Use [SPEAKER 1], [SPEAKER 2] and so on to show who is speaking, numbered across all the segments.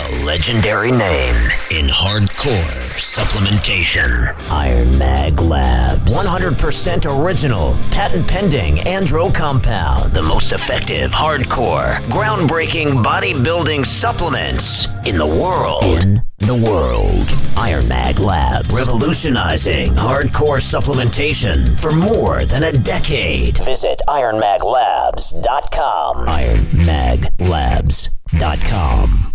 [SPEAKER 1] A legendary name in hardcore supplementation. Iron Mag Labs. 100% original, patent pending andro compound. The most effective hardcore, groundbreaking bodybuilding supplements in the world. In the world. Iron Mag Labs. Revolutionizing hardcore supplementation for more than a decade. Visit ironmaglabs.com. ironmaglabs.com.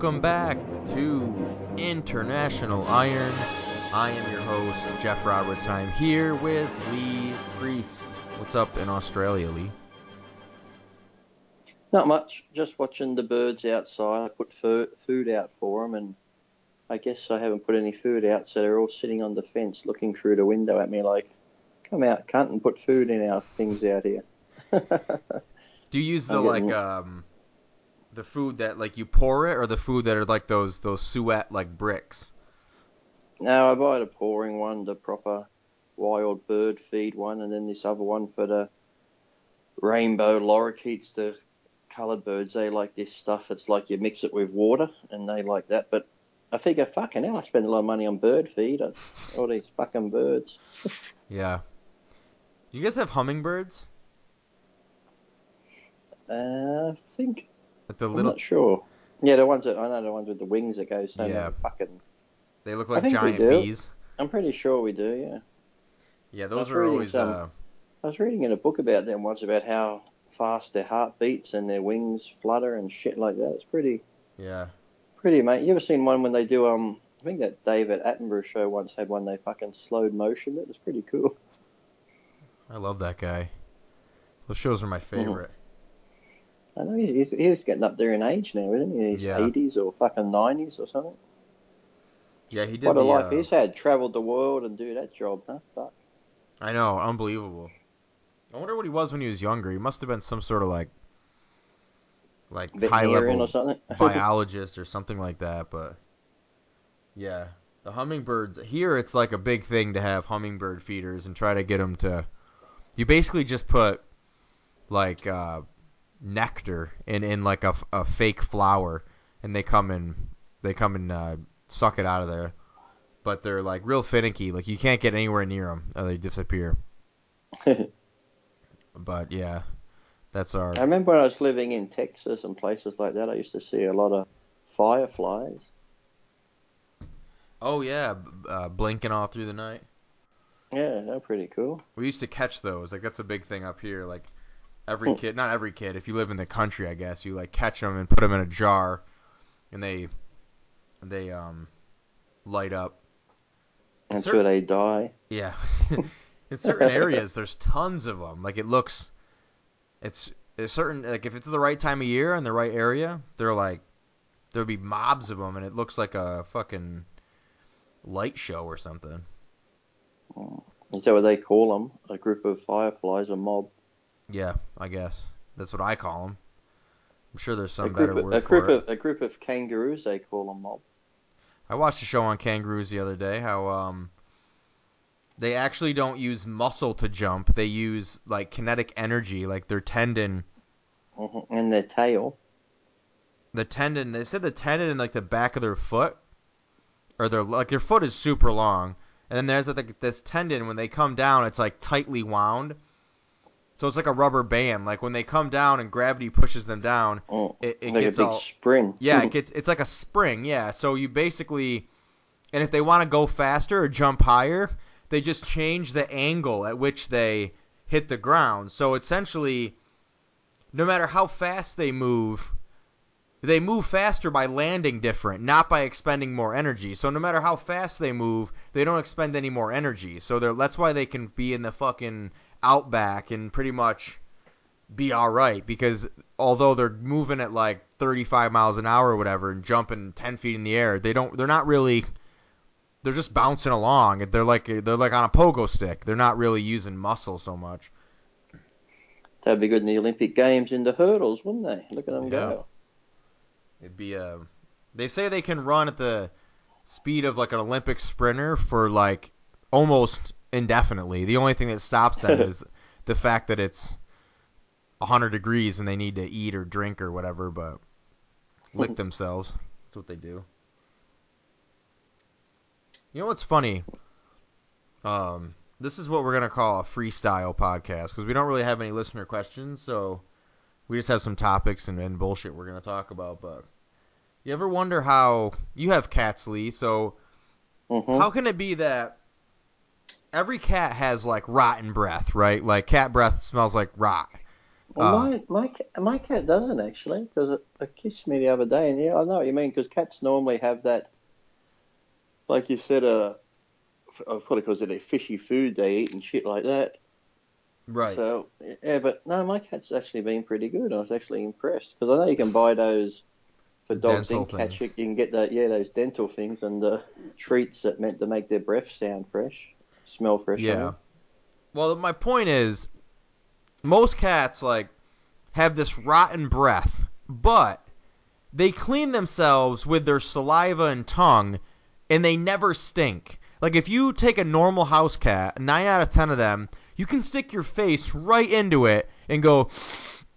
[SPEAKER 2] Welcome back to International Iron. I am your host, Geoff Roberts, I'm here with Lee Priest. What's up in Australia, Lee?
[SPEAKER 3] Not much. Just watching the birds outside. I put food out for them, and I guess I haven't put any food out, so they're all sitting on the fence looking through the window at me like, come out, cunt, and put food in our things out here.
[SPEAKER 2] Do you use the
[SPEAKER 3] I'm
[SPEAKER 2] like
[SPEAKER 3] getting-
[SPEAKER 2] um the food that like you pour it or the food that are like those those suet like bricks?
[SPEAKER 3] No, I buy the pouring one, the proper wild bird feed one, and then this other one for the rainbow lorikeets, the coloured birds. They like this stuff. It's like you mix it with water, and they like that. But I figure, fucking hell, I spend a lot of money on bird feed. All these fucking birds.
[SPEAKER 2] Yeah. You guys have hummingbirds?
[SPEAKER 3] Uh, I think
[SPEAKER 2] The
[SPEAKER 3] I'm not sure. Yeah, the ones that I know, the ones with the wings that go so
[SPEAKER 2] Yeah.
[SPEAKER 3] fucking.
[SPEAKER 2] they look like giant bees.
[SPEAKER 3] I'm pretty sure we do. Yeah.
[SPEAKER 2] Yeah, those are always
[SPEAKER 3] some-
[SPEAKER 2] uh
[SPEAKER 3] I was reading in a book about them once about how fast their heart beats and their wings flutter and shit like that. It's pretty,
[SPEAKER 2] yeah.
[SPEAKER 3] pretty mate. You ever seen one when they do um? I think that David Attenborough show once had one they fucking slowed motion. That was pretty cool.
[SPEAKER 2] I love that guy. Those shows are my
[SPEAKER 3] Mm-hmm.
[SPEAKER 2] favorite.
[SPEAKER 3] I know he's, he's, he's getting up there in age now, isn't he? He's
[SPEAKER 2] Yeah.
[SPEAKER 3] 80s or fucking 90s or something.
[SPEAKER 2] Yeah, he did
[SPEAKER 3] What a
[SPEAKER 2] the,
[SPEAKER 3] life
[SPEAKER 2] uh,
[SPEAKER 3] he's had. Travelled the world and do that job, huh? Fuck.
[SPEAKER 2] I know, unbelievable. I wonder what he was when he was younger. He must have been some sort of like like high level
[SPEAKER 3] or something.
[SPEAKER 2] biologist or something like that, but yeah. The hummingbirds here it's like a big thing to have hummingbird feeders and try to get them to you basically just put like uh, nectar in in like a, a fake flower and they come and they come and uh, suck it out of there but they're like real finicky like you can't get anywhere near them or they disappear but yeah that's our
[SPEAKER 3] I remember when I was living in Texas and places like that, I used to see a lot of fireflies.
[SPEAKER 2] oh yeah uh, blinking all through the night
[SPEAKER 3] Yeah, they're pretty cool.
[SPEAKER 2] We used to catch those. Like that's a big thing up here. Like every kid, not every kid. If you live in the country, I guess you like catch them and put them in a jar, and they they um light up.
[SPEAKER 3] Until
[SPEAKER 2] Cer-
[SPEAKER 3] they die.
[SPEAKER 2] Yeah. in certain areas, there's tons of them. Like it looks, it's it's certain. Like if it's the right time of year in the right area, they're like there'll be mobs of them, and it looks like a fucking light show or something.
[SPEAKER 3] Is that what they call them? A group of fireflies, a mob.
[SPEAKER 2] Yeah, I guess that's what I call them. I'm sure there's some better
[SPEAKER 3] group,
[SPEAKER 2] word
[SPEAKER 3] a
[SPEAKER 2] for
[SPEAKER 3] group
[SPEAKER 2] it.
[SPEAKER 3] of a group of kangaroos, they call them mob.
[SPEAKER 2] I watched a show on kangaroos the other day. How um, they actually don't use muscle to jump; they use like kinetic energy, like their tendon.
[SPEAKER 3] hmm And their tail.
[SPEAKER 2] The tendon. They said the tendon in like the back of their foot, or their like their foot is super long, and then there's like this tendon when they come down, it's like tightly wound. So it's like a rubber band. Like when they come down and gravity pushes them down,
[SPEAKER 3] Mm.
[SPEAKER 2] it, it
[SPEAKER 3] like
[SPEAKER 2] gets
[SPEAKER 3] a big
[SPEAKER 2] all
[SPEAKER 3] spring.
[SPEAKER 2] Yeah, it gets it's like a spring. Yeah, so you basically, and if they want to go faster or jump higher, they just change the angle at which they hit the ground. So essentially, no matter how fast they move, they move faster by landing different, not by expending more energy. So no matter how fast they move, they don't expend any more energy. So they're, that's why they can be in the fucking outback and pretty much be all right because although they're moving at like 35 miles an hour or whatever and jumping 10 feet in the air, they don't. They're not really. They're just bouncing along. They're like they're like on a pogo stick. They're not really using muscle so much.
[SPEAKER 3] That'd be good in the Olympic Games in the hurdles, wouldn't they? Look at them
[SPEAKER 2] Yeah.
[SPEAKER 3] go.
[SPEAKER 2] It'd be a. They say they can run at the speed of like an Olympic sprinter for like almost indefinitely. The only thing that stops them is the fact that it's 100 degrees and they need to eat or drink or whatever, but lick themselves. That's what they do. You know what's funny? Um, this is what we're gonna call a freestyle podcast because we don't really have any listener questions, so we just have some topics and, and bullshit we're gonna talk about. But you ever wonder how you have cats, Lee? So
[SPEAKER 3] hmm
[SPEAKER 2] how can it be that every cat has like rotten breath, right? Like cat breath smells like rot.
[SPEAKER 3] Well,
[SPEAKER 2] Uh,
[SPEAKER 3] my my my cat doesn't actually, because it, it kissed me the other day, and yeah, I know what you mean. Because cats normally have that, like you said, uh, uh, probably because of their fishy food they eat and shit like that.
[SPEAKER 2] Right.
[SPEAKER 3] So yeah, but no, my cat's actually been pretty good. I was actually impressed because I know you can buy those for dogs and cats. You, can get that, yeah, those dental things and the treats that meant to make their breath sound fresh, smell fresh.
[SPEAKER 2] Yeah. Well, my point is, most cats like have this rotten breath, but they clean themselves with their saliva and tongue, and they never stink. Like if you take a normal house cat, nine out of ten of them, you can stick your face right into it and go,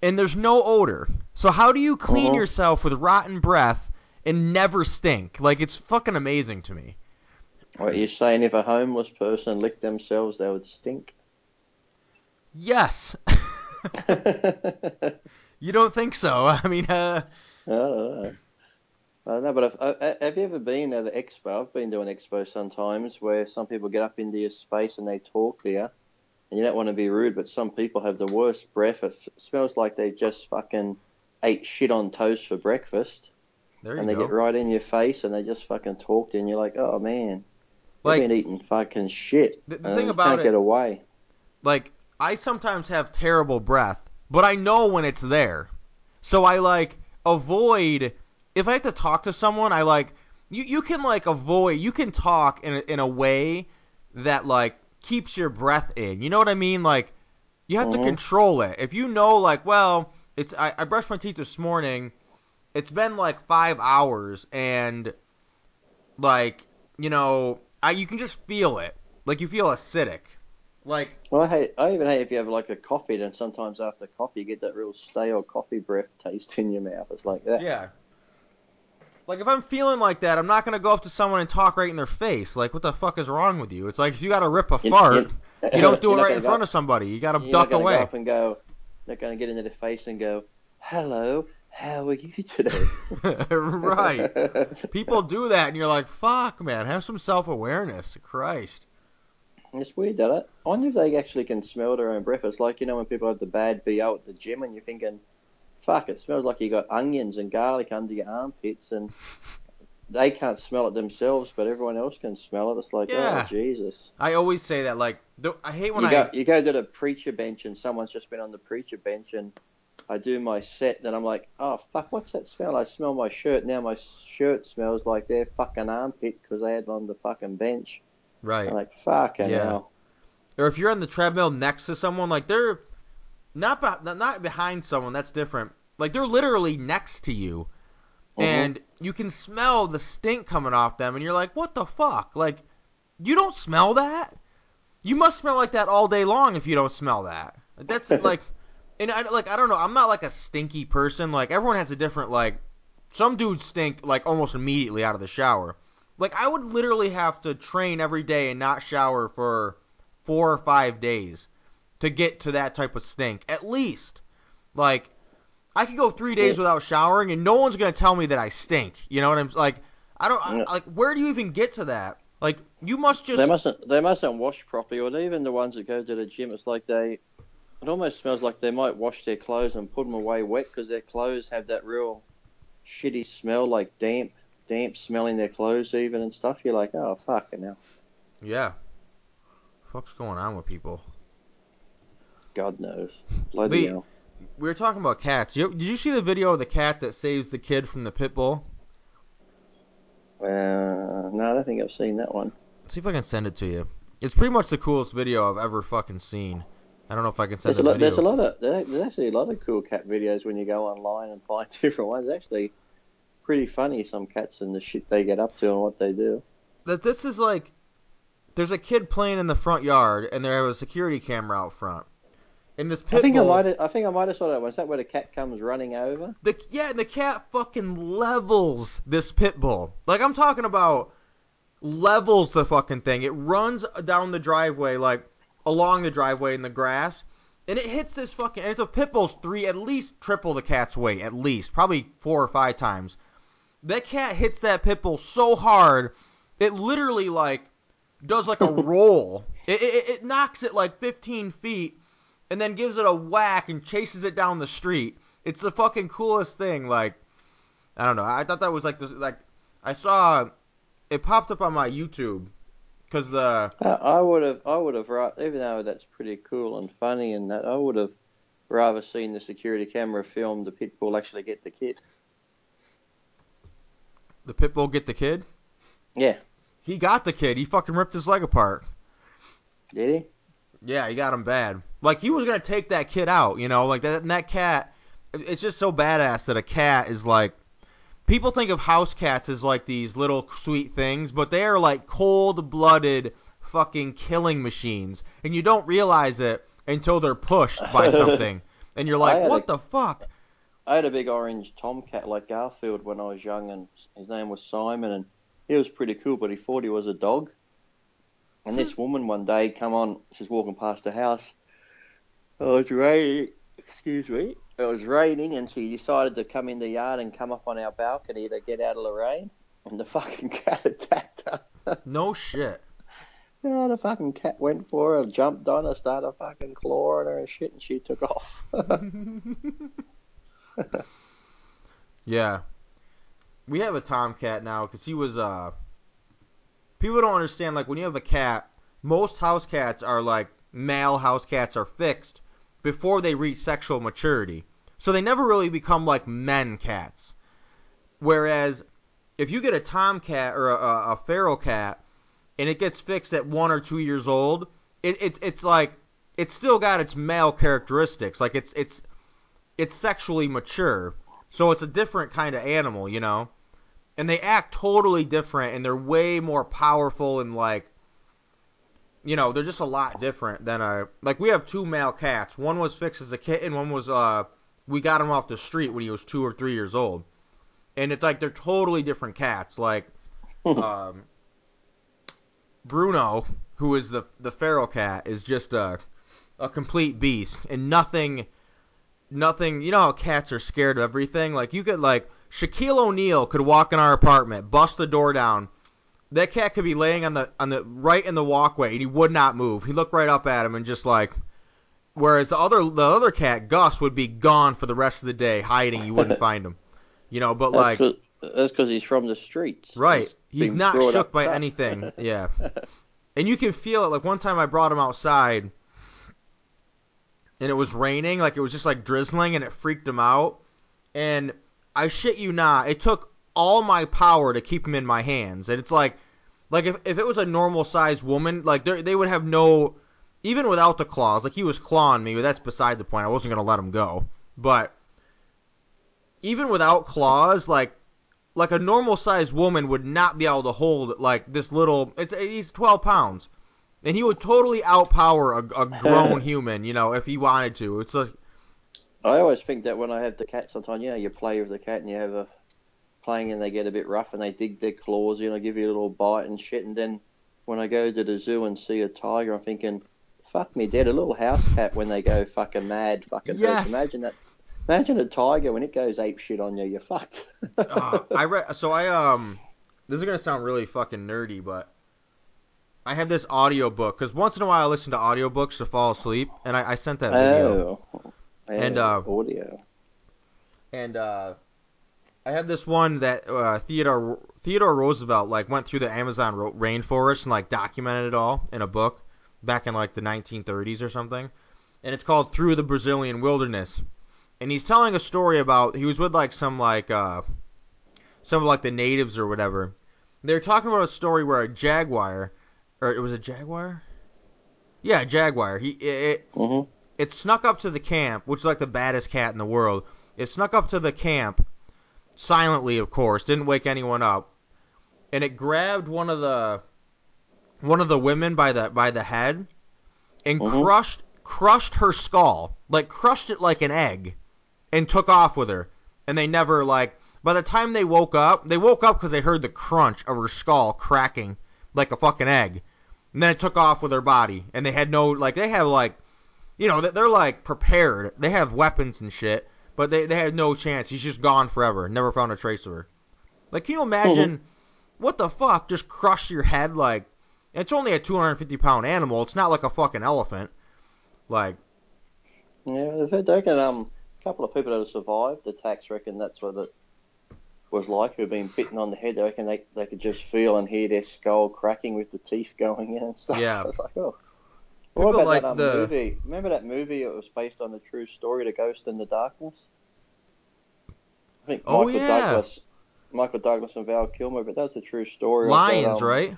[SPEAKER 2] and there's no odor. So how do you clean
[SPEAKER 3] Mhm.
[SPEAKER 2] yourself with rotten breath and never stink? Like it's fucking amazing to me.
[SPEAKER 3] What you're saying? If a homeless person licked themselves, they would stink.
[SPEAKER 2] Yes. You don't think so? I mean, uh,
[SPEAKER 3] don't know. I don't know, but if, uh, uh, have you ever been at an expo? I've been to an expo sometimes where some people get up into your space and they talk there, and you don't want to be rude, but some people have the worst breath. It smells like they just fucking ate shit on toast for breakfast,
[SPEAKER 2] there you
[SPEAKER 3] and they
[SPEAKER 2] go.
[SPEAKER 3] get right in your face and they just fucking talk to you, and you're like, oh man,
[SPEAKER 2] Like-
[SPEAKER 3] you've been eating fucking shit.
[SPEAKER 2] The- the thing about
[SPEAKER 3] can't
[SPEAKER 2] it-
[SPEAKER 3] get away.
[SPEAKER 2] like I sometimes have terrible breath, but I know when it's there. So I like avoid if I have to talk to someone, I like you you can like avoid you can talk in a, in a way that like keeps your breath in. You know what I mean? Like you have to
[SPEAKER 3] Mhm.
[SPEAKER 2] control it. If you know like, well, it's I, I brushed my teeth this morning. It's been like 5 hours and like, you know, I you can just feel it. Like you feel acidic. Like
[SPEAKER 3] Well, I hate. I even hate if you have like a coffee, then sometimes after coffee you get that real stale coffee breath taste in your mouth. It's like that.
[SPEAKER 2] Yeah. Like if I'm feeling like that, I'm not gonna go up to someone and talk right in their face. Like, what the fuck is wrong with you? It's like if you gotta rip a
[SPEAKER 3] You-
[SPEAKER 2] fart,
[SPEAKER 3] you-
[SPEAKER 2] you don't do it right in front of somebody. You gotta duck away.
[SPEAKER 3] go up and go. Not gonna get into their face and go, "Hello, how are you today?"
[SPEAKER 2] right. People do that, and you're like, fuck, man, have some self awareness. Christ.
[SPEAKER 3] It's weird that I I wonder if they actually can smell their own breath. It's like you know when people have the bad bo at the gym and you're thinking, "Fuck, it smells like you got onions and garlic under your armpits," and they can't smell it themselves, but everyone else can smell it. It's like, oh,
[SPEAKER 2] Yeah.
[SPEAKER 3] oh Jesus.
[SPEAKER 2] I always say that. Like, I hate when
[SPEAKER 3] you
[SPEAKER 2] I.
[SPEAKER 3] go you go to the preacher bench and someone's just been on the preacher bench and I do my set and I'm like, oh fuck, what's that smell? I smell my shirt now. My shirt smells like their fucking armpit because they had it on the fucking bench.
[SPEAKER 2] right.
[SPEAKER 3] I'm like, fucking
[SPEAKER 2] Yeah.
[SPEAKER 3] hell.
[SPEAKER 2] or if you're on the treadmill next to someone, like they're not be- not behind someone. That's different. Like they're literally next to you,
[SPEAKER 3] Mhm.
[SPEAKER 2] and you can smell the stink coming off them, and you're like, "What the fuck?" Like, you don't smell that. You must smell like that all day long if you don't smell that. That's like, and I like I don't know. I'm not like a stinky person. Like everyone has a different like. Some dudes stink like almost immediately out of the shower. Like I would literally have to train every day and not shower for four or five days to get to that type of stink. At least, like, I could go three days without showering and no one's gonna tell me that I stink. You know what I'm like? I don't I, like. Where do you even get to that? Like, you must just
[SPEAKER 3] They mustn't they mustn't wash properly or even the ones that go to the gym, it's like they it almost smells like they might wash their clothes and put them away wet because their clothes have that real shitty smell, like damp, damp smelling their clothes even and stuff. You're like, oh fucking hell,
[SPEAKER 2] yeah. What's going on with people?
[SPEAKER 3] God knows, bloody hell.
[SPEAKER 2] we were talking about cats. You, did you see the video of the cat that saves the kid from the pit bull?
[SPEAKER 3] Uh, no, I don't think I've seen that one.
[SPEAKER 2] See if I can send it to you. It's pretty much the coolest video I've ever fucking seen. I don't know if I can send
[SPEAKER 3] There's a lot.
[SPEAKER 2] video.
[SPEAKER 3] There's a lot of. There's actually a lot of cool cat videos when you go online and find different ones. Actually, pretty funny. Some cats and the shit they get up to and what they do.
[SPEAKER 2] this is like there's a kid playing in the front yard and there was a security camera out front. And this pit
[SPEAKER 3] I think
[SPEAKER 2] bull,
[SPEAKER 3] I might. Have, I think I might have saw that. Was that where the cat comes running over?
[SPEAKER 2] the yeah, and the cat fucking levels this pit bull. Like I'm talking about levels the fucking thing. It runs down the driveway like along the driveway in the grass. And it hits this fucking. And it's a pit bull's three, at least triple the cat's weight, at least, probably four or five times. That cat hits that pit bull so hard, it literally like does like a roll. It, it, it knocks it like 15 feet, and then gives it a whack and chases it down the street. It's the fucking coolest thing. Like, I don't know. I thought that was like this. Like, I saw it popped up on my YouTube because the
[SPEAKER 3] I, would have. I would have. Even though that's pretty cool and funny and that, I would have rather seen the security camera film the pit bull actually get the kid.
[SPEAKER 2] the pit bull get the kid.
[SPEAKER 3] Yeah.
[SPEAKER 2] He got the kid. He fucking ripped his leg apart.
[SPEAKER 3] Did he?
[SPEAKER 2] Yeah, he got him bad. Like he was gonna take that kid out, you know, like that. And that cat, it's just so badass that a cat is like. People think of house cats as like these little sweet things, but they are like cold-blooded fucking killing machines, and you don't realize it until they're pushed by something, and you're like, "What
[SPEAKER 3] a-
[SPEAKER 2] the fuck?"
[SPEAKER 3] I had a big orange tomcat like Garfield when I was young, and his name was Simon, and he was pretty cool, but he thought he was a dog. And this hmm. woman one day come on, she's walking past the house. Oh, it's raining. Excuse me. It was raining, and she decided to come in the yard and come up on our balcony to get out of the rain. And the fucking cat attacked her.
[SPEAKER 2] No shit.
[SPEAKER 3] Yeah, the fucking cat went for her, jumped on her, started fucking clawing her and shit, and she took off.
[SPEAKER 2] Yeah. We have a tomcat now because he was uh. People don't understand like when you have a cat, most house cats are like male house cats are fixed before they reach sexual maturity, so they never really become like men cats. Whereas if you get a tomcat or a, a, feral cat and it gets fixed at one or two years old, it, it's it's like it's still got its male characteristics. Like it's it's it's sexually mature. So it's a different kind of animal, you know? And they act totally different and they're way more powerful and like you know, they're just a lot different than a like we have two male cats. One was fixed as a kitten, one was uh we got him off the street when he was 2 or 3 years old. And it's like they're totally different cats. Like um Bruno, who is the the feral cat, is just a a complete beast and nothing nothing. You know how cats are scared of everything. Like you could like Shaquille O'Neal could walk in our apartment, bust the door down. That cat could be laying on the on the right in the walkway, and he would not move. He looked right up at him and just like. Whereas the other the other cat Gus would be gone for the rest of the day, hiding. You wouldn't find him. You know, but like
[SPEAKER 3] that's 'cause- that's because he's from the streets.
[SPEAKER 2] Right. He's
[SPEAKER 3] been
[SPEAKER 2] not shook by anything. Yeah. And you can feel it. Like one time I brought him outside and it was raining. Like it was just like drizzling and it freaked him out. And I shit you not, it took all my power to keep him in my hands. And it's like, like if, if it was a normal sized woman, like they they would have no, even without the claws, like he was clawing me, but that's beside the point. I wasn't going to let him go. But even without claws, like like a normal sized woman would not be able to hold like this little. It's he's twelve pounds, and he would totally outpower a, a grown human. You know, if he wanted to. It's like
[SPEAKER 3] I always think that when I have the cat, sometimes you know you play with the cat and you have a playing and they get a bit rough and they dig their claws in, I give you a little bite and shit, and then when I go to the zoo and see a tiger, I'm thinking, fuck me dead, a little house cat when they go fucking mad, fucking hurts. Imagine that. Imagine a tiger when it goes ape shit on you, you're fucked.
[SPEAKER 2] uh, I read. So I um, this is gonna sound really fucking nerdy, but I have this audiobook because once in a while I listen to audiobooks to fall asleep, and I, I sent that video.
[SPEAKER 3] Oh.
[SPEAKER 2] And, uh,
[SPEAKER 3] audio.
[SPEAKER 2] and uh, I have this one that uh, Theodore Theodore Roosevelt like went through the Amazon ro- rainforest and like documented it all in a book back in like the 1930s or something, and it's called Through the Brazilian Wilderness. and he's telling a story about he was with like some like uh some of like the natives or whatever. They're talking about a story where a jaguar, or it was a jaguar. Yeah, jaguar. He it,
[SPEAKER 3] Mhm.
[SPEAKER 2] it snuck up to the camp, which is like the baddest cat in the world. It snuck up to the camp, silently, of course, didn't wake anyone up, and it grabbed one of the one of the women by the by the head and
[SPEAKER 3] Mhm.
[SPEAKER 2] crushed crushed her skull, like crushed it like an egg, and took off with her. And they never like. By the time they woke up, they woke up because they heard the crunch of her skull cracking like a fucking egg. And then it took off with her body, and they had no like they have like, you know, they're like prepared. They have weapons and shit, but they they had no chance. She's just gone forever. Never found a trace of her. Like, can you imagine what the fuck? Just crush your head like. It's only a 250 pound animal. It's not like a fucking elephant. Like,
[SPEAKER 3] Yeah, they've had, they reckon um, a couple of people that have survived the attacks reckon that's what it was like, who've been bitten on the head. They reckon they, they could just feel and hear their skull cracking with the teeth going in and stuff.
[SPEAKER 2] Yeah.
[SPEAKER 3] I was like, oh.
[SPEAKER 2] People
[SPEAKER 3] What about
[SPEAKER 2] like
[SPEAKER 3] that um,
[SPEAKER 2] the-
[SPEAKER 3] movie? Remember that movie? It was based on the true story, The Ghost in the Darkness. I think
[SPEAKER 2] Oh,
[SPEAKER 3] Michael
[SPEAKER 2] yeah.
[SPEAKER 3] Douglas, Michael Douglas and Val Kilmer, but that's the true story. of that,
[SPEAKER 2] lions,
[SPEAKER 3] um,
[SPEAKER 2] right?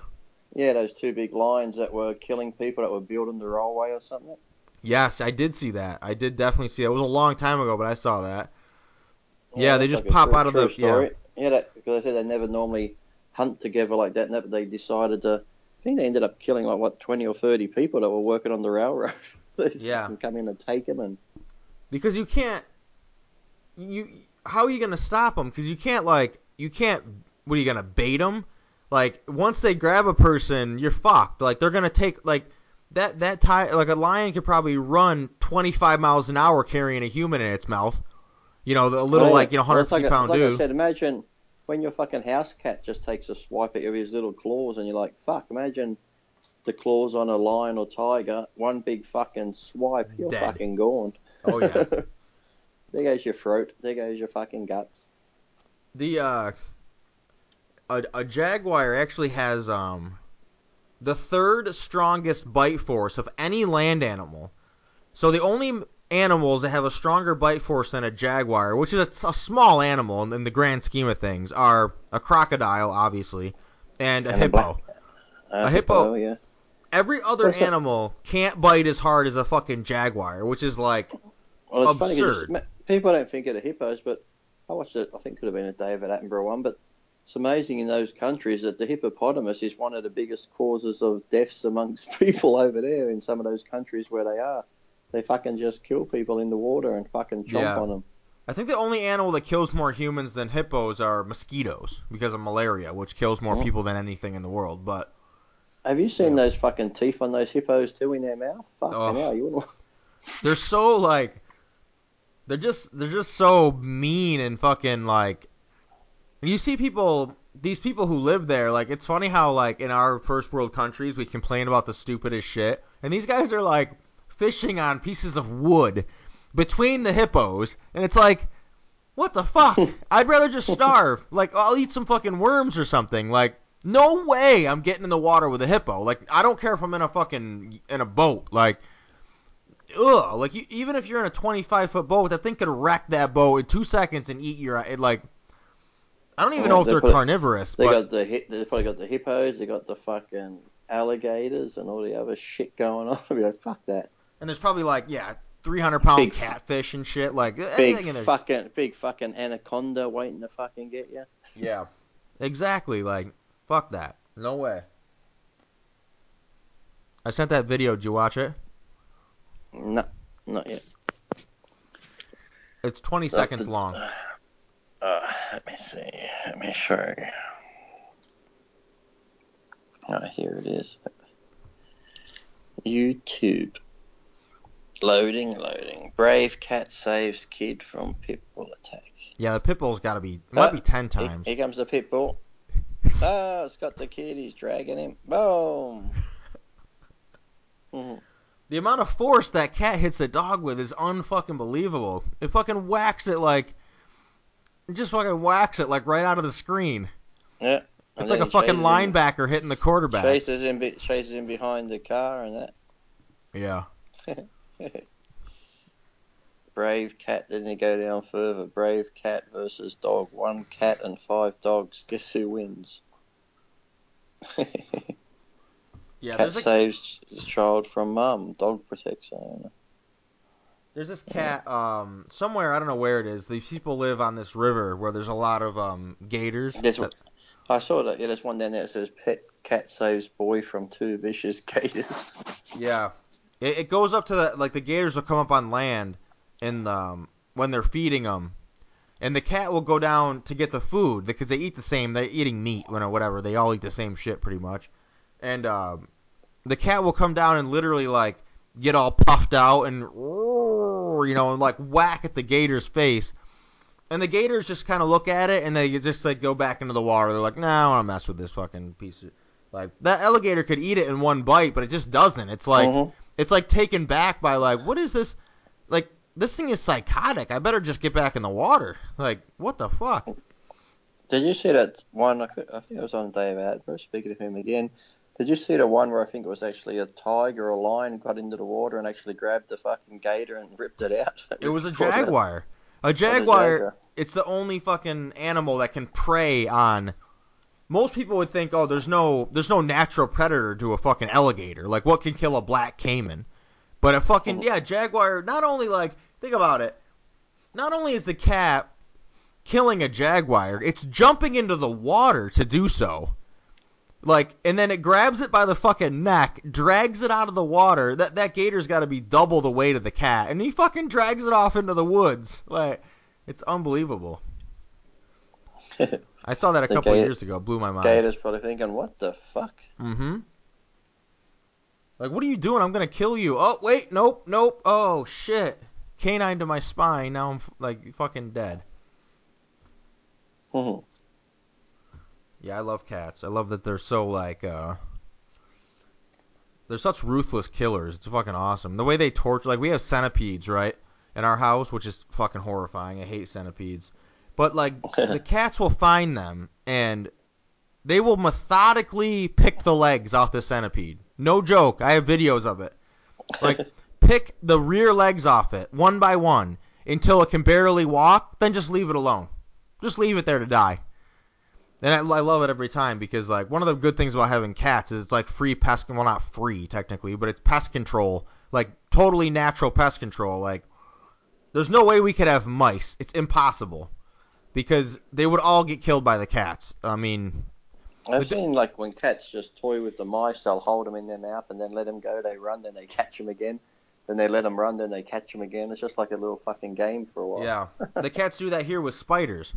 [SPEAKER 3] Yeah, those two big lions that were killing people that were building the railway or something.
[SPEAKER 2] Yes, I did see that. I did definitely see that. It was a long time ago, but I saw that. Yeah, they just
[SPEAKER 3] like
[SPEAKER 2] pop
[SPEAKER 3] true-
[SPEAKER 2] out of the-
[SPEAKER 3] story. Yeah, that, because I said they never normally hunt together like that. And that, they decided to. I think they ended up killing like what twenty or thirty people that were working on the railroad.
[SPEAKER 2] Yeah.
[SPEAKER 3] come in and take them and.
[SPEAKER 2] because you can't you how are you gonna stop them because you can't like you can't what are you gonna bait them like once they grab a person you're fucked like they're gonna take like that that tie like a lion could probably run 25 miles an hour carrying a human in its mouth you know a little
[SPEAKER 3] Oh, yeah.
[SPEAKER 2] like you know
[SPEAKER 3] Well, it's
[SPEAKER 2] 150
[SPEAKER 3] like I-
[SPEAKER 2] pound
[SPEAKER 3] like
[SPEAKER 2] dude
[SPEAKER 3] I said, imagine when your fucking house cat just takes a swipe at you with his little claws, and you're like, "Fuck!" Imagine the claws on a lion or tiger. One big fucking swipe, you're
[SPEAKER 2] Dead.
[SPEAKER 3] fucking gone.
[SPEAKER 2] oh yeah
[SPEAKER 3] there goes your throat. There goes your fucking guts.
[SPEAKER 2] the uh a, a jaguar actually has um the third strongest bite force of any land animal. So the only animals that have a stronger bite force than a jaguar, which is a, a small animal in, in the grand scheme of things, are a crocodile, obviously, and a
[SPEAKER 3] And a
[SPEAKER 2] hippo.
[SPEAKER 3] Uh,
[SPEAKER 2] A hippo.
[SPEAKER 3] yeah.
[SPEAKER 2] Every other animal can't bite as hard as a fucking jaguar, which is like
[SPEAKER 3] Well,
[SPEAKER 2] Absurd.
[SPEAKER 3] s- people don't think of the hippos, but I watched it. I think it could have been a David Attenborough one, but it's amazing in those countries that the hippopotamus is one of the biggest causes of deaths amongst people over there in some of those countries where they are. They fucking just kill people in the water and fucking chomp
[SPEAKER 2] Yeah.
[SPEAKER 3] on them.
[SPEAKER 2] I think the only animal that kills more humans than hippos are mosquitoes because of malaria, which kills more
[SPEAKER 3] Mm.
[SPEAKER 2] people than anything in the world. But
[SPEAKER 3] Have you seen
[SPEAKER 2] Yeah.
[SPEAKER 3] those fucking teeth on those hippos too in their mouth? Fucking
[SPEAKER 2] Oh.
[SPEAKER 3] hell, you wouldn't.
[SPEAKER 2] they're so like they're just they're just so mean and fucking like you see people these people who live there like it's funny how like in our first world countries we complain about the stupidest shit and these guys are like fishing on pieces of wood between the hippos and it's like what the fuck i'd rather just starve like i'll eat some fucking worms or something like no way i'm getting in the water with a hippo like i don't care if i'm in a fucking in a boat like ugh, like you, even if you're in a 25 foot boat, that thing could wreck that boat in two seconds and eat your. It, like, I don't even know if
[SPEAKER 3] they
[SPEAKER 2] they're
[SPEAKER 3] put-
[SPEAKER 2] carnivorous,
[SPEAKER 3] They
[SPEAKER 2] but
[SPEAKER 3] got the they probably got the hippos. They got the fucking alligators and all the other shit going on. I'd be like, fuck that.
[SPEAKER 2] And there's probably like yeah, 300 pound
[SPEAKER 3] Big-
[SPEAKER 2] catfish and shit. Like
[SPEAKER 3] Big
[SPEAKER 2] anything in there.
[SPEAKER 3] fucking big fucking anaconda waiting to fucking get you.
[SPEAKER 2] Yeah, exactly. Like fuck that. No way. I sent that video. Did you watch it?
[SPEAKER 3] No, not yet.
[SPEAKER 2] It's 20 seconds long.
[SPEAKER 3] Uh, let me see. Let me show you. Oh, here it is. YouTube. Loading, loading. Brave cat saves kid from pit bull attack.
[SPEAKER 2] Yeah, the pit bull's got to be. It might
[SPEAKER 3] Uh,
[SPEAKER 2] be 10 times.
[SPEAKER 3] here comes the pit bull. Oh, it's got the kid. He's dragging him. Boom.
[SPEAKER 2] The amount of force that cat hits the dog with is unfucking believable. It fucking whacks it like. It just fucking whacks it like right out of the screen.
[SPEAKER 3] Yeah.
[SPEAKER 2] It's like a fucking linebacker hitting the quarterback.
[SPEAKER 3] Chases him, chases him behind the car and that.
[SPEAKER 2] Yeah.
[SPEAKER 3] brave cat. Then you go down further. Brave cat versus dog. One cat and five dogs. Guess who wins?
[SPEAKER 2] Yeah,
[SPEAKER 3] cat
[SPEAKER 2] a,
[SPEAKER 3] saves his child from mum. Dog protects owner.
[SPEAKER 2] there's this cat um somewhere I don't know where it is. These people live on this river where there's a lot of um gators.
[SPEAKER 3] There's,
[SPEAKER 2] that-
[SPEAKER 3] I saw that. Yeah, there's one down there that says pet cat saves boy from two vicious gators.
[SPEAKER 2] Yeah, it, it goes up to the like the gators will come up on land, and um when they're feeding them, and the cat will go down to get the food because they eat the same. They're eating meat, or whatever. They all eat the same shit pretty much, and um the cat will come down and literally like get all puffed out and you know and like whack at the gator's face. And the gators just kind of look at it and they just like go back into the water. They're like, "Nah, I don't want to mess with this fucking piece of." Like that alligator could eat it in one bite, but it just doesn't. It's like
[SPEAKER 3] Mhm.
[SPEAKER 2] It's like taken back by like, what is this? Like this thing is psychotic. I better just get back in the water. Like what the fuck?
[SPEAKER 3] Did you see that one? I think it was on Dave Attenborough. Speaking of him again, did you see the one where I think it was actually a tiger or a lion got into the water and actually grabbed the fucking gator and ripped it out?
[SPEAKER 2] It was a
[SPEAKER 3] Brought it out.
[SPEAKER 2] jaguar. A jaguar.
[SPEAKER 3] jaguar.
[SPEAKER 2] It's the only fucking animal that can prey on. Most people would think, oh, there's no, there's no natural predator to a fucking alligator. Like, what can kill a black caiman? But a fucking yeah, jaguar. Not only like, think about it. Not only is the cat killing a jaguar, it's jumping into the water to do so. Like, and then it grabs it by the fucking neck, drags it out of the water. That that gator's got to be double the weight of the cat, and he fucking drags it off into the woods. Like, it's unbelievable. I saw that a couple of years ago. Blew my mind.
[SPEAKER 3] Gator's probably thinking, "What the fuck?"
[SPEAKER 2] Mm-hmm. Like, what are you doing? I'm gonna kill you. Oh, wait, nope, nope. Oh shit, canine to my spine. Now I'm like fucking dead.
[SPEAKER 3] Mhm.
[SPEAKER 2] Yeah, I love cats. I love that they're so like uh they're such ruthless killers. It's fucking awesome. The way they torture like we have centipedes, right? In our house, which is fucking horrifying. I hate centipedes. But like the cats will find them and they will methodically pick the legs off the centipede. No joke. I have videos of it. Like pick the rear legs off it one by one until it can barely walk, then just leave it alone. Just leave it there to die. And I, I love it every time because like one of the good things about having cats is it's like free pest well not free technically, but it's pest control, like totally natural pest control. Like there's no way we could have mice. It's impossible. Because they would all get killed by the cats. I mean,
[SPEAKER 3] I've seen like when cats just toy with the mice, they'll hold them in their mouth and then let them go. They run, then they catch them again. Then they let them run, then they catch them again. It's just like a little fucking game for a while.
[SPEAKER 2] Yeah, the cats do that here with spiders.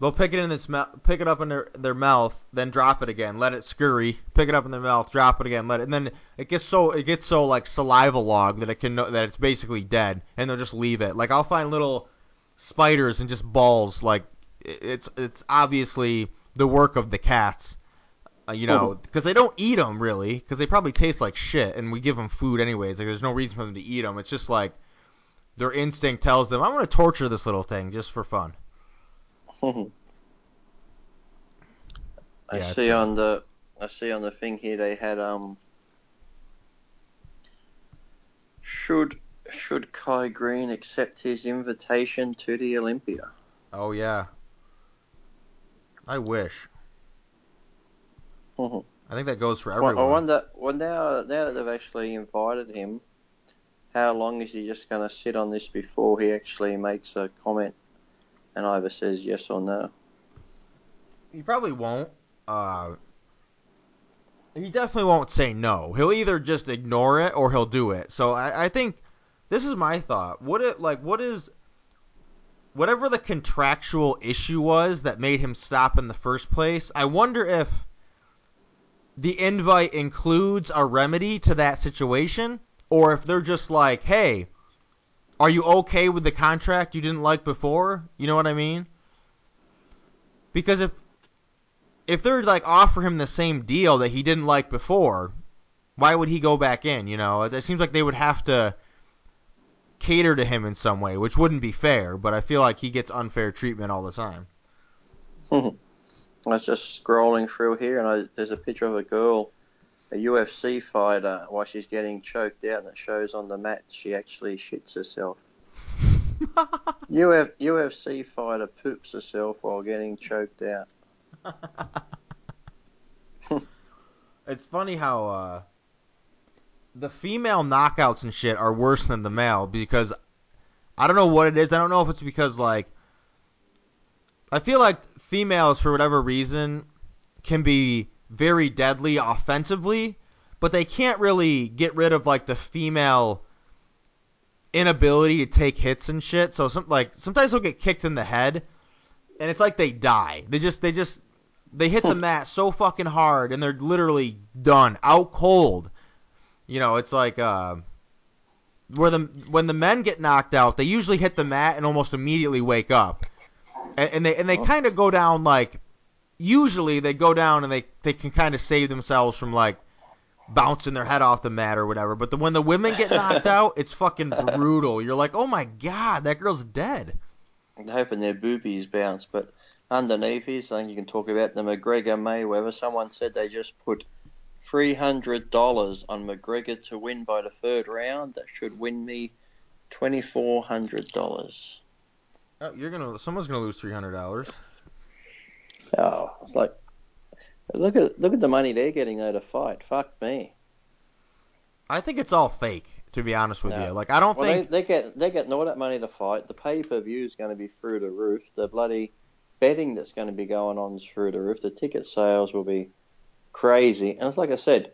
[SPEAKER 2] They'll pick it in its mouth, pick it up in their their mouth, then drop it again, let it scurry, pick it up in their mouth, drop it again, let it, and then it gets so it gets so like saliva log that it can know that it's basically dead, and they'll just leave it. Like I'll find little spiders and just balls. Like it's it's obviously the work of the cats. Uh, you know, because they don't eat them really, because they probably taste like shit, and we give them food anyways. Like there's no reason for them to eat them. It's just like their instinct tells them, "I'm going to torture this little thing just for fun."
[SPEAKER 3] I
[SPEAKER 2] Yeah,
[SPEAKER 3] see
[SPEAKER 2] uh,
[SPEAKER 3] on the I see on the thing here they had um should should Kai Greene accept his invitation to the Olympia?
[SPEAKER 2] Oh yeah. I wish.
[SPEAKER 3] Mhm.
[SPEAKER 2] I think that goes for
[SPEAKER 3] Well,
[SPEAKER 2] everyone.
[SPEAKER 3] I wonder. Well, now now that they've actually invited him, how long is he just going to sit on this before he actually makes a comment and either says yes or no?
[SPEAKER 2] He probably won't. Uh, he definitely won't say no. He'll either just ignore it or he'll do it. So I, I think this is my thought. What it like? What is whatever the contractual issue was that made him stop in the first place? I wonder if the invite includes a remedy to that situation, or if they're just like, "Hey, are you okay with the contract you didn't like before?" You know what I mean? Because if if they're like offer him the same deal that he didn't like before, why would he go back in? You know, it, it seems like they would have to cater to him in some way, which wouldn't be fair. But I feel like he gets unfair treatment all the time.
[SPEAKER 3] I was just scrolling through here, and I, there's a picture of a girl, a UFC fighter, while she's getting choked out, and it shows on the mat she actually shits herself. Uf, UFC fighter poops herself while getting choked out.
[SPEAKER 2] it's funny how uh, the female knockouts and shit are worse than the male because I don't know what it is. I don't know if it's because like I feel like females for whatever reason can be very deadly offensively, but they can't really get rid of like the female inability to take hits and shit. So some like sometimes they'll get kicked in the head and it's like they die. They just they just they hit the mat so fucking hard and they're literally done, out cold. You know, it's like uh where the when the men get knocked out, they usually hit the mat and almost immediately wake up. And, and they and they kind of go down like usually they go down and they they can kind of save themselves from like bouncing their head off the mat or whatever. But the, when the women get knocked out, it's fucking brutal. You're like, oh my god, that girl's dead.
[SPEAKER 3] I'm hoping their boobies bounce, but underneath is, I think you can talk about the McGregor Mayweather. Someone said they just put three hundred dollars on McGregor to win by the third round. That should win me twenty four hundred dollars.
[SPEAKER 2] Oh, you're gonna someone's gonna lose three hundred dollars.
[SPEAKER 3] Oh, it's like look at look at the money they're getting though to fight. Fuck me.
[SPEAKER 2] I think it's all fake, to be honest with
[SPEAKER 3] No.
[SPEAKER 2] you. Like I don't
[SPEAKER 3] Well,
[SPEAKER 2] think
[SPEAKER 3] they, they get they getting all that money to fight. The pay per view is going to be through the roof. The bloody betting that's going to be going on is through the roof. The ticket sales will be crazy. And it's like I said,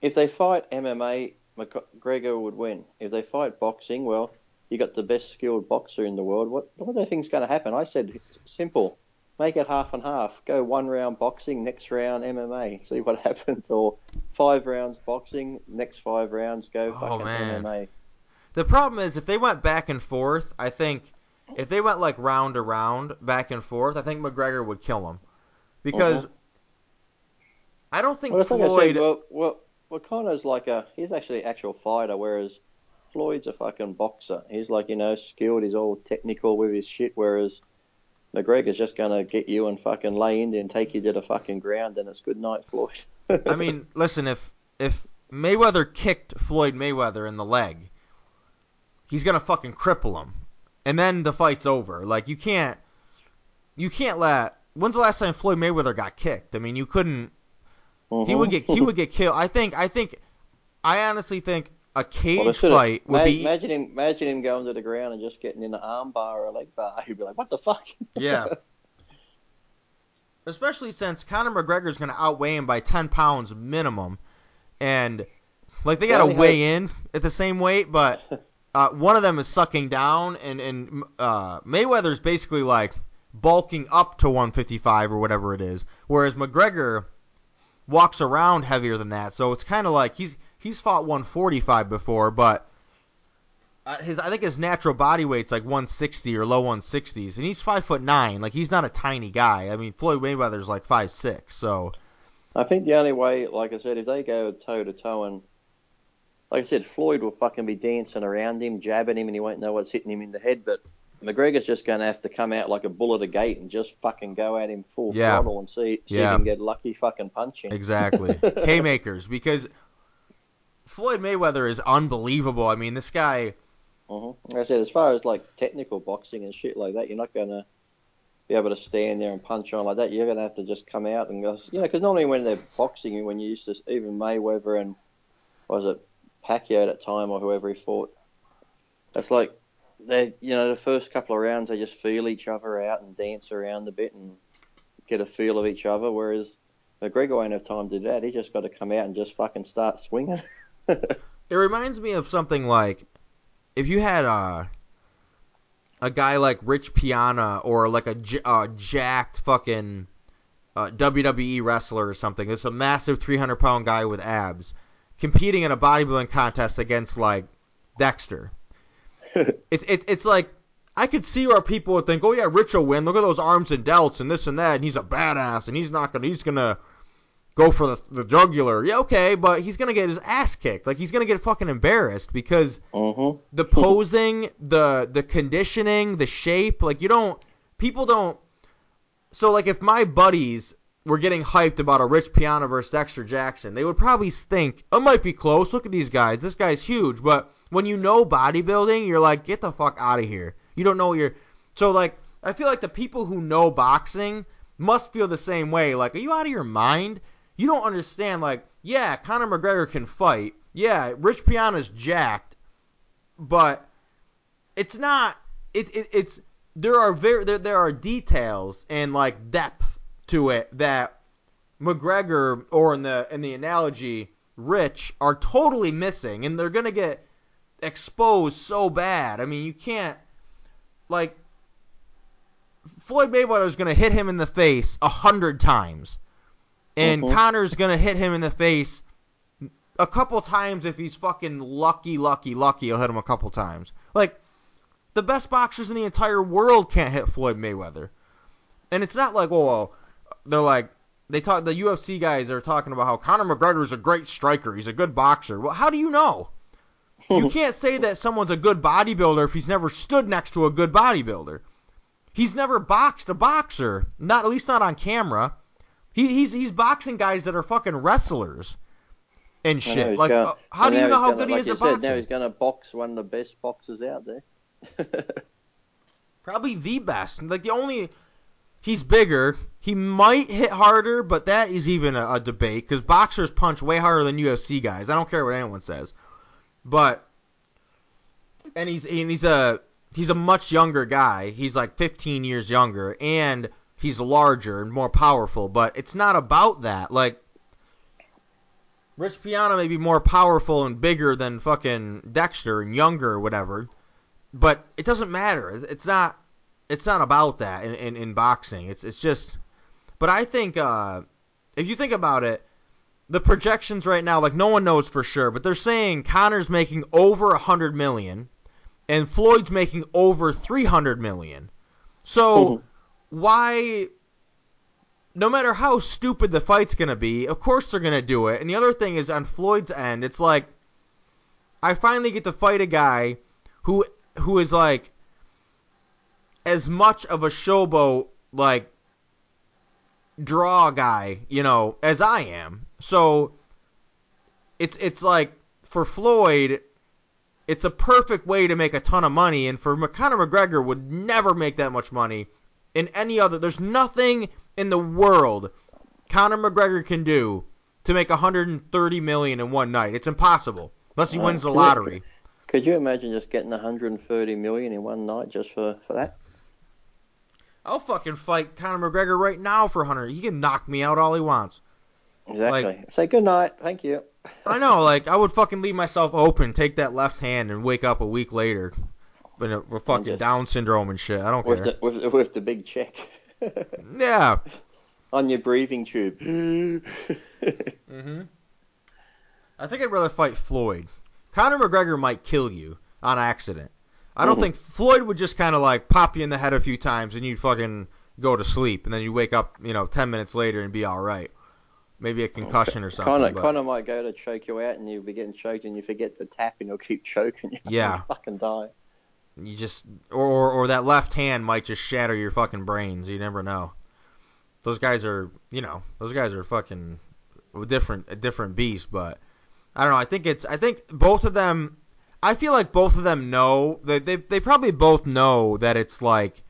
[SPEAKER 3] if they fight MMA, McGregor would win. If they fight boxing, well, you got the best skilled boxer in the world. What what do they think's going to happen? I said simple. Make it half and half. Go one round boxing, next round MMA. See what happens. Or five rounds boxing, next five rounds go
[SPEAKER 2] Oh,
[SPEAKER 3] fucking
[SPEAKER 2] man.
[SPEAKER 3] MMA.
[SPEAKER 2] the problem is if they went back and forth, I think if they went like round to round, back and forth, I think McGregor would kill him. Because uh-huh. I don't think
[SPEAKER 3] Well,
[SPEAKER 2] Floyd
[SPEAKER 3] well, well, well, Conor's like a he's actually an actual fighter, whereas Floyd's a fucking boxer. He's like you know skilled. He's all technical with his shit, whereas McGregor's just gonna get you and fucking lay in there and take you to the fucking ground, and it's good night, Floyd.
[SPEAKER 2] I mean, listen, if if Mayweather kicked Floyd Mayweather in the leg, he's gonna fucking cripple him, and then the fight's over. Like you can't, you can't let. When's the last time Floyd Mayweather got kicked? I mean, you couldn't. He would get he would get killed. I think I think I honestly think a
[SPEAKER 3] Well,
[SPEAKER 2] cage
[SPEAKER 3] should've-
[SPEAKER 2] fight would
[SPEAKER 3] ma-
[SPEAKER 2] be
[SPEAKER 3] Imagine him, imagine him going to the ground and just getting in an armbar or a leg bar. He'd be like, "What the fuck?"
[SPEAKER 2] yeah. Especially since Conor McGregor's going to outweigh him by ten pounds minimum, and like they got to weigh in at the same weight, but uh, one of them is sucking down, and and uh, Mayweather's basically like bulking up to 155 or whatever it is, whereas McGregor walks around heavier than that. So it's kind of like he's he's fought 145 before, but uh, his I think his natural body weight's like 160 or low 160s, and he's five foot nine. Like he's not a tiny guy. I mean Floyd Mayweather's like five six. So
[SPEAKER 3] I think the only way, like I said, if they go toe to toe and, like I said, Floyd will fucking be dancing around him, jabbing him, and he won't know what's hitting him in the head. But McGregor's just going to have to come out like a bull at a gate and just fucking go at him full
[SPEAKER 2] Yeah.
[SPEAKER 3] throttle and see, see
[SPEAKER 2] Yeah.
[SPEAKER 3] if he can get lucky fucking punching.
[SPEAKER 2] exactly haymakers because Floyd Mayweather is unbelievable. I mean this guy.
[SPEAKER 3] hmm Like I said, as far as like technical boxing and shit like that, you're not going to be able to stand there and punch on like that. You're going to have to just come out and go, you know, because normally when they're boxing, when you used to, even Mayweather and, what was it, Pacquiao at that time or whoever he fought, it's like, they, you know, the first couple of rounds, they just feel each other out and dance around a bit and get a feel of each other, whereas McGregor won't have time to do that. He just got to come out and just fucking start swinging.
[SPEAKER 2] It reminds me of something like if you had a a guy like Rich Piana or like a, uh, jacked fucking uh, WWE wrestler or something. It's a massive 300 pound guy with abs competing in a bodybuilding contest against like Dexter. It's it's it's like I could see where people would think, oh yeah, Rich will win. Look at those arms and delts and this and that, and he's a badass, and he's not gonna he's gonna go for the the jugular. Yeah, okay, but he's gonna get his ass kicked. Like he's gonna get fucking embarrassed because
[SPEAKER 3] mm-hmm.
[SPEAKER 2] the posing, the the conditioning, the shape, like you don't people don't so like if my buddies were getting hyped about a Rich Piana versus Dexter Jackson, they would probably think, "It might be close. Look at these guys. This guy's huge." But when you know bodybuilding, you're like, get the fuck out of here. You don't know what you're. So like, I feel like the people who know boxing must feel the same way. Like, are you out of your mind? You don't understand. Like, yeah, Conor McGregor can fight. Yeah, Rich Piana's jacked, but it's not. It, it it's there are very there, there are details and like depth to it that McGregor or in the in the analogy Rich are totally missing, and they're gonna get exposed so bad. I mean, you can't like Floyd Mayweather's gonna hit him in the face a hundred times, and
[SPEAKER 3] Mhm.
[SPEAKER 2] Conor's gonna hit him in the face a couple times if he's fucking lucky, lucky, lucky. He'll hit him a couple times. Like the best boxers in the entire world can't hit Floyd Mayweather, and it's not like oh well, they're like they talk the UFC guys are talking about how Conor McGregor's a great striker, he's a good boxer. Well, how do you know? You can't say that someone's a good bodybuilder if he's never stood next to a good bodybuilder. He's never boxed a boxer, not at least not on camera. He, he's he's boxing guys that are fucking wrestlers and shit. Like,
[SPEAKER 3] gonna-
[SPEAKER 2] uh, how do you know how
[SPEAKER 3] gonna-
[SPEAKER 2] good he is at
[SPEAKER 3] said, Now he's going to box one of the best boxers out there.
[SPEAKER 2] Probably the best. Like the only, he's bigger. He might hit harder, but that is even a, a debate because boxers punch way harder than UFC guys. I don't care what anyone says, but and he's and he's a he's a much younger guy. He's like 15 years younger, and he's larger and more powerful. But it's not about that. Like Rich Piana may be more powerful and bigger than fucking Dexter and younger or whatever, but it doesn't matter. It's not. It's not about that in, in, in boxing. It's it's just. But I think uh, if you think about it, the projections right now, like no one knows for sure, but they're saying Conor's making over a hundred million, and Floyd's making over three hundred million. So why? No matter how stupid the fight's gonna be, of course they're gonna do it. And the other thing is on Floyd's end, it's like I finally get to fight a guy who who is like as much of a showboat like draw guy, you know, as I am. So it's it's like for Floyd, it's a perfect way to make a ton of money, and for Conor McGregor would never make that much money in any other. There's nothing in the world Conor McGregor can do to make 130 million in one night. It's impossible unless he
[SPEAKER 3] Oh,
[SPEAKER 2] wins the lottery.
[SPEAKER 3] Could you imagine just getting 130 million in one night just for, for that?
[SPEAKER 2] I'll fucking fight Conor McGregor right now for 100. He can knock me out all he wants.
[SPEAKER 3] Exactly. Say good night. Thank you.
[SPEAKER 2] I know, like I would fucking leave myself open, take that left hand, and wake up a week later with, a, with fucking
[SPEAKER 3] just-
[SPEAKER 2] Down syndrome and shit. I don't
[SPEAKER 3] With
[SPEAKER 2] care.
[SPEAKER 3] the, with, with the big check
[SPEAKER 2] Yeah.
[SPEAKER 3] on your breathing tube.
[SPEAKER 2] Mm-hmm. I think I'd rather fight Floyd. Conor McGregor might kill you on accident. I don't think Floyd would just kind of like pop you in the head a few times and you'd fucking go to sleep, and then you wake up, you know, ten minutes later and be all right. Maybe a oh, concussion or something.
[SPEAKER 3] Conor,
[SPEAKER 2] but-
[SPEAKER 3] Conor might go to choke you out and you'll be getting choked and you forget to tap and he'll keep choking you.
[SPEAKER 2] Yeah.
[SPEAKER 3] Fucking die.
[SPEAKER 2] You just or, or or that left hand might just shatter your fucking brains. You never know. Those guys are, you know, those guys are fucking a different a different beast. But I don't know. I think it's I think both of them. I feel like both of them know that they they probably both know that it's like.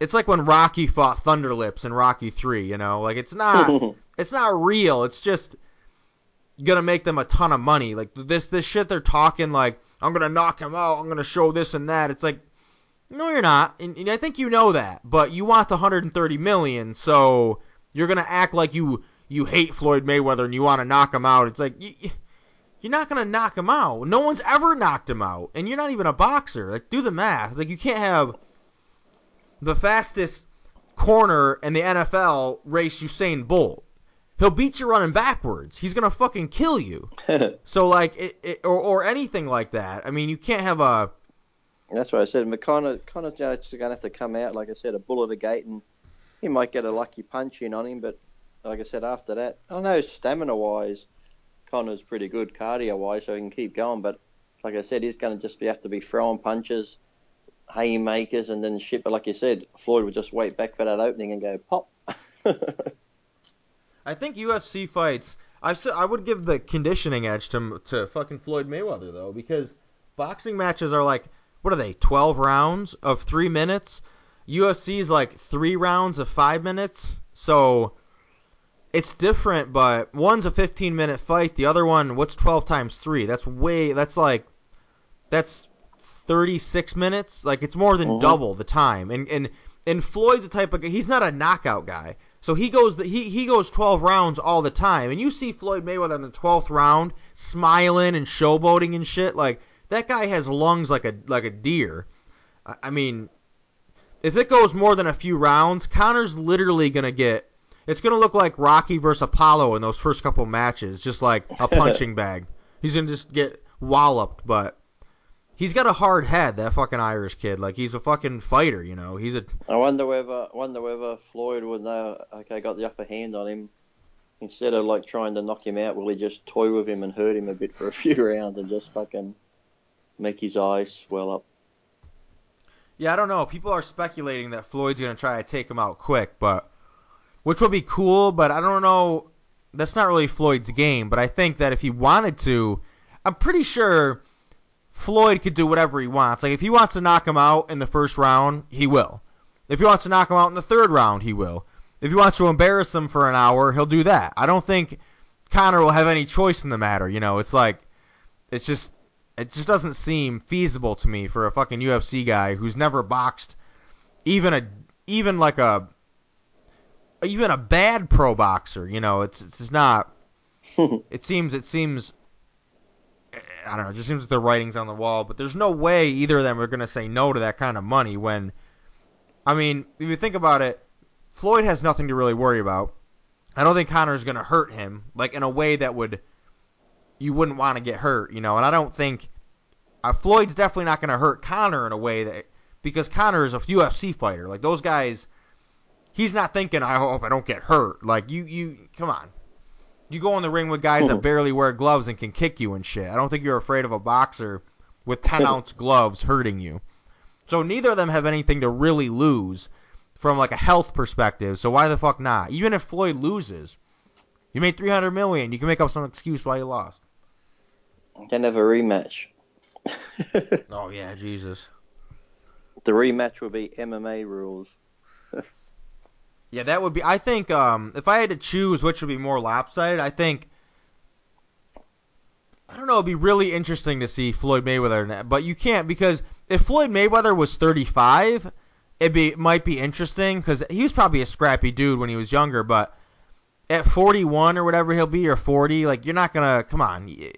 [SPEAKER 2] It's like when Rocky fought Thunderlips in Rocky Three. You know, like it's not it's not real. It's just gonna make them a ton of money. Like this this shit they're talking like I'm gonna knock him out. I'm gonna show this and that. It's like no, you're not, and, and I think you know that. But you want the 130 million, so you're gonna act like you you hate Floyd Mayweather and you want to knock him out. It's like you, you- you're not gonna knock him out. No one's ever knocked him out, and you're not even a boxer. Like do the math. Like you can't have the fastest corner in the NFL race Usain Bolt. He'll beat you running backwards. He's gonna fucking kill you. So like it, it or or anything like that. I mean, you can't have a
[SPEAKER 3] That's what I said. Conor, Conor's just going to have to come out, like I said, a bull at a gate, and he might get a lucky punch in on him. But like I said, after that, I know stamina wise, Conor's pretty good cardio wise, so he can keep going. But like I said, he's going to just be, have to be throwing punches, haymakers, and then shit. But like you said, Floyd would just wait back for that opening and go pop.
[SPEAKER 2] I think UFC fights. I still I would give the conditioning edge to to fucking Floyd Mayweather though because boxing matches are like what are they 12 rounds of 3 minutes UFC is like 3 rounds of 5 minutes so it's different but one's a 15 minute fight the other one what's 12 times 3 that's way that's like that's 36 minutes? Like it's more than
[SPEAKER 3] Mhm.
[SPEAKER 2] double the time. And and and Floyd's the type of guy he's not a knockout guy. So he goes the, he he goes 12 rounds all the time. And you see Floyd Mayweather in the 12th round smiling and showboating and shit. Like that guy has lungs like a like a deer. I, I mean if it goes more than a few rounds Conor's literally going to get it's going to look like Rocky versus Apollo in those first couple matches. Just like a punching bag. He's going to just get walloped but He's got a hard head, that fucking Irish kid. Like he's a fucking fighter, you know. He's a
[SPEAKER 3] I wonder whether wonder whether Floyd would know. Okay, got the upper hand on him. Instead of like trying to knock him out, will he just toy with him and hurt him a bit for a few rounds and just fucking make his eyes swell up?
[SPEAKER 2] Yeah, I don't know. People are speculating that Floyd's going to try to take him out quick, but which would be cool, but I don't know. That's not really Floyd's game, but I think that if he wanted to, I'm pretty sure Floyd could do whatever he wants. Like if he wants to knock him out in the first round, he will. If he wants to knock him out in the third round, he will. If he wants to embarrass him for an hour, he'll do that. I don't think Conor will have any choice in the matter, you know. It's like it's just it just doesn't seem feasible to me for a fucking UFC guy who's never boxed even a even like a even a bad pro boxer, you know. It's it's not it seems it seems I don't know, it just seems like the writing's on the wall, but there's no way either of them are going to say no to that kind of money when I mean, if you think about it, Floyd has nothing to really worry about. I don't think Conor's going to hurt him like in a way that would you wouldn't want to get hurt, you know. And I don't think uh, Floyd's definitely not going to hurt Conor in a way that because Conor is a UFC fighter. Like those guys, he's not thinking, "I hope I don't get hurt." Like you, you come on, you go in the ring with guys that
[SPEAKER 3] Mhm.
[SPEAKER 2] barely wear gloves and can kick you and shit. I don't think you're afraid of a boxer with ten ounce gloves hurting you. So neither of them have anything to really lose from like a health perspective. So why the fuck not? Even if Floyd loses, you made three hundred million. You can make up some excuse why you lost.
[SPEAKER 3] Can have a rematch.
[SPEAKER 2] Oh yeah, Jesus.
[SPEAKER 3] The rematch will be MMA rules.
[SPEAKER 2] Yeah, that would be. I think um, if I had to choose which would be more lopsided, I think. I don't know. It'd be really interesting to see Floyd Mayweather, in that, but you can't because if Floyd Mayweather was 35, it be it might be interesting because he was probably a scrappy dude when he was younger, but at 41 or whatever he'll be or 40, like you're not gonna come on. He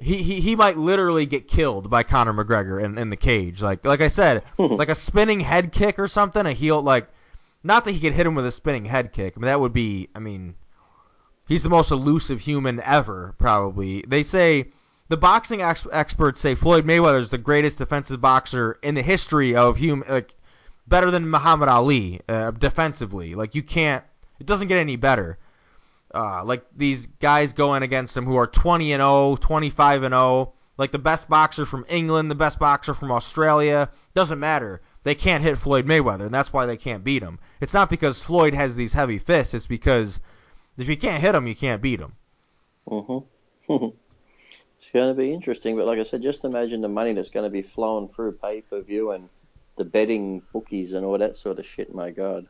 [SPEAKER 2] he, he might literally get killed by Conor McGregor in, in the cage. Like like I said, like a spinning head kick or something, a heel like not that he could hit him with a spinning head kick. I mean, that would be. I mean, he's the most elusive human ever, probably. They say the boxing ex- experts say Floyd Mayweather is the greatest defensive boxer in the history of human, like better than Muhammad Ali uh, defensively. Like you can't. It doesn't get any better. Uh, like these guys going against him who are 20 and 0, 25 and 0, like the best boxer from England, the best boxer from Australia, doesn't matter. They can't hit Floyd Mayweather, and that's why they can't beat him. It's not because Floyd has these heavy fists, it's because if you can't hit him, you can't beat him.
[SPEAKER 3] Mm-hmm. it's going to be interesting, but like I said, just imagine the money that's going to be flowing through pay per view and the betting bookies and all that sort of shit. My God.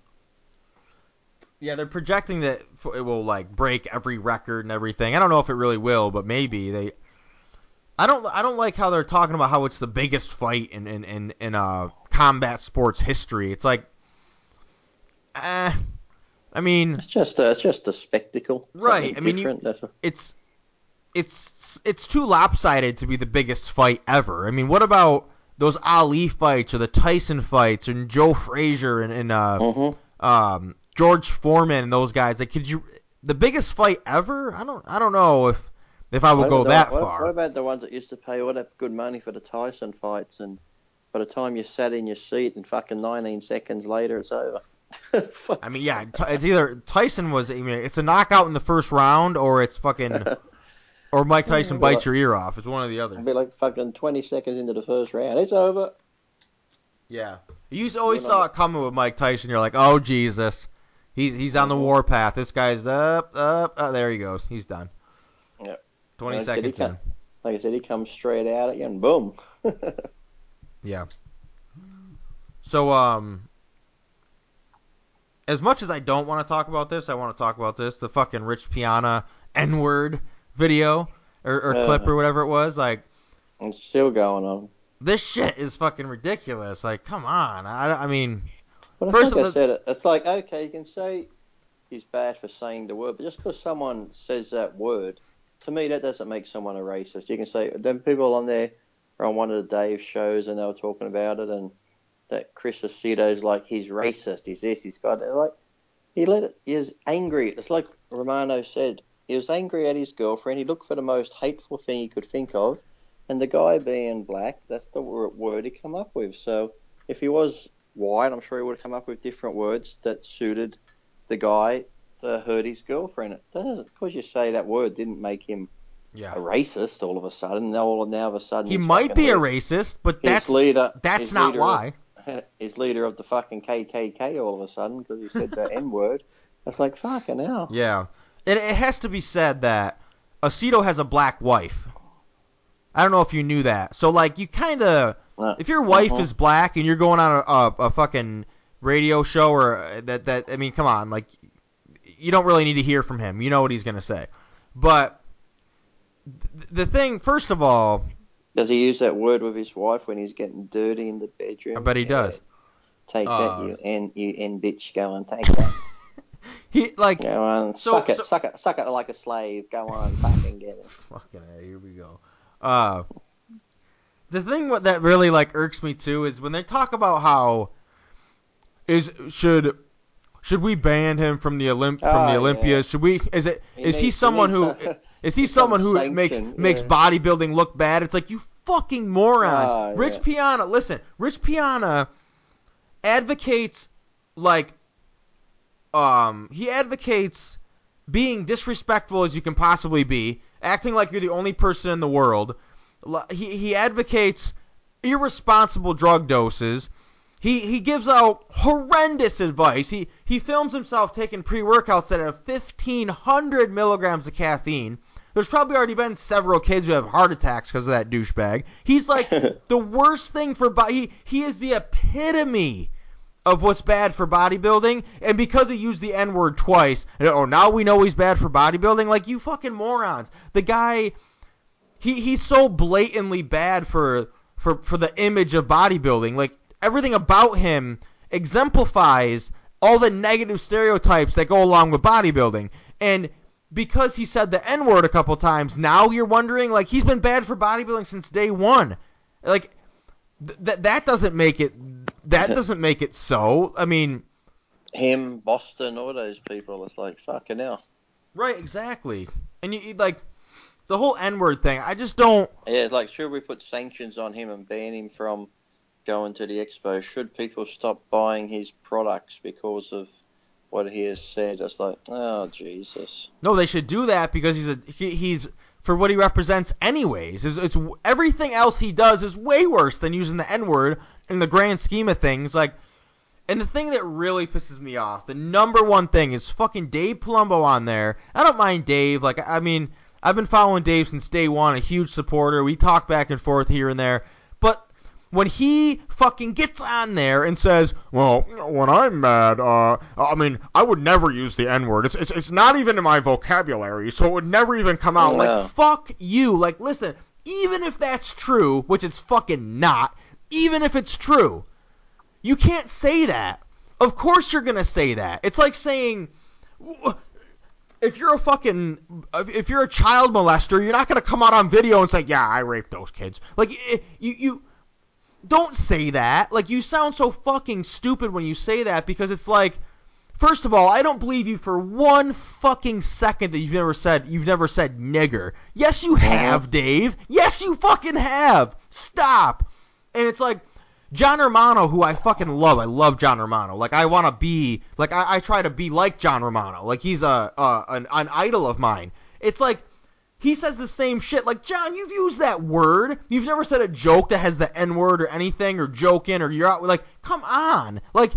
[SPEAKER 2] Yeah, they're projecting that it will like break every record and everything. I don't know if it really will, but maybe they. I don't. I don't like how they're talking about how it's the biggest fight in in in, in uh combat sports history. It's like, eh. I mean,
[SPEAKER 3] It's just a, it's just a spectacle.
[SPEAKER 2] Right, I mean, you-
[SPEAKER 3] different. That's a-
[SPEAKER 2] it's it's it's too lopsided to be the biggest fight ever. I mean, what about those Ali fights or the Tyson fights and Joe Frazier and, and uh,
[SPEAKER 3] Mhm.
[SPEAKER 2] um, George Foreman and those guys? Like, could you the biggest fight ever? I don't I don't know if if I would
[SPEAKER 3] What
[SPEAKER 2] go
[SPEAKER 3] the-
[SPEAKER 2] that
[SPEAKER 3] what,
[SPEAKER 2] far.
[SPEAKER 3] What about the ones that used to pay all that good money for the Tyson fights, and by the time you sat in your seat and fucking 19 seconds later, it's over.
[SPEAKER 2] I mean, yeah, it's either Tyson was. I mean, it's a knockout in the first round, or it's fucking, or Mike Tyson bites your ear off. It's one or the other.
[SPEAKER 3] It'd be like fucking 20 seconds into the first round. It's over.
[SPEAKER 2] Yeah. You always saw it coming with Mike Tyson. You're like, oh Jesus, He's he's on the
[SPEAKER 3] Mhm.
[SPEAKER 2] warpath. This guy's up, up. Oh, there he goes. He's done.
[SPEAKER 3] Yep.
[SPEAKER 2] Twenty
[SPEAKER 3] Like I said, he
[SPEAKER 2] seconds in.
[SPEAKER 3] can't- Like I said, he comes straight out at you and boom.
[SPEAKER 2] Yeah. So um as much as I don't want to talk about this, I want to talk about this. The fucking Rich Piana N word video or, or
[SPEAKER 3] Uh.
[SPEAKER 2] clip or whatever it was. Like
[SPEAKER 3] it's still going on.
[SPEAKER 2] this shit is fucking ridiculous. Like, come on. I, I mean,
[SPEAKER 3] But I
[SPEAKER 2] First
[SPEAKER 3] think
[SPEAKER 2] of
[SPEAKER 3] I
[SPEAKER 2] the-
[SPEAKER 3] said it. It's like okay, you can say he's bad for saying the word, but just because someone says that word, to me that doesn't make someone a racist. You can say then people on there are on one of the Dave shows and they were talking about it, and that Chris Aceto's like he's racist, he's this, he's got they're like he let it. He is angry. It's like Romano said. He was angry at his girlfriend. He looked for the most hateful thing he could think of, and the guy being black, that's the word he come up with. So if he was white, I'm sure he would have come up with different words that suited the guy that hurt his girlfriend. It doesn't because you say that word didn't make him
[SPEAKER 2] yeah.
[SPEAKER 3] a racist all of a sudden. Now all now of a sudden
[SPEAKER 2] He might be a racist, but
[SPEAKER 3] his
[SPEAKER 2] that's
[SPEAKER 3] leader.
[SPEAKER 2] that's not
[SPEAKER 3] leader
[SPEAKER 2] why.
[SPEAKER 3] His leader of the fucking KKK all of a sudden because he said the N word. It's like fucking hell.
[SPEAKER 2] Yeah. And it has to be said that Aceto has a black wife. I don't know if you knew that. So like you kind of if your wife
[SPEAKER 3] uh-huh.
[SPEAKER 2] is black and you're going on a, a, a fucking radio show or uh, that that I mean, come on, like you don't really need to hear from him. You know what he's gonna say. But th- the thing, first of all,
[SPEAKER 3] Does he use that word with his wife when he's getting dirty in the bedroom?
[SPEAKER 2] I bet he
[SPEAKER 3] Yeah.
[SPEAKER 2] does.
[SPEAKER 3] Take
[SPEAKER 2] Uh,
[SPEAKER 3] that, you N, you N bitch. Go on, take that.
[SPEAKER 2] He like
[SPEAKER 3] Go on,
[SPEAKER 2] So-
[SPEAKER 3] suck it,
[SPEAKER 2] so-
[SPEAKER 3] suck it, suck it like a slave. Go on, fucking get it.
[SPEAKER 2] Fucking A, here we go. Uh, the thing what- that really like irks me too is when they talk about how is should should we ban him from the Olymp from
[SPEAKER 3] Ah,
[SPEAKER 2] the
[SPEAKER 3] yeah.
[SPEAKER 2] Should we? Is it
[SPEAKER 3] He
[SPEAKER 2] is
[SPEAKER 3] needs- he
[SPEAKER 2] someone who
[SPEAKER 3] a-
[SPEAKER 2] is he someone who
[SPEAKER 3] sanction,
[SPEAKER 2] makes makes bodybuilding look bad? It's like you fucking morons.
[SPEAKER 3] Ah,
[SPEAKER 2] Rich
[SPEAKER 3] yeah.
[SPEAKER 2] Piana, listen, Rich Piana advocates like um he advocates being disrespectful as you can possibly be, acting like you're the only person in the world. He he advocates irresponsible drug doses. He he gives out horrendous advice. He he films himself taking pre-workouts that have 1500 milligrams of caffeine. There's probably already been several kids who have heart attacks because of that douchebag. He's like the worst thing for body. He, he is the epitome of what's bad for bodybuilding, and because he used the N word twice, oh, now we know he's bad for bodybuilding. Like you fucking morons. The guy, he he's so blatantly bad for for for the image of bodybuilding. Like everything about him exemplifies all the negative stereotypes that go along with bodybuilding, and. Because he said the N word a couple times, now you're wondering like he's been bad for bodybuilding since day one. Like that that doesn't make it that doesn't make it so. I mean,
[SPEAKER 3] Him, Boston, all those people. It's like fucking hell.
[SPEAKER 2] right, exactly. And you, like the whole N-word thing. I just don't.
[SPEAKER 3] Yeah, like should we put sanctions on him and ban him from going to the expo? Should people stop buying his products because of what he has said? It's like, oh Jesus.
[SPEAKER 2] No, they should do that because he's a he, he's for what he represents anyways. It's, it's everything else he does is way worse than using the N-word in the grand scheme of things. Like, and the thing that really pisses me off, the number one thing is fucking Dave Palumbo on there. I don't mind Dave. Like, I mean, I've been following Dave since day one, a huge supporter. We talk back and forth here and there, when he fucking gets on there and says, "Well, when I'm mad, uh, I mean, I would never use the N-word. It's it's, it's not even in my vocabulary, so it would never even come out."
[SPEAKER 3] Yeah.
[SPEAKER 2] Like, fuck you. Like, listen, even if that's true, which it's fucking not, even if it's true, you can't say that. Of course you're gonna say that. It's like saying. If you're a fucking, if you're a child molester, you're not gonna come out on video and say, "Yeah, I raped those kids." Like, you, you, don't say that. Like you sound so fucking stupid when you say that because it's like first of all, I don't believe you for one fucking second that you've never said you've never said nigger. Yes, you have, Dave. Yes, you fucking have. Stop. And it's like John Romano, who I fucking love. I love John Romano. Like I want to be like I, I try to be like John Romano. Like he's a, a an, an idol of mine. It's like he says the same shit. Like, John, you've used that word. You've never said a joke that has the N word or anything, or joking, or you're out. Like, come on. Like,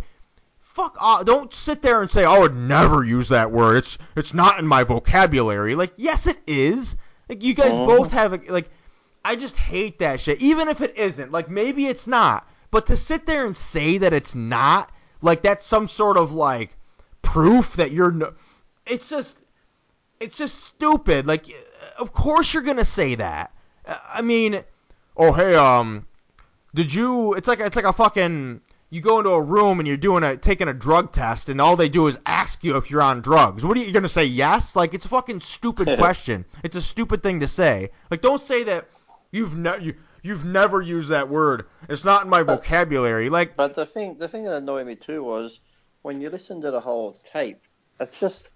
[SPEAKER 2] fuck off. Don't sit there and say I would never use that word. It's it's not in my vocabulary. Like yes, it is. Like you guys
[SPEAKER 3] Mhm.
[SPEAKER 2] both have a, like. I just hate that shit. Even if it isn't, like maybe it's not, but to sit there and say that it's not, like that's some sort of like proof that you're no. It's just, it's just stupid. Like, of course you're gonna say that. Uh, I mean, oh hey, um, did you? It's like it's like a fucking. You go into a room and you're doing a taking a drug test, and all they do is ask you if you're on drugs. What are you gonna say? Yes? Like it's a fucking stupid question. It's a stupid thing to say. Like don't say that you've never. you, you've never used that word. It's not in my vocabulary. Like
[SPEAKER 3] But the thing, the thing that annoyed me too was when you listen to the whole tape. It's just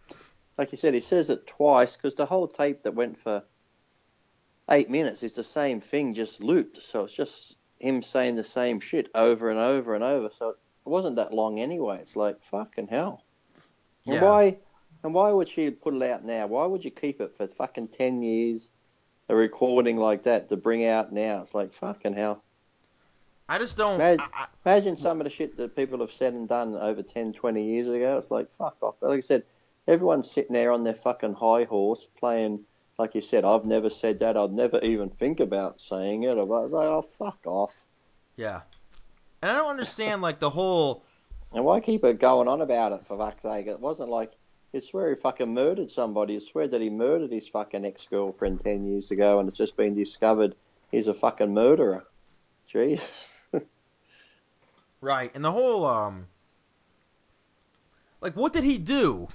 [SPEAKER 3] like you said. He says it twice because the whole tape that went for eight minutes is the same thing, just looped. So it's just him saying the same shit over and over and over. So it wasn't that long anyway. It's like fucking hell. And
[SPEAKER 2] Yeah.
[SPEAKER 3] why? And why would she put it out now? Why would you keep it for fucking ten years? A recording like that to bring out now. It's like fucking hell.
[SPEAKER 2] I just don't.
[SPEAKER 3] Mad-
[SPEAKER 2] I- I-
[SPEAKER 3] Imagine some of the shit that people have said and done over 10, 20 years ago. It's like, fuck off. But like I said, everyone's sitting there on their fucking high horse playing, like you said, I've never said that. I'd never even think about saying it. Or, like, oh, fuck off.
[SPEAKER 2] yeah. And I don't understand like the whole.
[SPEAKER 3] And why keep it going on about it, for fuck's sake? It wasn't like, you swear he fucking murdered somebody. You swear that he murdered his fucking ex-girlfriend 10 years ago and it's just been discovered he's a fucking murderer. Jeez.
[SPEAKER 2] Right, and the whole um like what did he do?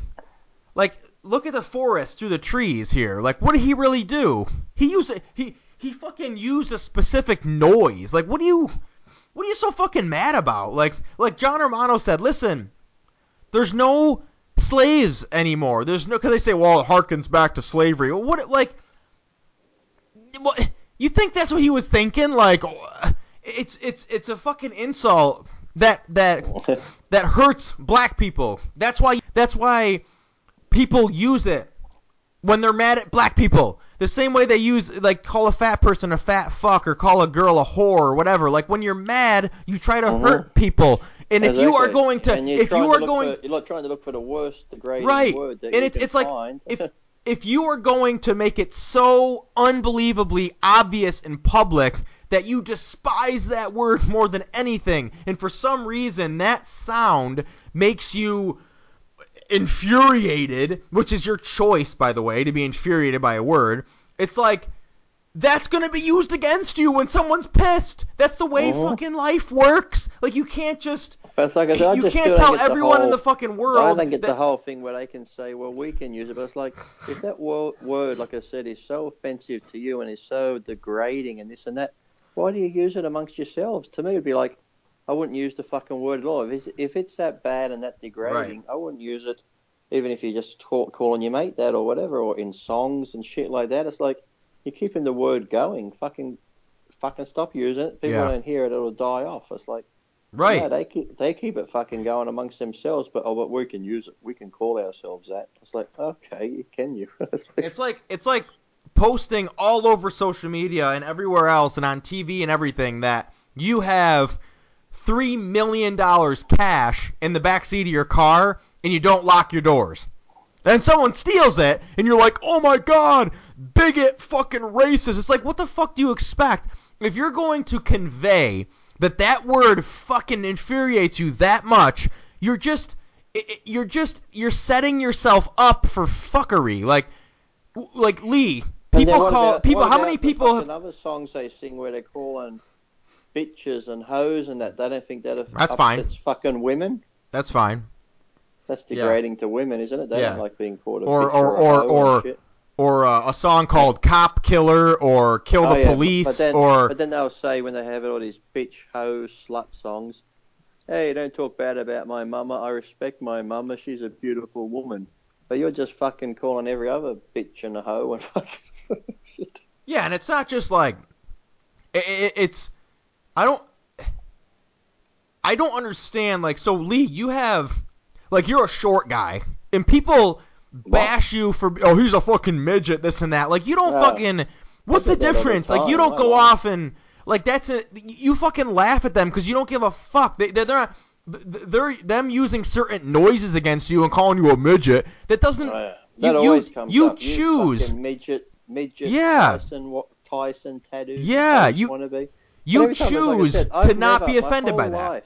[SPEAKER 2] Like look at the forest through the trees here. Like what did he really do? He used a, he he fucking used a specific noise. Like what do you what are you so fucking mad about? Like like John Romano said, "Listen, there's no slaves anymore. There's no cuz they say, "Well, it harkens back to slavery." Well, what like what you think that's what he was thinking? Like it's it's it's a fucking insult that that that hurts black people. That's why that's why people use it when they're mad at black people. The same way they use like call a fat person a fat fuck or call a girl a whore or whatever. Like when you're mad, you try to
[SPEAKER 3] Mhm.
[SPEAKER 2] hurt people. And if you are going to if you are going
[SPEAKER 3] for, you're like trying to look for the worst degrading
[SPEAKER 2] Right.
[SPEAKER 3] word that
[SPEAKER 2] And
[SPEAKER 3] you
[SPEAKER 2] it's-
[SPEAKER 3] can
[SPEAKER 2] it's like, if if you are going to make it so unbelievably obvious in public that you despise that word more than anything, and for some reason that sound makes you infuriated, which is your choice, by the way, to be infuriated by a word, it's like that's going to be used against you when someone's pissed. That's the way
[SPEAKER 3] Mhm.
[SPEAKER 2] fucking life works. Like you can't just
[SPEAKER 3] But like I I
[SPEAKER 2] you can't tell
[SPEAKER 3] the
[SPEAKER 2] everyone in the fucking world
[SPEAKER 3] don't get
[SPEAKER 2] that-
[SPEAKER 3] the whole thing where they can say, well, we can use it, but it's like if that word, word, like I said, is so offensive to you and is so degrading and this and that, why do you use it amongst yourselves? To me, it'd be like I wouldn't use the fucking word at all. If it's, if it's that bad and that degrading, I wouldn't use it, even if you're just call, calling your mate that or whatever, or in songs and shit like that. It's like you're keeping the word going. Fucking, fucking stop using it. People
[SPEAKER 2] Yeah.
[SPEAKER 3] don't hear it; it'll die off. It's like.
[SPEAKER 2] right.
[SPEAKER 3] No, they keep they keep it fucking going amongst themselves, but oh, but we can use it. We can call ourselves that. It's like, okay, can you? It's like-
[SPEAKER 2] It's like it's like posting all over social media and everywhere else and on TV and everything that you have three million dollars cash in the back seat of your car and you don't lock your doors. Then someone steals it and you're like, "Oh my god, bigot, fucking racist." It's like, what the fuck do you expect? If you're going to convey that that word fucking infuriates you that much, you're just you're just you're setting yourself up for fuckery. Like like Lee, people call
[SPEAKER 3] about-
[SPEAKER 2] people. How many people have?
[SPEAKER 3] other songs they sing where they're calling bitches and hoes and that? They don't think that
[SPEAKER 2] That's fine.
[SPEAKER 3] It's fucking women.
[SPEAKER 2] That's fine.
[SPEAKER 3] That's
[SPEAKER 2] Yeah.
[SPEAKER 3] degrading to women, isn't it? They
[SPEAKER 2] Yeah.
[SPEAKER 3] don't like being called a
[SPEAKER 2] Or-
[SPEAKER 3] bitch
[SPEAKER 2] or-
[SPEAKER 3] or
[SPEAKER 2] or- or-
[SPEAKER 3] shit.
[SPEAKER 2] Or uh, a song called "Cop Killer" or "Kill
[SPEAKER 3] Oh,
[SPEAKER 2] the
[SPEAKER 3] yeah,
[SPEAKER 2] Police"
[SPEAKER 3] But then,
[SPEAKER 2] or
[SPEAKER 3] but then they'll say when they have all these bitch, hoe, slut songs, "Hey, don't talk bad about my mama. I respect my mama. She's a beautiful woman." But you're just fucking calling every other bitch and a hoe and fucking shit.
[SPEAKER 2] Yeah, and it's not just like i i it's I don't I don't understand like so Lee, you have like you're a short guy and people bash you for oh he's a fucking midget this and that. Like you don't
[SPEAKER 3] Yeah.
[SPEAKER 2] fucking what's the
[SPEAKER 3] do that all the
[SPEAKER 2] difference? Like you don't go off and like that's a you fucking laugh at them cuz you don't give a fuck. They they're, they're not th- th- they're them using certain noises against you and calling you a midget. That doesn't.
[SPEAKER 3] Oh, yeah.
[SPEAKER 2] You-
[SPEAKER 3] That
[SPEAKER 2] you-
[SPEAKER 3] always comes
[SPEAKER 2] you
[SPEAKER 3] up.
[SPEAKER 2] choose.
[SPEAKER 3] fucking midget, midget,
[SPEAKER 2] Yeah.
[SPEAKER 3] Tyson, what, Tyson tattoo.
[SPEAKER 2] Yeah, you-
[SPEAKER 3] want to be.
[SPEAKER 2] You
[SPEAKER 3] time, like
[SPEAKER 2] choose
[SPEAKER 3] said,
[SPEAKER 2] to not
[SPEAKER 3] never-
[SPEAKER 2] be offended by that.
[SPEAKER 3] life,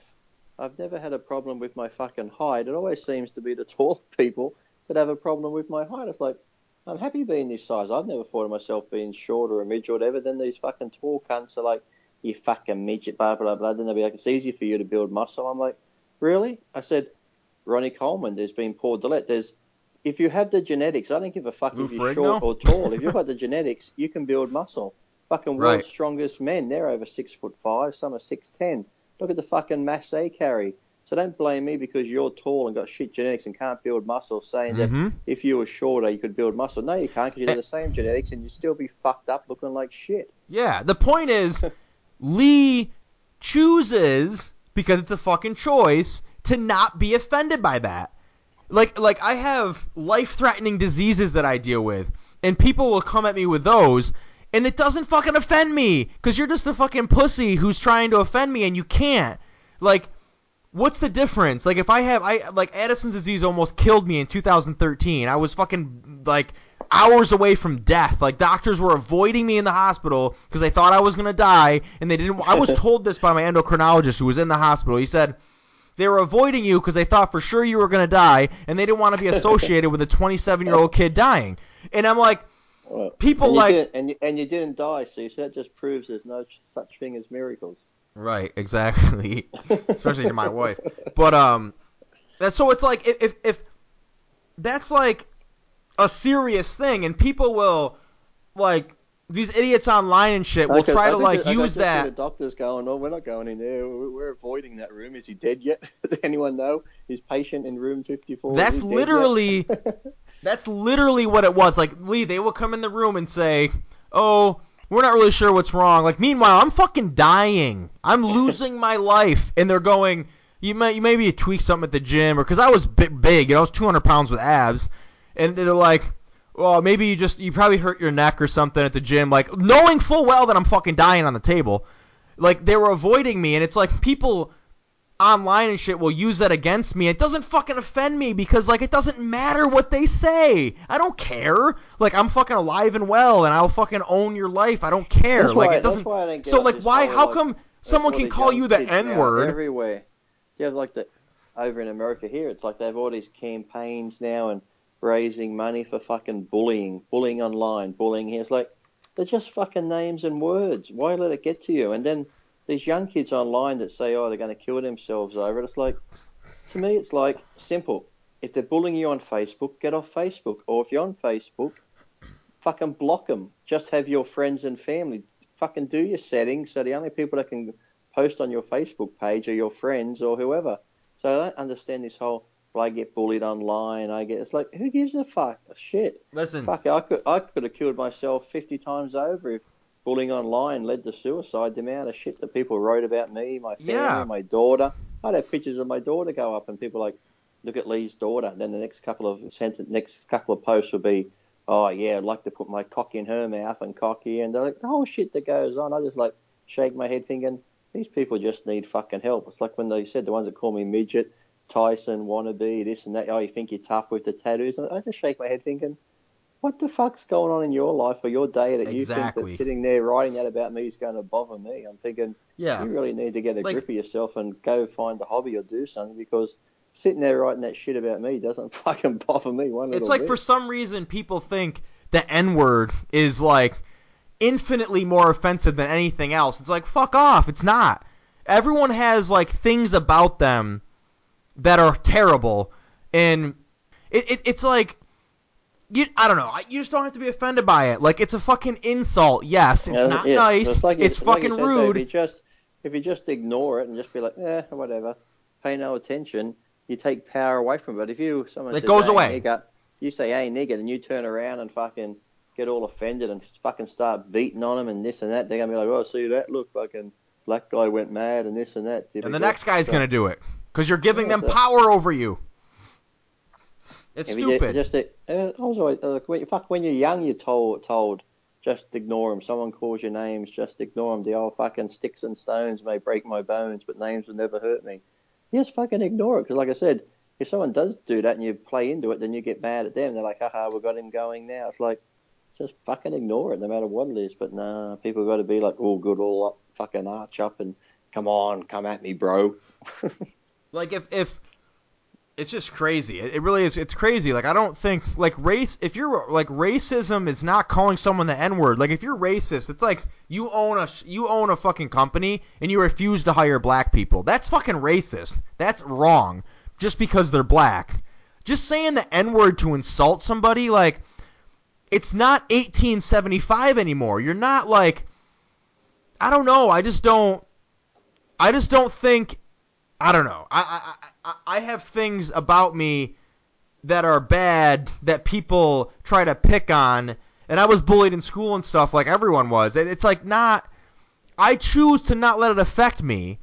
[SPEAKER 3] I've never had a problem with my fucking height. It always seems to be the tall people that have a problem with my height. It's like, I'm happy being this size. I've never thought of myself being short or a midget or whatever. Then these fucking tall cunts are like, you fucking midget, blah, blah, blah. Then they'll be like, it's easy for you to build muscle. I'm like, really? I said, Ronnie Coleman, there's been Paul Dillett. There's, if you have the genetics, I don't give a fuck
[SPEAKER 2] Lou
[SPEAKER 3] if you're
[SPEAKER 2] Ferrigno?
[SPEAKER 3] short or tall. if you've got the genetics, you can build muscle. Fucking world's
[SPEAKER 2] Right.
[SPEAKER 3] strongest men, they're over six foot five. Some are six ten. Look at the fucking mass they carry. So don't blame me because you're tall and got shit genetics and can't build muscle, saying that
[SPEAKER 2] Mhm.
[SPEAKER 3] if you were shorter you could build muscle. No, you can't because you
[SPEAKER 2] Eh.
[SPEAKER 3] have the same genetics and you'd still be fucked up looking like shit.
[SPEAKER 2] Yeah, the point is, Lee chooses because it's a fucking choice to not be offended by that. Like, like I have life-threatening diseases that I deal with, and people will come at me with those, and it doesn't fucking offend me because you're just a fucking pussy who's trying to offend me, and you can't. Like, what's the difference? Like, if I have, I like Addison's disease almost killed me in 2013. I was fucking like hours away from death. Like doctors were avoiding me in the hospital because they thought I was gonna die, and they didn't. I was told this by my endocrinologist who was in the hospital. He said they were avoiding you because they thought for sure you were gonna die, and they didn't want to be associated with a 27 year old kid dying. And I'm like,
[SPEAKER 3] Well,
[SPEAKER 2] People
[SPEAKER 3] and
[SPEAKER 2] like-
[SPEAKER 3] and you, and you didn't die, so that just proves there's no such thing as miracles.
[SPEAKER 2] Right, exactly. Especially to my wife. But um so it's like if if, if that's like a serious thing and people will like these idiots online and shit will try
[SPEAKER 3] I
[SPEAKER 2] to like use that
[SPEAKER 3] The doctor's going, oh, we're not going in there. We're, we're avoiding that room. Is he dead yet? Does anyone know? Is patient in room 54?
[SPEAKER 2] That's
[SPEAKER 3] he dead yet?"
[SPEAKER 2] literally that's literally what it was. Like Lee, they will come in the room and say, "Oh, we're not really sure what's wrong." Like meanwhile, I'm fucking dying. I'm losing my life, and they're going, "You may you maybe tweak something at the gym, or because I was big, big, you know, I was 200 pounds with abs," and they're like. Well, maybe you just you probably hurt your neck or something at the gym, like knowing full well that I'm fucking dying on the table. Like they were avoiding me, and it's like people online and shit will use that against me. It doesn't fucking offend me because like it doesn't matter what they say. I don't care. Like I'm fucking alive and well, and I'll fucking own your life. I don't care.
[SPEAKER 3] That's
[SPEAKER 2] like
[SPEAKER 3] why,
[SPEAKER 2] it doesn't.
[SPEAKER 3] That's why I don't get
[SPEAKER 2] so like why? How
[SPEAKER 3] like,
[SPEAKER 2] come someone can call you the N word?
[SPEAKER 3] everywhere. You have like the over in America here. It's like they have all these campaigns now and raising money for fucking bullying, bullying online, bullying here. It's like they're just fucking names and words. Why let it get to you? And then these young kids online that say, oh, they're going to kill themselves over it. It's like to me, it's like simple. If they're bullying you on Facebook, get off Facebook. Or if you're on Facebook, fucking block them. Just have your friends and family. Fucking do your settings so the only people that can post on your Facebook page are your friends or whoever. So I don't understand this whole. Well, I get bullied online. I get. It's like who gives a fuck? Shit.
[SPEAKER 2] Listen,
[SPEAKER 3] Fuck. I could. I could have killed myself fifty times over if bullying online led to suicide. The amount of shit that people wrote about me, my family,
[SPEAKER 2] Yeah.
[SPEAKER 3] my daughter. I'd have pictures of my daughter go up, and people like, look at Lee's daughter. And Then the next couple of sentence, next couple of posts would be, oh yeah, I'd like to put my cock in her mouth and cocky, and they're like the whole shit that goes on. I just like shake my head thinking these people just need fucking help. It's like when they said the ones that call me midget, Tyson, wannabe, this and that. Oh, you think you're tough with the tattoos? I just shake my head thinking. What the fuck's going on in your life or your day that you think that sitting there writing that about me is going to bother me? I'm thinking,
[SPEAKER 2] yeah.
[SPEAKER 3] you really need to get a
[SPEAKER 2] Like-
[SPEAKER 3] grip of yourself and go find a hobby or do something because sitting there writing that shit about me doesn't fucking bother me one
[SPEAKER 2] It's like
[SPEAKER 3] bit.
[SPEAKER 2] for some reason people think the N word is like infinitely more offensive than anything else. It's like fuck off. It's not. Everyone has like things about them that are terrible, and it, it it's like you. I don't know. You just don't have to be offended by it. Like it's a fucking insult. Yes, it's
[SPEAKER 3] Yeah,
[SPEAKER 2] not
[SPEAKER 3] yeah,
[SPEAKER 2] nice.
[SPEAKER 3] like
[SPEAKER 2] it's
[SPEAKER 3] like you
[SPEAKER 2] fucking
[SPEAKER 3] said, though,
[SPEAKER 2] rude.
[SPEAKER 3] If you just if you just ignore it and just be like, eh, whatever, pay no attention, you take power away from it. But If you someone
[SPEAKER 2] It
[SPEAKER 3] says,
[SPEAKER 2] goes
[SPEAKER 3] hey,
[SPEAKER 2] away.
[SPEAKER 3] nigger, you say, hey nigger, and you turn around and fucking get all offended and fucking start beating on them and this and that, they're gonna be like, oh, see that? Look, fucking black guy went mad and this and that.
[SPEAKER 2] and the next guy's
[SPEAKER 3] So-
[SPEAKER 2] gonna do it because you're giving them power over you. It's
[SPEAKER 3] If
[SPEAKER 2] stupid.
[SPEAKER 3] Just, uh, was always, uh, when, fuck, when you're young, you're told, told, just ignore them. Someone calls your names, just ignore them. The old fucking sticks and stones may break my bones, but names will never hurt me. just fucking ignore it. Because, like I said, if someone does do that and you play into it, then you get mad at them. They're like, haha, we've got him going now. It's like, just fucking ignore it no matter what it is. But nah, people got to be like, all good, all up, fucking arch up and come on, come at me, bro.
[SPEAKER 2] like if if it's just crazy. It, really is. It's crazy. Like I don't think like race. If you're like racism is not calling someone the n word. Like if you're racist, it's like you own a you own a fucking company and you refuse to hire black people. That's fucking racist. That's wrong. Just because they're black. Just saying the n word to insult somebody like it's not 1875 anymore. You're not like I don't know. I just don't I just don't think I don't know. I, I I have things about me that are bad that people try to pick on, and I was bullied in school and stuff like everyone was. And it's like not. I choose to not let it affect me,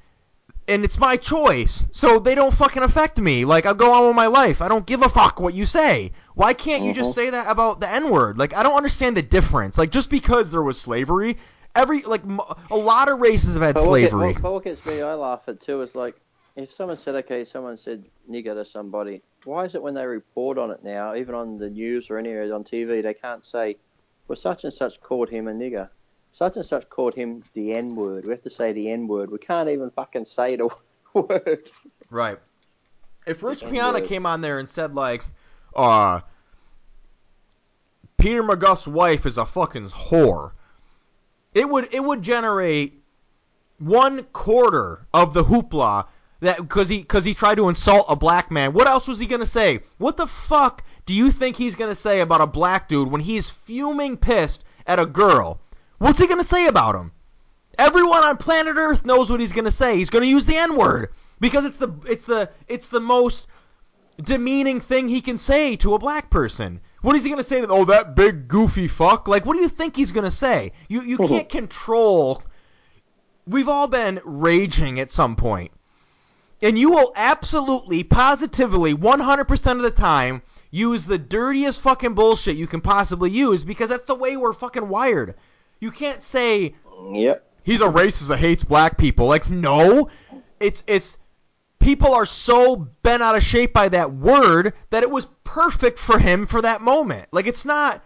[SPEAKER 2] and it's my choice. So they don't fucking affect me. Like I go on with my life. I don't give a fuck what you say. Why can't you just
[SPEAKER 3] Mhm.
[SPEAKER 2] say that about the N word? Like I don't understand the difference. Like just because there was slavery, every like m- a lot of races have had
[SPEAKER 3] But what,
[SPEAKER 2] slavery.
[SPEAKER 3] what, but what gets me, I laugh at too, is like if someone said, okay, someone said nigger to somebody, why is it when they report on it now, even on the news or anywhere on TV, they can't say, well, such and such called him a nigger. Such and such called him the N word. We have to say the N word. We can't even fucking say the word.
[SPEAKER 2] Right. If Rich Piana came on there and said like, uh, Peter McGough's wife is a fucking whore, it would it would generate one quarter of the hoopla that because he because he tried to insult a black man. What else was he gonna say? What the fuck do you think he's gonna say about a black dude when he's fuming pissed at a girl? What's he gonna say about him? Everyone on planet Earth knows what he's gonna say. He's gonna use the N word because it's the it's the it's the most demeaning thing he can say to a black person. What is he gonna say to oh that big goofy fuck? Like what do you think he's gonna say? You you can't control. We've all been raging at some point, and you will absolutely, positively, 100% of the time use the dirtiest fucking bullshit you can possibly use because that's the way we're fucking wired. You can't say
[SPEAKER 3] Yep.
[SPEAKER 2] he's a racist that hates black people. Like, no, it's it's people are so bent out of shape by that word that it was perfect for him for that moment. Like, it's not.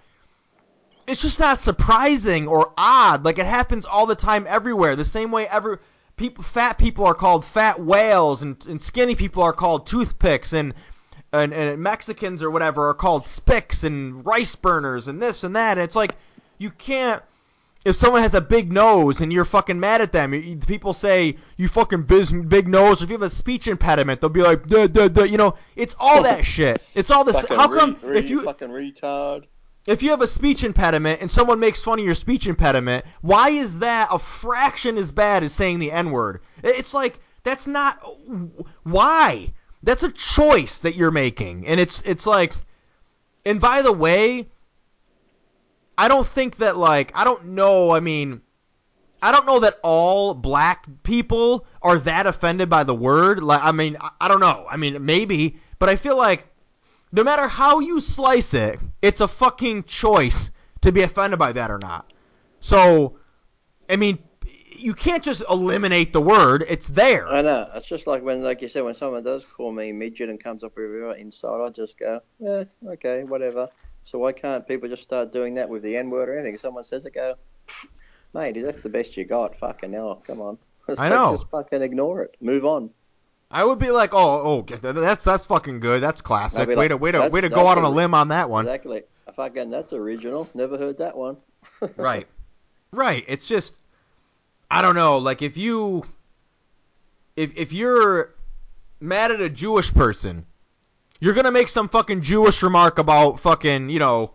[SPEAKER 2] It's just not surprising or odd. Like it happens all the time everywhere. The same way every people, fat people are called fat whales, and, and skinny people are called toothpicks, and, and and Mexicans or whatever are called spicks and rice burners and this and that. And it's like you can't if someone has a big nose and you're fucking mad at them, you- people say you fucking biz, big nose. If you have a speech impediment, they'll be like, duh, duh, duh. you know, it's all that shit. It's all this.
[SPEAKER 3] Fucking
[SPEAKER 2] How come
[SPEAKER 3] re- re-
[SPEAKER 2] if you
[SPEAKER 3] fucking retard?
[SPEAKER 2] If you have a speech impediment and someone makes fun of your speech impediment, why is that a fraction as bad as saying the N word? It's like that's not why. That's a choice that you're making, and it's it's like. And by the way, I don't think that like I don't know. I mean, I don't know that all black people are that offended by the word. Like, I mean, I, I don't know. I mean, maybe, but I feel like no matter how you slice it, it's a fucking choice to be offended by that or not. So, I mean, you can't just eliminate the word. It's there.
[SPEAKER 3] I know. It's just like when, like you said, when someone does call me midget and comes up with an insult, I just go, yeah, okay, whatever. So why can't people just start doing that with the N word or anything? If someone says it, go, mate, that's the best you got. Fucking hell, come on. It's
[SPEAKER 2] I
[SPEAKER 3] like,
[SPEAKER 2] know.
[SPEAKER 3] Just fucking ignore it. Move on.
[SPEAKER 2] I would be like, oh, oh, that's that's fucking good. That's classic.
[SPEAKER 3] I'd
[SPEAKER 2] way
[SPEAKER 3] like,
[SPEAKER 2] to way to way to go out on a
[SPEAKER 3] a-
[SPEAKER 2] limb on that one.
[SPEAKER 3] Exactly. Fucking, that's original. Never heard that one.
[SPEAKER 2] Right. Right. It's just I don't know, like if you if if you're mad at a Jewish person, you're gonna make some fucking Jewish remark about fucking, you know,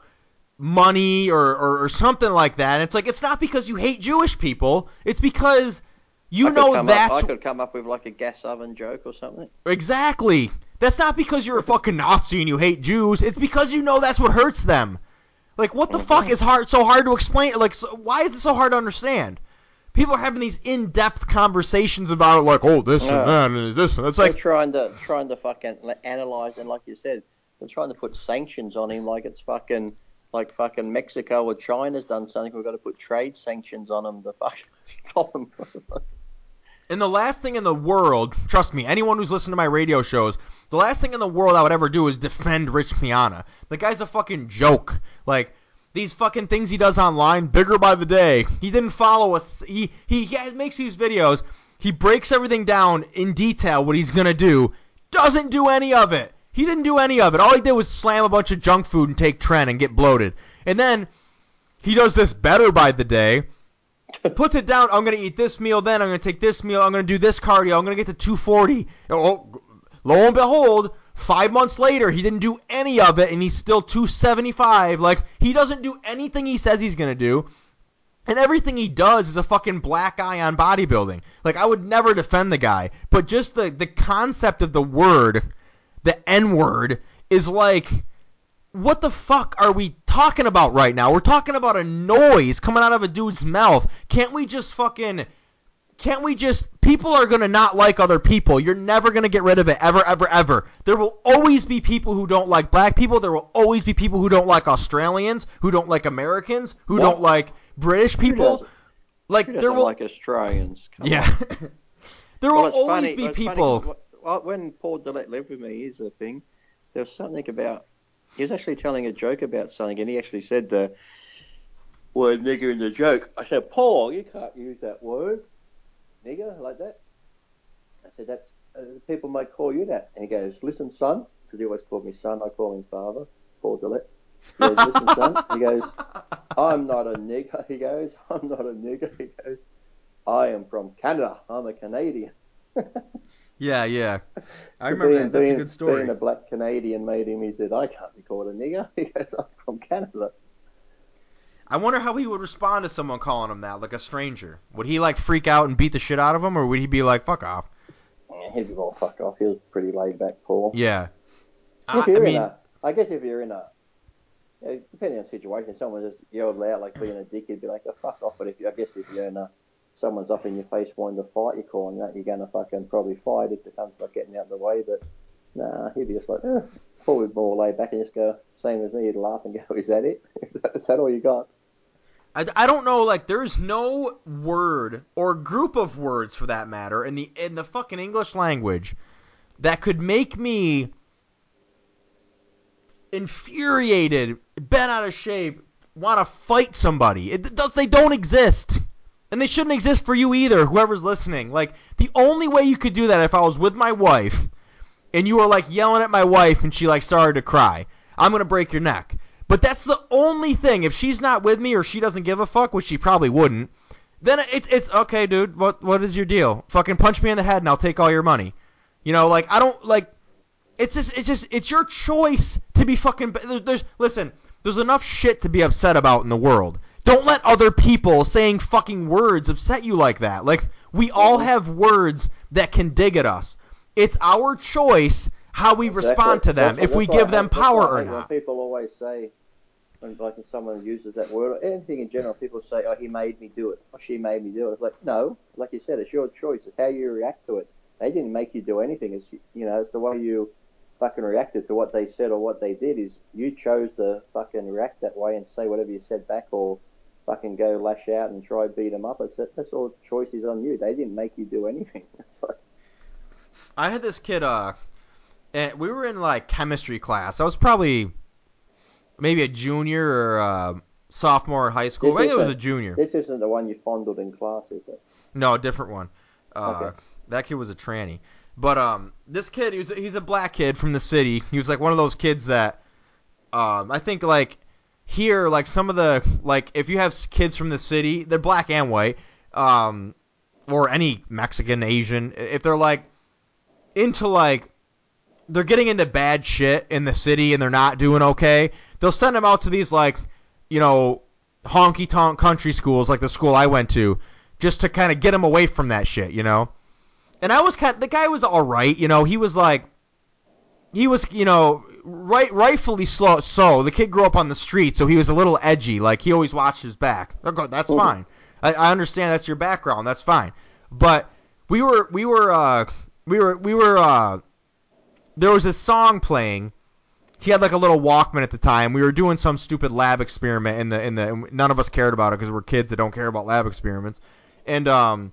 [SPEAKER 2] money or, or, or something like that. And it's like it's not because you hate Jewish people, it's because you
[SPEAKER 3] I
[SPEAKER 2] know
[SPEAKER 3] come
[SPEAKER 2] that's
[SPEAKER 3] I could come up with like a gas oven joke or something.
[SPEAKER 2] Exactly. That's not because you're a fucking Nazi and you hate Jews. It's because you know that's what hurts them. Like, what the mm-hmm. fuck is hard so hard to explain? Like, so, why is it so hard to understand? People are having these in-depth conversations about it, like, oh, this
[SPEAKER 3] Yeah.
[SPEAKER 2] and that and this. And it's
[SPEAKER 3] They're
[SPEAKER 2] like,
[SPEAKER 3] trying to trying to fucking analyze and like you said, they're trying to put sanctions on him like it's fucking like fucking Mexico or China's done something. We've got to put trade sanctions on him to fucking stop him.
[SPEAKER 2] And the last thing in the world, trust me, anyone who's listened to my radio shows, the last thing in the world I would ever do is defend Rich Piana. The guy's a fucking joke. Like these fucking things he does online, bigger by the day. He didn't follow us. He he, he makes these videos. He breaks everything down in detail what he's gonna do. Doesn't do any of it. He didn't do any of it. All he did was slam a bunch of junk food and take tren and get bloated. And then he does this better by the day. Puts it down. I'm gonna eat this meal. Then I'm gonna take this meal. I'm gonna do this cardio. I'm gonna get to 240. Oh, lo and behold, five months later, he didn't do any of it, and he's still 275. Like he doesn't do anything he says he's gonna do. And everything he does is a fucking black eye on bodybuilding. Like I would never defend the guy, but just the the concept of the word, the N word, is like what the fuck are we talking about right now? We're talking about a noise coming out of a dude's mouth. Can't we just fucking can't we just people are going to not like other people. You're never going to get rid of it ever ever ever. There will always be people who don't like black people. There will always be people who don't like Australians, who don't like Americans, who
[SPEAKER 3] What?
[SPEAKER 2] don't like British people. Like there will
[SPEAKER 3] like Australians? Come
[SPEAKER 2] Yeah. there
[SPEAKER 3] Well,
[SPEAKER 2] will always
[SPEAKER 3] funny.
[SPEAKER 2] be
[SPEAKER 3] well, funny,
[SPEAKER 2] people
[SPEAKER 3] well, when Paul Dillett lived with me, here's a thing. There was something about. He was actually telling a joke about something, and he actually said the word nigger in the joke. I said, Paul, you can't use that word, nigger, like that. I said, that's uh, people might call you that. And he goes, listen, son, because he always called me son. I call him father, Paul Dillett. He goes, listen, son. He goes, I'm not a nigger. He goes, I'm not a nigger. He goes, I am from Canada. I'm a Canadian.
[SPEAKER 2] Yeah, yeah. I remember
[SPEAKER 3] being,
[SPEAKER 2] that. That's
[SPEAKER 3] being,
[SPEAKER 2] a good story.
[SPEAKER 3] Being a black Canadian made him, he said, I can't be called a nigger. He goes, I'm from Canada.
[SPEAKER 2] I wonder how he would respond to someone calling him that, like a stranger. Would he like freak out and beat the shit out of him, or would he be like, "Fuck off"?
[SPEAKER 3] Yeah, he'd be all fuck off. He was pretty laid back, Paul.
[SPEAKER 2] Yeah. I,
[SPEAKER 3] If you're
[SPEAKER 2] I
[SPEAKER 3] in a, I guess if you're in a, depending on the situation, someone just yelled out like being a dick, he'd be like, oh, fuck off. But if you, I guess if you're in a, someone's up in your face wanting to fight, you're calling that, you're going to fucking probably fight if it comes to like getting out of the way. But nah, he'd be just like, eh. Be more laid back and just go, same as me, he'd laugh and go, is that it? Is that, is that all you got?
[SPEAKER 2] I, I don't know. Like, there's no word or group of words, for that matter, in the in the fucking English language that could make me infuriated, bent out of shape, want to fight somebody. It, does they don't exist. And they shouldn't exist for you either, whoever's listening. Like, the only way you could do that if I was with my wife and you were like yelling at my wife and she like started to cry, I'm going to break your neck. But that's the only thing. If she's not with me or she doesn't give a fuck, which she probably wouldn't, then it's it's okay, dude. What what is your deal? Fucking punch me in the head and I'll take all your money. You know, like I don't like it's just it's just it's your choice to be fucking there's, there's listen, there's enough shit to be upset about in the world. Don't let other people saying fucking words upset you like that. Like we all mm-hmm. have words that can dig at us. It's our choice how we respond to them
[SPEAKER 3] That's-
[SPEAKER 2] if we
[SPEAKER 3] I
[SPEAKER 2] give them
[SPEAKER 3] hate-
[SPEAKER 2] power or not.
[SPEAKER 3] People always say, when like someone uses that word or anything in general, people say, "Oh, he made me do it," or "She made me do it." It's like, no, like you said, it's your choice. It's how you react to it. They didn't make you do anything. It's you know, it's the way you fucking reacted to what they said or what they did. Is you chose to fucking react that way and say whatever you said back or fucking go lash out and try beat them up. It's that's all choices on you. They didn't make you do anything. It's like,
[SPEAKER 2] I had this kid. Uh, and we were in like chemistry class. I was probably maybe a junior or uh, sophomore in high school.
[SPEAKER 3] This
[SPEAKER 2] I think it was a junior.
[SPEAKER 3] this isn't the one you fondled in class, is it?
[SPEAKER 2] No, a different one. Uh,
[SPEAKER 3] Okay.
[SPEAKER 2] That kid was a tranny. But um, this kid, he was he's a black kid from the city. He was like one of those kids that, um, I think like here, like some of the like if you have kids from the city, they're black and white, um, or any Mexican, Asian, if they're like into like they're getting into bad shit in the city and they're not doing okay, they'll send them out to these like, you know, honky tonk country schools like the school I went to, just to kind of get them away from that shit, you know. And I was kind the guy was all right, you know. He was like, he was, you know, right, rightfully slow. So the kid grew up on the street, so he was a little edgy. Like he always watched his back. That's
[SPEAKER 3] Mhm.
[SPEAKER 2] fine. I, I understand that's your background. That's fine. But we were, we were, uh, we were, we were. uh There was a song playing. He had like a little Walkman at the time. We were doing some stupid lab experiment in the in the. And none of us cared about it because we're kids that don't care about lab experiments. And um,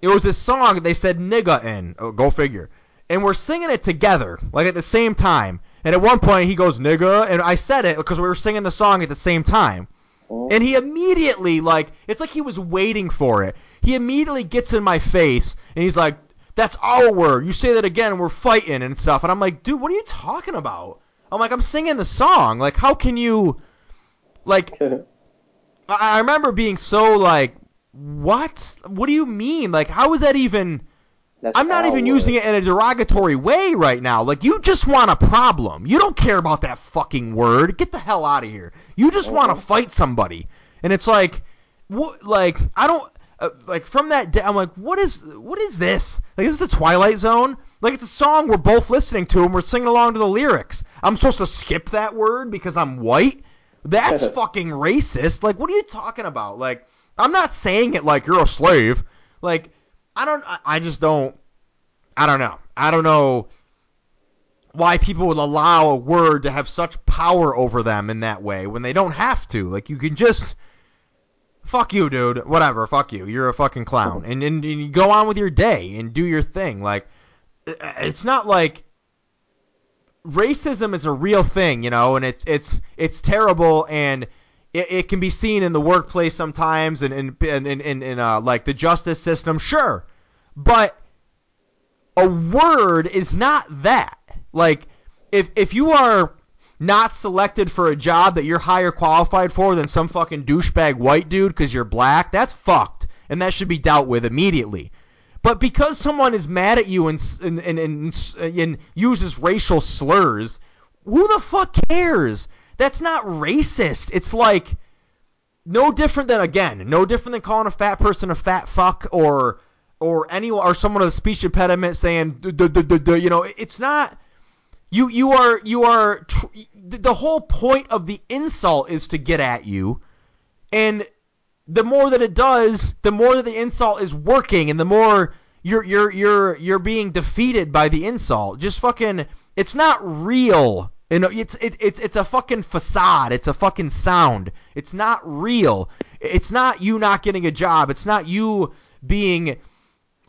[SPEAKER 2] it was a song they said nigga in. Oh, go figure. And we're singing it together, like at the same time. And at one point he goes nigga, and I said it because we were singing the song at the same time. Oh. And he immediately like it's like he was waiting for it. He immediately gets in my face and he's like, "That's our word. You say that again, we're fighting and stuff." And I'm like, "Dude, what are you talking about?" I'm like, "I'm singing the song. Like, how can you like I, I remember being so like, "What? What do you mean? Like, how is that even
[SPEAKER 3] That's
[SPEAKER 2] I'm not even using it in a derogatory way right now. Like you just want a problem. You don't care about that fucking word. Get the hell out of here. You just want to fight somebody. And it's like what like I don't uh, like from that day I'm like what is what is this? Like is this the Twilight Zone? Like it's a song we're both listening to and we're singing along to the lyrics. I'm supposed to skip that word because I'm white? That's fucking racist. Like what are you talking about? Like I'm not saying it like you're a slave. Like I don't I, just don't I don't know. I don't know why people would allow a word to have such power over them in that way when they don't have to. Like you can just fuck you, dude. Whatever, fuck you. You're a fucking clown. And and, and you go on with your day and do your thing. Like it's not like racism is a real thing, you know, and it's it's it's terrible and it, it can be seen in the workplace sometimes and in in in, in, in uh, like the justice system, sure. But a word is not that. Like if if you are not selected for a job that you're higher qualified for than some fucking douchebag white dude because you're black, that's fucked, and that should be dealt with immediately. But because someone is mad at you and and, and, and, and uses racial slurs, who the fuck cares? That's not racist. It's like no different than again, no different than calling a fat person a fat fuck or or anyone or someone with a speech impediment saying you know, it's not you you are you are the whole point of the insult is to get at you and the more that it does, the more that the insult is working, and the more you're you're you're you're being defeated by the insult. Just fucking, it's not real. You know, it's it, it's it's a fucking facade. It's a fucking sound. It's not real. It's not you not getting a job. It's not you being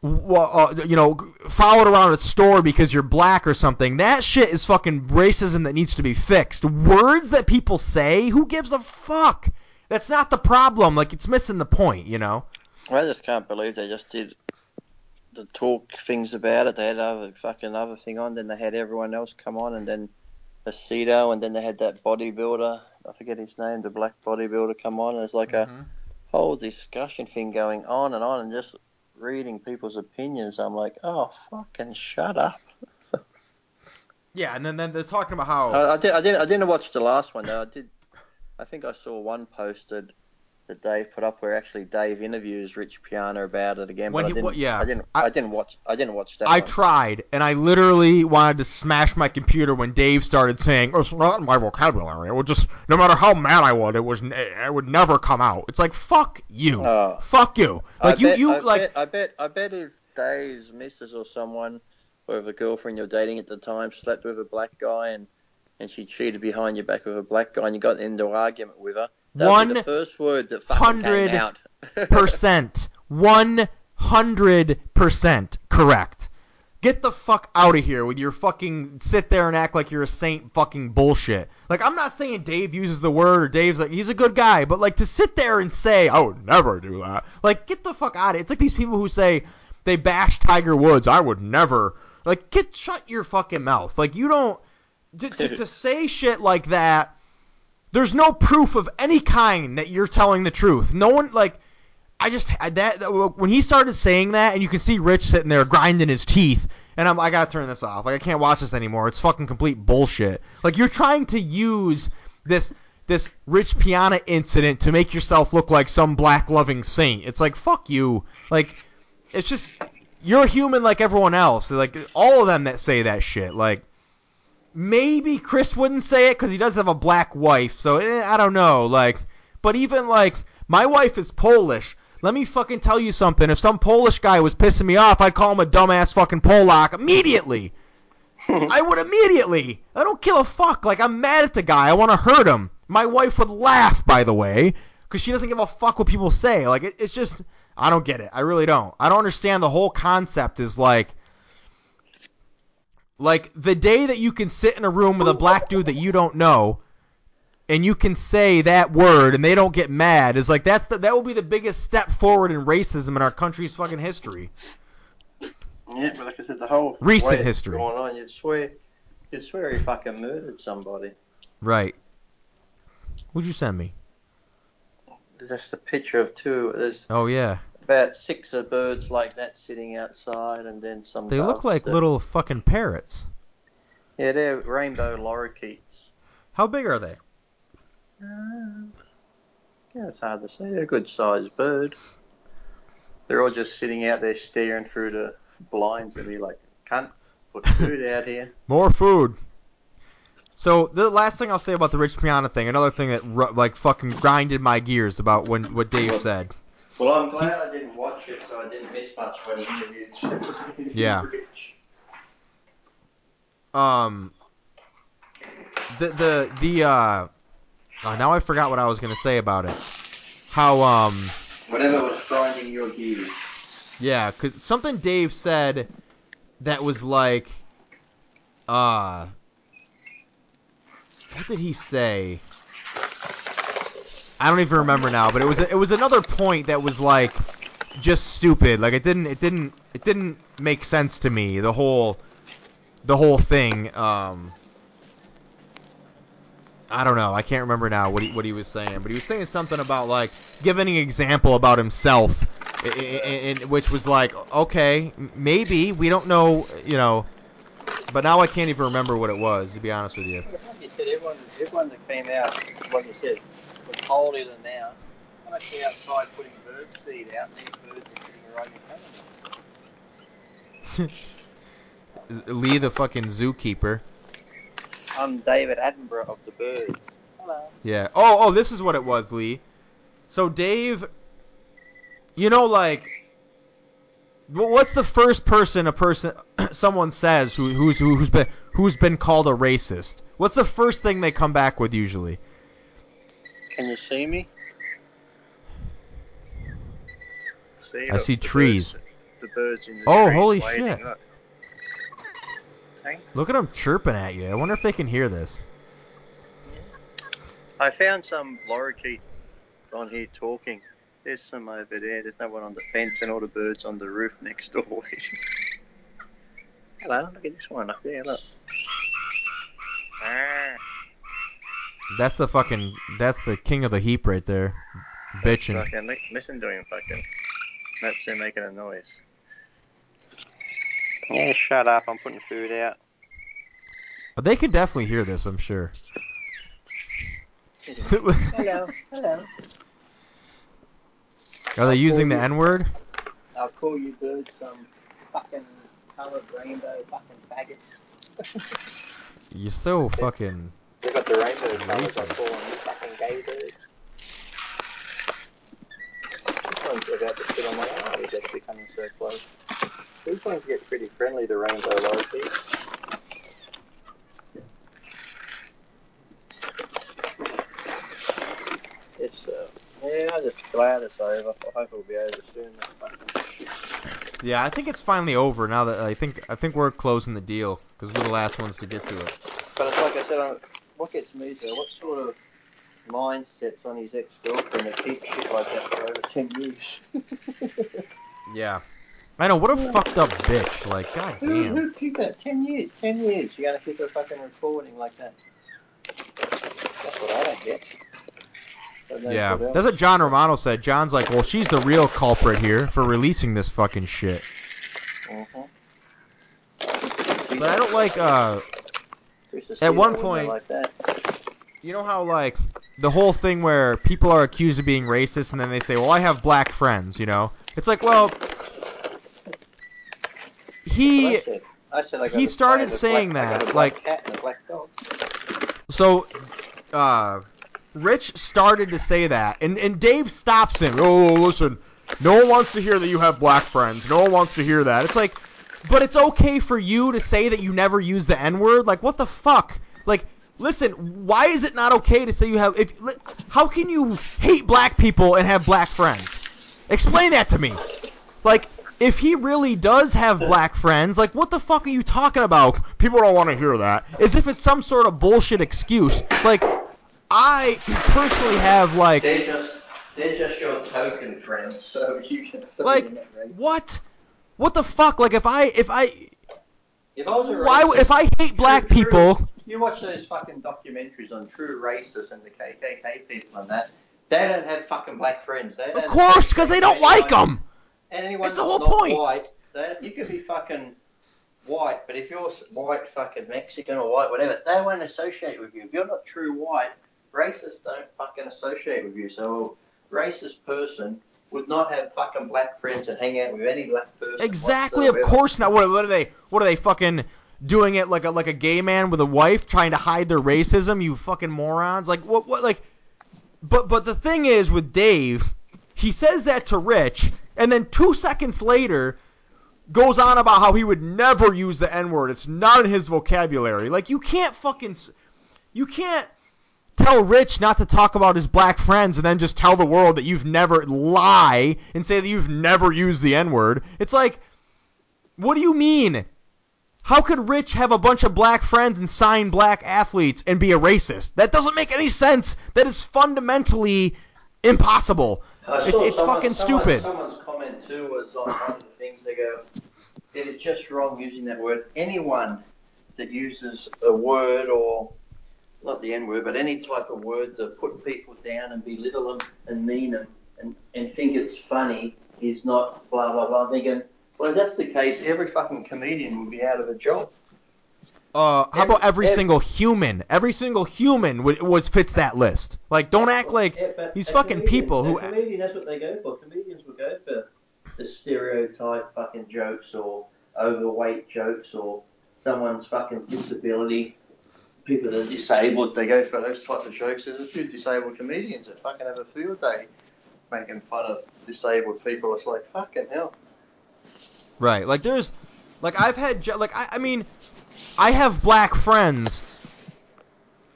[SPEAKER 2] uh, you know, followed around a store because you're black or something. That shit is fucking racism that needs to be fixed. Words that people say, who gives a fuck? That's not the problem. Like it's missing the point, you know.
[SPEAKER 3] I just can't believe they just did the talk things about it. They had other fucking other thing on, then they had everyone else come on, and then Aceto, and then they had that bodybuilder. I forget his name, the black bodybuilder, come on. And it's like
[SPEAKER 2] Mm-hmm.
[SPEAKER 3] a whole discussion thing going on and on, and just reading people's opinions. I'm like, oh, fucking shut up.
[SPEAKER 2] Yeah, and then, then they're talking about how
[SPEAKER 3] I, I did. I didn't. I didn't watch the last one though. I did. I think I saw one posted that Dave put up where actually Dave interviews Rich Piana about it again.
[SPEAKER 2] When
[SPEAKER 3] but
[SPEAKER 2] he-
[SPEAKER 3] I didn't.
[SPEAKER 2] yeah.
[SPEAKER 3] I didn't.
[SPEAKER 2] I-
[SPEAKER 3] I, didn't watch. I didn't watch that.
[SPEAKER 2] I
[SPEAKER 3] one.
[SPEAKER 2] tried, and I literally wanted to smash my computer when Dave started saying, oh, "It's not in my vocabulary." It would just, no matter how mad I would, it was, it would never come out. It's like, fuck you,
[SPEAKER 3] Oh.
[SPEAKER 2] fuck you. Like
[SPEAKER 3] I
[SPEAKER 2] you,
[SPEAKER 3] bet,
[SPEAKER 2] you
[SPEAKER 3] I
[SPEAKER 2] like.
[SPEAKER 3] Bet, I bet. I bet if Dave's missus or someone, or if a girlfriend you're dating at the time slept with a black guy and and she cheated behind your back with a black guy and you got into an argument with her, that would be the
[SPEAKER 2] One
[SPEAKER 3] first word that One
[SPEAKER 2] hundred percent. one hundred percent correct. Get the fuck out of here with your fucking sit there and act like you're a saint fucking bullshit. Like I'm not saying Dave uses the word or Dave's like he's a good guy, but like to sit there and say I would never do that. Like get the fuck out of it. It's like these people who say they bash Tiger Woods. I would never. Like get shut your fucking mouth. Like you don't to, to, to say shit like that. There's no proof of any kind that you're telling the truth. No one like I just that, that when he started saying that, and you can see Rich sitting there grinding his teeth, and I'm I gotta turn this off. Like I can't watch this anymore. It's fucking complete bullshit. Like you're trying to use this this Rich Piana incident to make yourself look like some black loving saint. It's like fuck you. Like it's just you're human like everyone else. Like all of them that say that shit. Like maybe Chris wouldn't say it because he does have a black wife. So eh, I don't know. Like, but even like my wife is Polish. Let me fucking tell you something. If some Polish guy was pissing me off, I'd call him a dumbass fucking Polak immediately. I would immediately. I don't give a fuck. Like I'm mad at the guy. I want to hurt him. My wife would laugh, by the way, because she doesn't give a fuck what people say. Like it, it's just I don't get it. I really don't. I don't understand the whole concept is like like the day that you can sit in a room with a black dude that you don't know and you can say that word and they don't get mad is like that's the, that will be the biggest step forward in racism in our country's fucking history.
[SPEAKER 3] Yeah, but like I said, the whole
[SPEAKER 2] Recent history.
[SPEAKER 3] going on, you'd swear, you'd swear he fucking murdered somebody.
[SPEAKER 2] Right. What'd you send me?
[SPEAKER 3] Just a picture of two. There's
[SPEAKER 2] Oh yeah.
[SPEAKER 3] About six of birds like that sitting outside, and then some.
[SPEAKER 2] They look like
[SPEAKER 3] that-
[SPEAKER 2] little fucking parrots.
[SPEAKER 3] Yeah, they're rainbow lorikeets.
[SPEAKER 2] How big are they?
[SPEAKER 3] Uh, yeah, it's hard to say. They're a good sized bird. They're all just sitting out there staring through the blinds and be like, cunt, put food out here.
[SPEAKER 2] More food. So the last thing I'll say about the Rich Piana thing, another thing that like fucking grinded my gears about when what Dave said.
[SPEAKER 3] Well, I'm glad I didn't watch it, so I didn't miss much when he interviewed
[SPEAKER 2] Yeah.
[SPEAKER 3] Rich.
[SPEAKER 2] Um. The the the uh. oh, now I forgot what I was gonna say about it. How um.
[SPEAKER 3] Whatever was grinding your gears.
[SPEAKER 2] Yeah, cause something Dave said that was like, uh, what did he say? I don't even remember now, but it was it was another point that was like just stupid. Like it didn't it didn't it didn't make sense to me. The whole the whole thing. Um, I don't know. I can't remember now what he what he was saying, but he was saying something about like giving an example about himself, i- which was like, okay, maybe we don't know, you know, but now I can't even remember what it was. To be honest with you.
[SPEAKER 3] You said, everyone, everyone that came out, you said, colder than now. I'm actually outside putting bird seed out, and these birds are sitting right in front of me.
[SPEAKER 2] Lee, the fucking zookeeper.
[SPEAKER 3] I'm David Attenborough of the birds. Hello.
[SPEAKER 2] Yeah. Oh, oh, this is what it was, Lee. So Dave, you know, like, what's the first person a person, someone says who who's who's been who's been called a racist? What's the first thing they come back with usually?
[SPEAKER 3] Can you see me? See,
[SPEAKER 2] I
[SPEAKER 3] look,
[SPEAKER 2] see
[SPEAKER 3] the
[SPEAKER 2] trees.
[SPEAKER 3] Birds, the birds in the
[SPEAKER 2] Oh,
[SPEAKER 3] trees
[SPEAKER 2] holy
[SPEAKER 3] waiting,
[SPEAKER 2] shit.
[SPEAKER 3] Look. Hang-
[SPEAKER 2] Look at them chirping at you. I wonder if they can hear this.
[SPEAKER 3] I found some lorikeet on here talking. There's some over there. There's no one on the fence, and all the birds on the roof next door. Hello, look at this one up there. Look. Ah,
[SPEAKER 2] That's the fucking. That's the king of the heap right there, bitching.
[SPEAKER 3] fucking li- listen to him, fucking. That's him making a noise. Yeah, shut up. I'm putting food out.
[SPEAKER 2] But they can definitely hear this, I'm sure.
[SPEAKER 3] Hello, hello.
[SPEAKER 2] Are they using the N word?
[SPEAKER 3] I'll call you birds some fucking coloured rainbow fucking faggots.
[SPEAKER 2] You're so fucking.
[SPEAKER 3] They got the rainbow colours.
[SPEAKER 2] Racist.
[SPEAKER 3] call them fucking gay birds. This one's are about to sit on my arm. He's actually coming so close. These ones get pretty friendly, the rainbow lorikeets. It's, uh, yeah, I'm just glad it's over. I hope it'll be over soon.
[SPEAKER 2] Yeah, I think it's finally over now that I think I think we're closing the deal because we're the last ones to get to it.
[SPEAKER 3] But it's like I said, what gets me to what sort of mindset's on his ex-girlfriend that keeps shit like that for over 10 years?
[SPEAKER 2] Yeah. I know what a fucked up bitch. Like, god
[SPEAKER 3] Who,
[SPEAKER 2] damn.
[SPEAKER 3] who keep that 10 years? 10 years, you're going to keep her fucking recording like that? That's what I don't get.
[SPEAKER 2] Yeah, that's what John Romano said. John's like, well, she's the real culprit here for releasing this fucking shit.
[SPEAKER 3] Mhm.
[SPEAKER 2] But I don't like, uh, at one
[SPEAKER 3] that when they're
[SPEAKER 2] point-
[SPEAKER 3] like
[SPEAKER 2] you know how like the whole thing where people are accused of being racist and then they say, well, I have black friends. You know, it's like, well, he.
[SPEAKER 3] I said. I said
[SPEAKER 2] he started
[SPEAKER 3] I had a
[SPEAKER 2] saying
[SPEAKER 3] black,
[SPEAKER 2] that, like-
[SPEAKER 3] cat and a black dog.
[SPEAKER 2] So, uh, Rich started to say that, and, and Dave stops him. Oh, listen, no one wants to hear that you have black friends. No one wants to hear that. It's like, but it's okay for you to say that you never use the N word. Like, what the fuck? Like, listen, why is it not okay to say you have? If how can you hate black people and have black friends? Explain that to me. Like, if he really does have black friends, like, what the fuck are you talking about? People don't want to hear that. As if it's some sort of bullshit excuse. Like, I personally have, like,
[SPEAKER 3] They're just they're just your token friends, so you can say
[SPEAKER 2] like,
[SPEAKER 3] you're not racist.
[SPEAKER 2] what? What the fuck? Like, if I, if I,
[SPEAKER 3] If I was a
[SPEAKER 2] why,
[SPEAKER 3] racist,
[SPEAKER 2] if I hate black
[SPEAKER 3] true-
[SPEAKER 2] people,
[SPEAKER 3] You watch those fucking documentaries on true racists and the KKK people and that. They don't have fucking black friends. They
[SPEAKER 2] of course, because they don't like
[SPEAKER 3] anyone-
[SPEAKER 2] them.
[SPEAKER 3] Anyone
[SPEAKER 2] That's the whole
[SPEAKER 3] not
[SPEAKER 2] point.
[SPEAKER 3] white, they, you could be fucking white, but if you're white, fucking Mexican or white, whatever, they won't associate with you. If you're not true white, racists don't fucking associate with you. So a racist person would not have fucking black friends and hang out with any black person.
[SPEAKER 2] Exactly, of course not. What, what are they? What are they fucking doing it like a like a gay man with a wife trying to hide their racism? You fucking morons! Like what? What? Like, but but the thing is with Dave, he says that to Rich, and then two seconds later goes on about how he would never use the N word. It's not in his vocabulary. Like you can't fucking you can't tell Rich not to talk about his black friends and then just tell the world that you've never lie and say that you've never used the N word. It's like, what do you mean? How could Rich have a bunch of black friends and sign black athletes and be a racist? That doesn't make any sense. That is fundamentally impossible. It's, it's
[SPEAKER 3] someone-
[SPEAKER 2] fucking
[SPEAKER 3] someone-
[SPEAKER 2] stupid.
[SPEAKER 3] Someone's comment too was on one of the things they go, it is just wrong using that word. Anyone that uses a word or not the N word, but any type of word to put people down and belittle them and mean them and, and think it's funny is not blah blah blah. Thinking, well, if that's the case, every fucking comedian would be out of a job.
[SPEAKER 2] Uh, how about every
[SPEAKER 3] Every-
[SPEAKER 2] single human? Every single human would, was fits that list. Like, don't act like
[SPEAKER 3] Yeah,
[SPEAKER 2] these fucking
[SPEAKER 3] comedian-
[SPEAKER 2] people who.
[SPEAKER 3] comedian, that's what they go for. Comedians will go for the stereotype fucking jokes or overweight jokes or someone's fucking disability. People that are disabled, they go for those types of jokes. There's a few disabled comedians that fucking have a field day making fun of disabled people. It's like fucking hell.
[SPEAKER 2] Right. Like there's like I've had like I, I mean I have black friends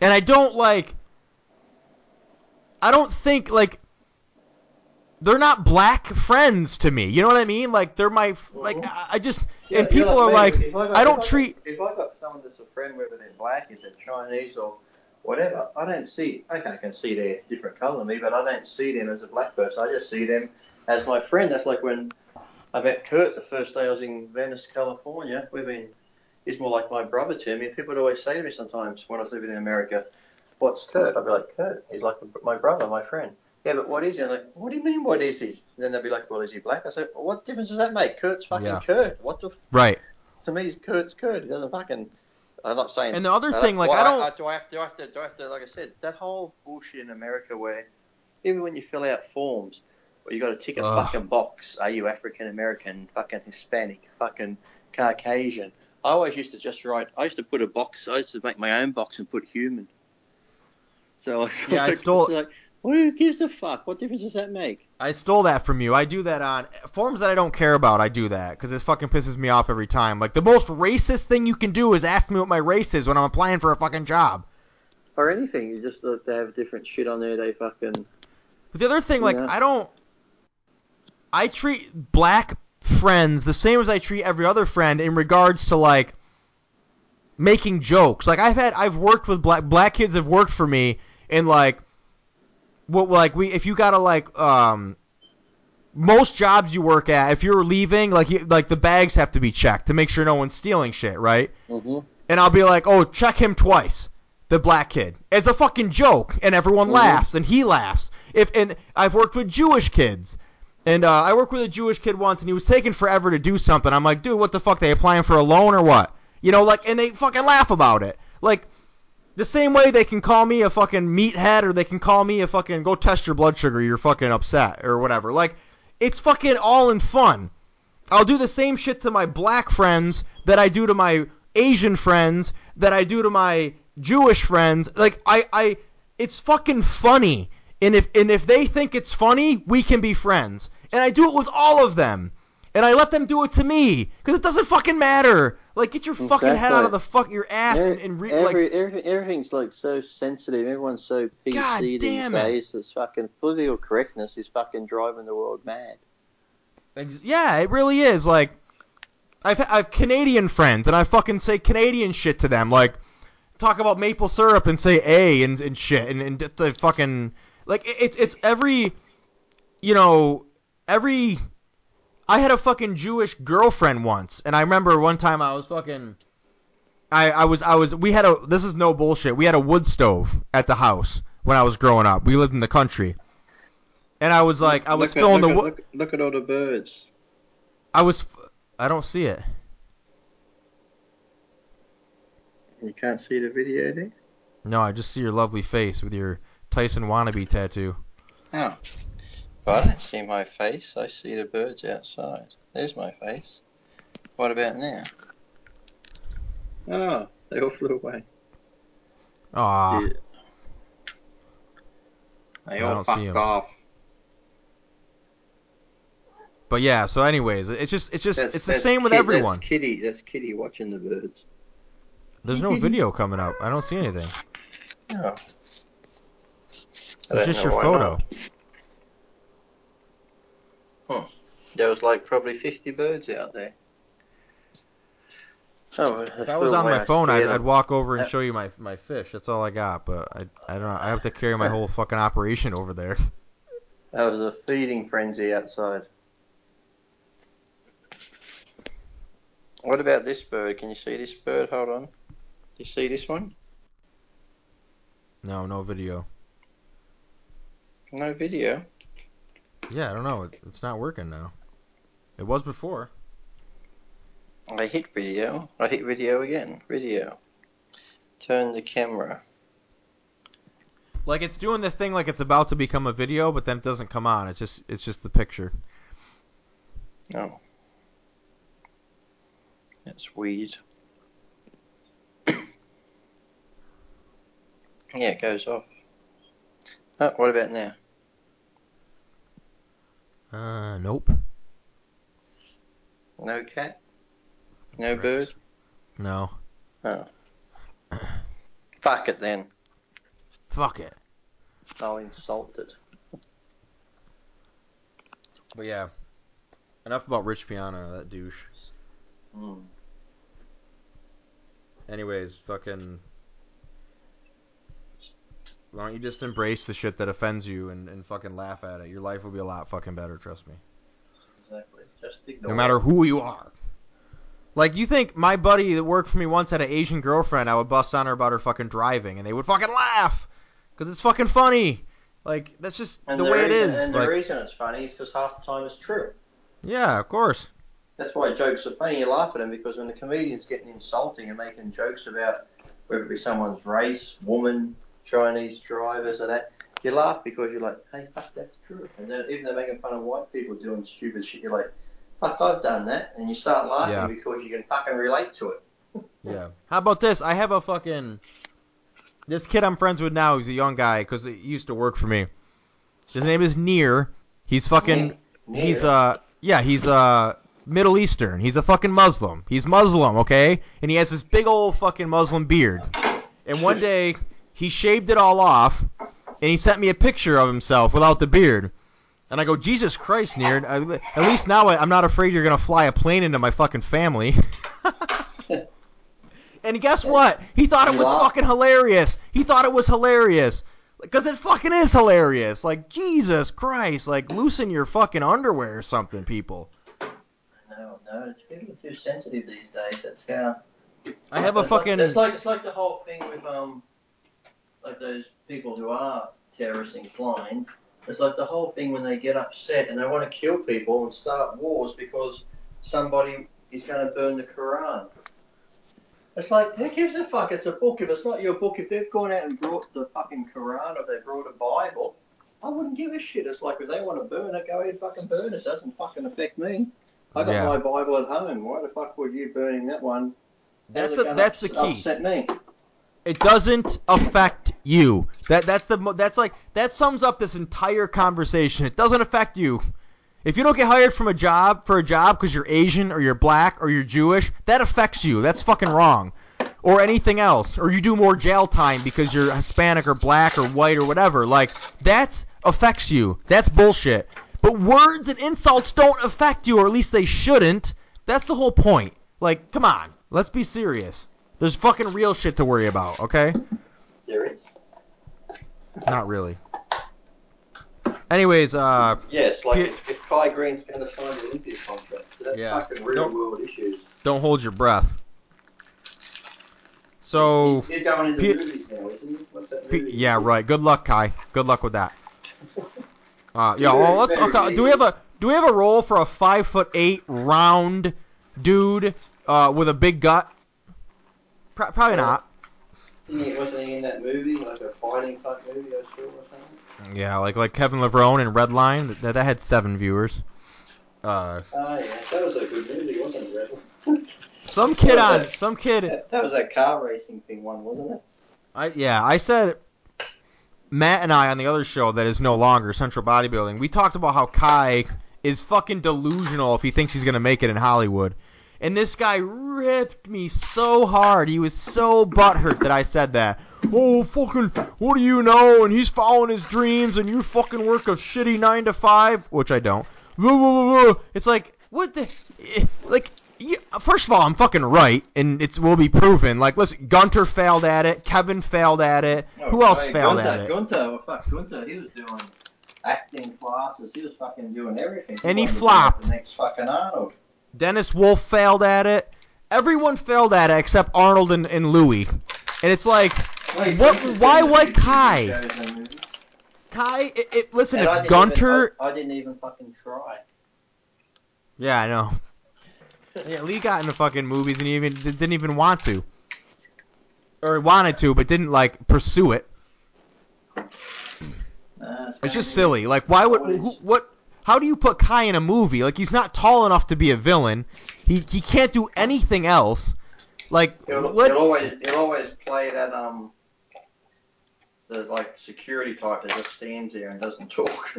[SPEAKER 2] and I don't like I don't think like they're not black friends to me. You know what I mean? Like they're my like mm-hmm. I, I just
[SPEAKER 3] Yeah,
[SPEAKER 2] and people are
[SPEAKER 3] me.
[SPEAKER 2] like
[SPEAKER 3] If got-
[SPEAKER 2] I don't
[SPEAKER 3] if
[SPEAKER 2] treat
[SPEAKER 3] If I got someone that's friend, whether they're black, is they're Chinese or whatever, I don't see. Okay, I can see they're different colour than me, but I don't see them as a black person. I just see them as my friend. That's like when I met Kurt the first day I was in Venice, California. We've been. He's more like my brother to me. People would always say to me sometimes when I was living in America, "What's Kurt?" I'd be like, "Kurt." He's like my brother, my friend. Yeah, but what is he? I'm like, what do you mean, what is he? And then they'd be like, well, is he black? I said, well, what difference does that make? Kurt's fucking
[SPEAKER 2] Yeah.
[SPEAKER 3] Kurt. What the
[SPEAKER 2] right.
[SPEAKER 3] to me, Kurt's Kurt. He doesn't fucking. I'm not saying.
[SPEAKER 2] And the other thing, like,
[SPEAKER 3] well,
[SPEAKER 2] I don't-
[SPEAKER 3] do I have to? Do I have to? Do I have to? Like I said, that whole bullshit in America where even when you fill out forms, where you got to tick a
[SPEAKER 2] Ugh.
[SPEAKER 3] fucking box. Are you African American? Fucking Hispanic? Fucking Caucasian? I always used to just write. I used to put a box. I used to make my own box and put human. So I
[SPEAKER 2] Yeah, I
[SPEAKER 3] it's
[SPEAKER 2] stole-
[SPEAKER 3] Like, well, who gives a fuck? What difference does that make?
[SPEAKER 2] I stole that from you. I do that on forums that I don't care about. I do that because it fucking pisses me off every time. Like the most racist thing you can do is ask me what my race is when I'm applying for a fucking job.
[SPEAKER 3] Or anything. You just they have different shit on there. They fucking.
[SPEAKER 2] But the other thing, like,
[SPEAKER 3] Yeah.
[SPEAKER 2] I don't. I treat black friends the same as I treat every other friend in regards to like making jokes. Like I've had, I've worked with black black kids have worked for me in like what like we if you gotta like um most jobs you work at if you're leaving like you, like the bags have to be checked to make sure no one's stealing shit right
[SPEAKER 3] Mm-hmm.
[SPEAKER 2] and I'll be like, "Oh, check him twice." The black kid as a fucking joke, and everyone
[SPEAKER 3] Mhm.
[SPEAKER 2] laughs, and he laughs. If and I've worked with Jewish kids, and uh, I worked with a Jewish kid once, and he was taking forever to do something. I'm like, "Dude, what the fuck? They applying for a loan or what?" You know, like, and they fucking laugh about it. Like the same way they can call me a fucking meathead, or they can call me a fucking go test your blood sugar. You're fucking upset or whatever. Like it's fucking all in fun. I'll do the same shit to my black friends that I do to my Asian friends, that I do to my Jewish friends. Like I, I, it's fucking funny. And if and if they think it's funny, we can be friends. And I do it with all of them. And I let them do it to me because it doesn't fucking matter. Like, get your fucking head out of the fuck your ass and, and re-
[SPEAKER 3] Every,
[SPEAKER 2] like.
[SPEAKER 3] every, everything's like so sensitive. Everyone's so PC
[SPEAKER 2] God
[SPEAKER 3] these
[SPEAKER 2] damn it.
[SPEAKER 3] days. This fucking political correctness is fucking driving the world mad.
[SPEAKER 2] Yeah, it really is. Like, I've I've Canadian friends, and I fucking say Canadian shit to them. Like, talk about maple syrup and say A and, and shit, and and the fucking like it- it's it's every, you know, every. I had a fucking Jewish girlfriend once, and I remember one time I was fucking. I, I was I was we had a this is no bullshit. We had a wood stove at the house when I was growing up. We lived in the country. And I was like I was
[SPEAKER 3] look
[SPEAKER 2] filling
[SPEAKER 3] at,
[SPEAKER 2] the
[SPEAKER 3] look,
[SPEAKER 2] wood
[SPEAKER 3] at, look, look at all the birds.
[SPEAKER 2] I was. I don't see it.
[SPEAKER 3] You can't see the video, do you?
[SPEAKER 2] No, I just see your lovely face with your Tyson wannabe tattoo.
[SPEAKER 3] Oh. Well, I don't see my face. I see the birds outside. There's my face. What about now? Oh, they all flew away.
[SPEAKER 2] Aw.
[SPEAKER 3] Yeah. They
[SPEAKER 2] I
[SPEAKER 3] all
[SPEAKER 2] don't see
[SPEAKER 3] fucked
[SPEAKER 2] 'em.
[SPEAKER 3] off.
[SPEAKER 2] But yeah. So, anyways, it's just it's just
[SPEAKER 3] That's-
[SPEAKER 2] it's the
[SPEAKER 3] that's
[SPEAKER 2] same with
[SPEAKER 3] Kid-
[SPEAKER 2] everyone.
[SPEAKER 3] That's Kitty. That's Kitty watching the birds.
[SPEAKER 2] There's no video coming up. I don't see anything.
[SPEAKER 3] Oh. I
[SPEAKER 2] It's
[SPEAKER 3] don't
[SPEAKER 2] just
[SPEAKER 3] know
[SPEAKER 2] your
[SPEAKER 3] why
[SPEAKER 2] photo.
[SPEAKER 3] not. There was like probably 50 birds out there. Oh,
[SPEAKER 2] If I was on my phone, I'd, I'd walk over and
[SPEAKER 3] Uh,
[SPEAKER 2] show you my my fish. That's all I got. But I I don't know. I have to carry my whole fucking operation over there.
[SPEAKER 3] That was a feeding frenzy outside. What about this bird? Can you see this bird? Hold on. Do you see this one?
[SPEAKER 2] No, no video.
[SPEAKER 3] No video.
[SPEAKER 2] Yeah, I don't know. It, it's not working now. It was before.
[SPEAKER 3] I hit video. I hit video again. Video. Turn the camera.
[SPEAKER 2] Like it's doing the thing like it's about to become a video, but then it doesn't come on. It's just it's just the picture.
[SPEAKER 3] Oh. That's weird. yeah, it goes off. Oh, what about now?
[SPEAKER 2] Uh, nope.
[SPEAKER 3] No cat? No bird?
[SPEAKER 2] No.
[SPEAKER 3] Oh. Fuck it then.
[SPEAKER 2] Fuck it.
[SPEAKER 3] I'll insult it.
[SPEAKER 2] But yeah. Enough about Rich Piana, that douche.
[SPEAKER 3] Mm.
[SPEAKER 2] Anyways, fucking. Why don't you just embrace the shit that offends you and, and fucking laugh at it? Your life will be a lot fucking better, trust me.
[SPEAKER 3] Exactly. Just ignore
[SPEAKER 2] No matter who you are. Like, you think my buddy that worked for me once had an Asian girlfriend, I would bust on her about her fucking driving, and they would fucking laugh! Because it's fucking funny! Like, that's just
[SPEAKER 3] And
[SPEAKER 2] the, way it
[SPEAKER 3] reason,
[SPEAKER 2] is.
[SPEAKER 3] And
[SPEAKER 2] Like,
[SPEAKER 3] the reason it's funny is because half the time it's true.
[SPEAKER 2] yeah, of course.
[SPEAKER 3] That's why jokes are funny. You laugh at them because when the comedian's getting insulting and making jokes about whether it be someone's race, woman, Chinese drivers, or that, you laugh because you're like, hey, fuck, that's true. And then even they're making fun of white people doing stupid shit, you're like, fuck, I've done that. And you start laughing
[SPEAKER 2] Yeah.
[SPEAKER 3] because you can fucking relate to it.
[SPEAKER 2] Yeah. How about this? I have a fucking. This kid I'm friends with now, he's a young guy because he used to work for me. His name is Near. He's fucking.
[SPEAKER 3] Near.
[SPEAKER 2] He's uh. Yeah, he's uh. Middle Eastern. He's a fucking Muslim. He's Muslim, okay? And he has this big old fucking Muslim beard. And one day, he shaved it all off, and he sent me a picture of himself without the beard. And I go, Jesus Christ, Near. At least now I, I'm not afraid you're gonna fly a plane into my fucking family. and guess what? He thought it was fucking hilarious. He thought it was hilarious. Because it fucking is hilarious. Like, Jesus Christ. Like, loosen your fucking underwear or something, people.
[SPEAKER 3] No, no, it's people are too sensitive these days. That's how.
[SPEAKER 2] I have a
[SPEAKER 3] It's like-
[SPEAKER 2] fucking.
[SPEAKER 3] It's like it's like the whole thing with um, like those people who are terrorist inclined. It's like the whole thing when they get upset and they want to kill people and start wars because somebody is going to burn the Quran. It's like who gives a fuck? It's a book. If it's not your book, if they've gone out and brought the fucking Quran or they brought a Bible, I wouldn't give a shit. It's like if they want to burn it, go ahead and fucking burn it. It Doesn't fucking affect me. I got
[SPEAKER 2] Yeah.
[SPEAKER 3] my Bible at home. Why the fuck would you burning that one?
[SPEAKER 2] That's
[SPEAKER 3] How's
[SPEAKER 2] the, that's the key.
[SPEAKER 3] Upset me.
[SPEAKER 2] It doesn't affect you. That that's the that's like that sums up this entire conversation. It doesn't affect you. If you don't get hired from a job for a job because you're Asian or you're black or you're Jewish, that affects you. That's fucking wrong. Or anything else, or you do more jail time because you're Hispanic or black or white or whatever. Like that affects you. That's bullshit. But words and insults don't affect you, or at least they shouldn't. That's the whole point. Like, come on, let's be serious. There's fucking real shit to worry about, okay? Not really. Anyways, uh,
[SPEAKER 3] Yes, like if, if Kai Greene's going to sign the Olympia contract, that's
[SPEAKER 2] Yeah.
[SPEAKER 3] fucking real
[SPEAKER 2] Don't-
[SPEAKER 3] world issues.
[SPEAKER 2] don't hold your breath. So,
[SPEAKER 3] He's going into
[SPEAKER 2] Pe-
[SPEAKER 3] movies now, isn't he? What's that
[SPEAKER 2] P- yeah, right. Good luck, Kai. Good luck with that. Uh, yeah. Well, let's. Okay. Do we have a Do we have a role for a five foot eight round dude uh, with a big gut? Pro- probably not.
[SPEAKER 3] Didn't he- Wasn't he in that movie, like a fighting type movie I saw or something?
[SPEAKER 2] Yeah, like like Kevin Levrone in Redline. That that had seven viewers. Uh,
[SPEAKER 3] Oh yeah, that was a good movie, wasn't it? Red?
[SPEAKER 2] some kid on some kid.
[SPEAKER 3] That, that was that car racing thing one, wasn't it?
[SPEAKER 2] I yeah, I said Matt and I on the other show that is no longer Central Bodybuilding. We talked about how Kai is fucking delusional if he thinks he's gonna make it in Hollywood. And this guy ripped me so hard. He was so butthurt that I said that. Oh fucking what do you know? And he's following his dreams and you fucking work a shitty nine to five, which I don't. It's like what the eh, like first of all, I'm fucking right, and it will be proven. Like, listen, Gunter failed at it, Kevin failed at it. Who else
[SPEAKER 3] hey,
[SPEAKER 2] failed
[SPEAKER 3] Gunter,
[SPEAKER 2] at it?
[SPEAKER 3] Gunter, well, fuck, Gunter, he was doing acting classes. He was fucking doing everything.
[SPEAKER 2] And he flopped.
[SPEAKER 3] The next fucking Arnold.
[SPEAKER 2] Dennis Wolf failed at it. Everyone failed at it except Arnold and, and Louis. And it's like,
[SPEAKER 3] Wait,
[SPEAKER 2] What- why
[SPEAKER 3] doing
[SPEAKER 2] Kai?
[SPEAKER 3] shows and movies.
[SPEAKER 2] Kai, it, it, listen,
[SPEAKER 3] And
[SPEAKER 2] if Gunter.
[SPEAKER 3] even, I, I didn't even fucking try.
[SPEAKER 2] Yeah, I know. Yeah, Lee got into fucking movies and he even didn't even want to, or wanted to, but didn't like pursue it.
[SPEAKER 3] Nah,
[SPEAKER 2] It's just silly. Like, why would who, what? How do you put Kai in a movie? Like, he's not tall enough to be a villain. He he can't do anything else. Like,
[SPEAKER 3] He'll,
[SPEAKER 2] what?
[SPEAKER 3] he'll always he'll always play that um the like security type that just stands there and doesn't talk.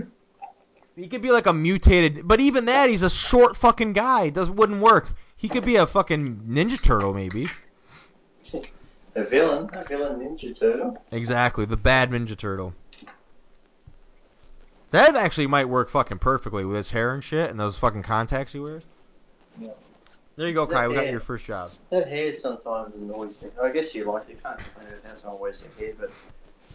[SPEAKER 2] He could be like a mutated, but even that, he's a short fucking guy. It does wouldn't work. He could be a fucking Ninja Turtle, maybe.
[SPEAKER 3] a villain, a villain Ninja Turtle.
[SPEAKER 2] Exactly, the bad Ninja Turtle. That actually might work fucking perfectly with his hair and shit and those fucking contacts he wears.
[SPEAKER 3] Yeah.
[SPEAKER 2] There you go, Kai. We got your first job.
[SPEAKER 3] That hair sometimes annoys me. I guess you like it. You can't complain about how someone wears their hair, but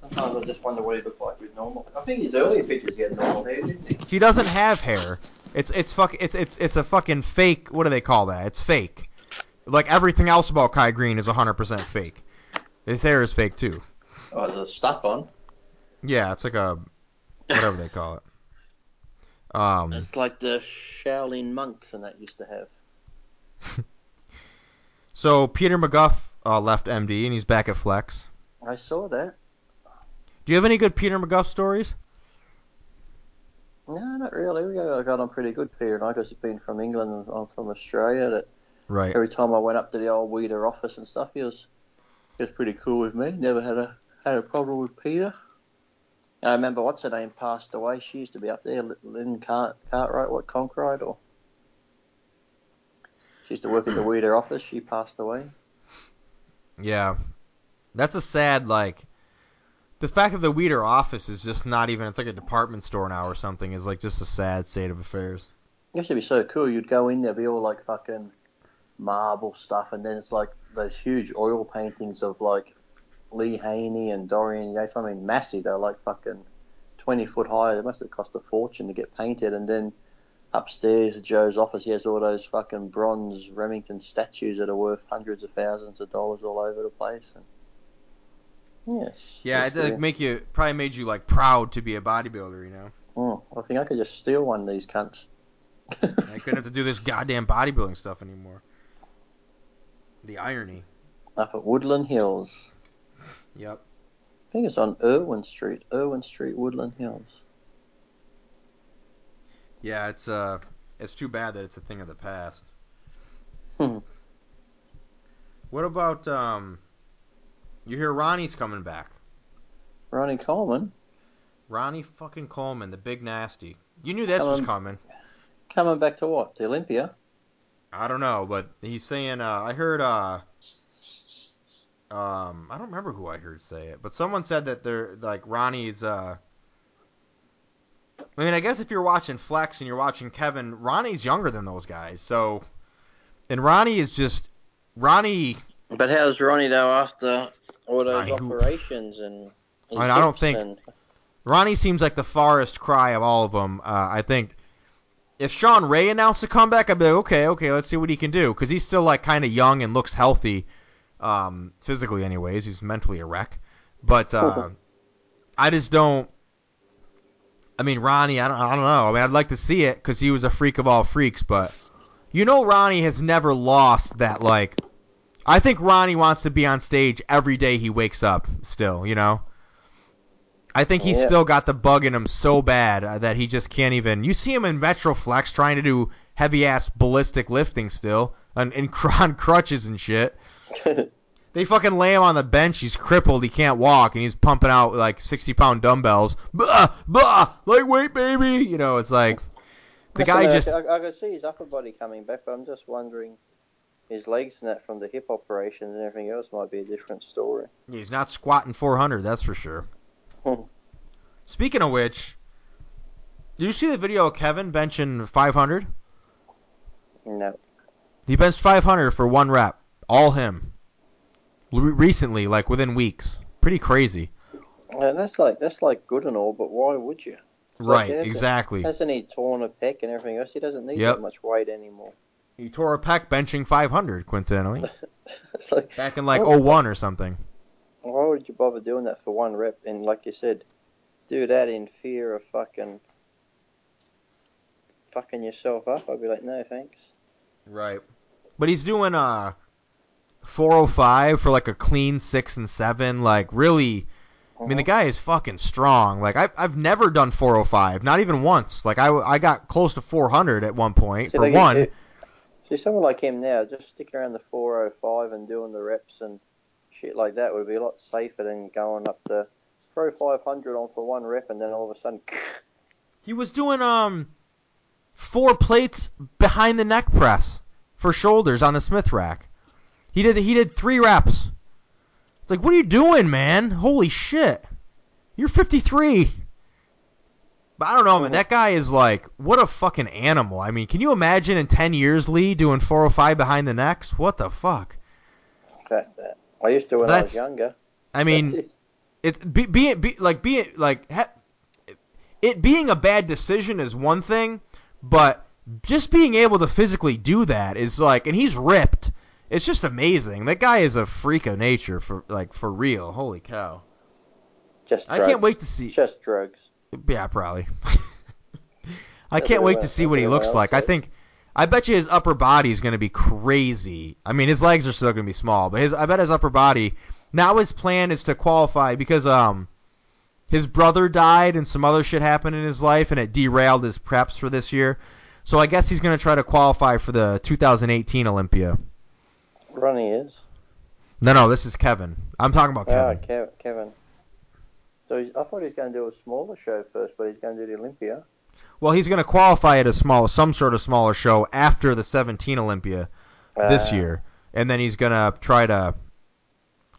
[SPEAKER 3] sometimes I just wonder what he looked like with normal. I think his earlier pictures he had normal hair, didn't he?
[SPEAKER 2] He doesn't have hair. It's it's fuck it's it's it's a fucking fake. What do they call that? It's fake. Like everything else about Kai Greene is 100% fake. His hair is fake too.
[SPEAKER 3] Oh, the stuck on.
[SPEAKER 2] Yeah, it's like a whatever they call it. Um,
[SPEAKER 3] It's like the Shaolin monks and that used to have.
[SPEAKER 2] so Peter McGough uh, left MD and he's back at Flex.
[SPEAKER 3] I saw that.
[SPEAKER 2] Do you have any good Peter McGough stories?
[SPEAKER 3] No, not really. We got on pretty good, Peter and I, because he's been from England and I'm from Australia. That
[SPEAKER 2] Right.
[SPEAKER 3] every time I went up to the old Weider office and stuff, he was he was pretty cool with me. Never had a had a problem with Peter. And I remember what's her name passed away. She used to be up there, Lynn Cart Cartwright, what Conkrite, or she used to work at the Weider office. She passed away.
[SPEAKER 2] Yeah. That's a sad like. The fact that the Weider office is just not even. It's like a department store now or something. Is like just a sad state of affairs.
[SPEAKER 3] It used to be so cool. You'd go in there, be all like fucking marble stuff, and then it's like those huge oil paintings of like Lee Haney and Dorian Yates. I mean, massive. They're like fucking twenty foot high. They must have cost a fortune to get painted. And then upstairs, Joe's office, he has all those fucking bronze Remington statues that are worth hundreds of thousands of dollars all over the place. And yes,
[SPEAKER 2] Yeah, it like, make you probably made you like proud to be a bodybuilder. You know,
[SPEAKER 3] Oh, I think I could just steal one of these cunts.
[SPEAKER 2] I couldn't have to do this goddamn bodybuilding stuff anymore. The irony.
[SPEAKER 3] Up at Woodland Hills.
[SPEAKER 2] Yep.
[SPEAKER 3] I think it's on Erwin Street. Erwin Street, Woodland Hills.
[SPEAKER 2] Yeah, it's uh, it's too bad that it's a thing of the past.
[SPEAKER 3] Hmm.
[SPEAKER 2] What about um? You hear Ronnie's coming back.
[SPEAKER 3] Ronnie Coleman.
[SPEAKER 2] Ronnie fucking Coleman, the big nasty. You knew this was
[SPEAKER 3] Um,
[SPEAKER 2] coming.
[SPEAKER 3] Coming back to what? The Olympia?
[SPEAKER 2] I don't know, but he's saying. Uh, I heard. Uh, um, I don't remember who I heard say it, but someone said that they're like Ronnie's. Uh, I mean, I guess if you're watching Flex and you're watching Kevin, Ronnie's younger than those guys. So, and Ronnie is just Ronnie.
[SPEAKER 3] But how's Ronnie though after all those
[SPEAKER 2] who-
[SPEAKER 3] operations and?
[SPEAKER 2] I mean, I don't think-
[SPEAKER 3] and-
[SPEAKER 2] Ronnie seems like the farthest cry of all of them. Uh, I think if Shawn Ray announced a comeback, I'd be like, okay, okay, let's see what he can do because he's still like kind of young and looks healthy, um, physically, anyways. He's mentally a wreck, but uh, I just don't. I mean, Ronnie, I don't, I don't know. I mean, I'd like to see it because he was a freak of all freaks, but you know, Ronnie has never lost that like. I think Ronnie wants to be on stage every day he wakes up. Still, you know. I think he's
[SPEAKER 3] Yeah.
[SPEAKER 2] still got the bug in him so bad uh, that he just can't even. You see him in Metroflex trying to do heavy ass ballistic lifting still, and, and on crutches and shit. They fucking lay him on the bench. He's crippled. He can't walk, and he's pumping out like sixty pound dumbbells. Blah blah, lightweight baby. You know, it's like the
[SPEAKER 3] That's
[SPEAKER 2] guy
[SPEAKER 3] what I-
[SPEAKER 2] just.
[SPEAKER 3] I, I could see his upper body coming back, but I'm just wondering, his legs and that from the hip operations and everything else might be a different story.
[SPEAKER 2] He's not squatting 400, that's for sure. Speaking of which, did you see the video of Kevin benching 500?
[SPEAKER 3] No.
[SPEAKER 2] He benched 500 for one rep. All him. Recently, like within weeks. Pretty crazy.
[SPEAKER 3] And that's like that's like good and all, but why would you? It's
[SPEAKER 2] right,
[SPEAKER 3] a-
[SPEAKER 2] exactly.
[SPEAKER 3] Hasn't he torn a pec and everything else? He doesn't need
[SPEAKER 2] Yep.
[SPEAKER 3] that much weight anymore.
[SPEAKER 2] He tore a pec benching 500, coincidentally.
[SPEAKER 3] It's like,
[SPEAKER 2] Back in like
[SPEAKER 3] Oh.
[SPEAKER 2] 01 or something.
[SPEAKER 3] why would you bother doing that for one rep? And like you said, do that in fear of fucking fucking yourself up. I'd be like, no thanks.
[SPEAKER 2] Right. But he's doing uh 405 for like a clean 6 and 7, like really I mean, the guy is fucking strong. Like I've I've never done 405, not even once. Like I, I got close to 400 at one point
[SPEAKER 3] See,
[SPEAKER 2] for
[SPEAKER 3] like,
[SPEAKER 2] one.
[SPEAKER 3] it- see, someone like him now, just sticking around the 405 and doing the reps and shit like that would be a lot safer than going up the Pro 500 on for one rep and then all of a sudden,
[SPEAKER 2] He was doing um four plates behind the neck press for shoulders on the Smith rack. He did he did three reps. It's like, what are you doing, man? Holy shit! You're 53. But I don't know, man. That guy is like, what a fucking animal. I mean, can you imagine in 10 years, Lee, doing 405 behind the necks? What the fuck?
[SPEAKER 3] fact that. I used to when I was younger.
[SPEAKER 2] I mean,
[SPEAKER 3] That's it.
[SPEAKER 2] be, being be, like being like ha, it being a bad decision is one thing, but just being able to physically do that is like, and he's ripped. It's just amazing. That guy is a freak of nature for like for real. Holy cow!
[SPEAKER 3] just
[SPEAKER 2] I can't wait to see.
[SPEAKER 3] Just drugs.
[SPEAKER 2] Yeah, probably. I can't wait to see what he looks like. I think, I bet you his upper body is going to be crazy. I mean, his legs are still going to be small, but his, I bet his upper body. Now his plan is to qualify because um, his brother died and some other shit happened in his life, and it derailed his preps for this year. So I guess he's going to try to qualify for the 2018 Olympia.
[SPEAKER 3] Ronnie is.
[SPEAKER 2] No, no, this is Kevin. I'm talking about
[SPEAKER 3] Ah,
[SPEAKER 2] Kevin.
[SPEAKER 3] Kev- Kevin. So he's, I thought he was going to do a smaller show first, but he's going to do the Olympia.
[SPEAKER 2] Well, he's going to qualify at a small, some sort of smaller show after the 17 Olympia. this
[SPEAKER 3] Ah,
[SPEAKER 2] year, and then he's gonna try to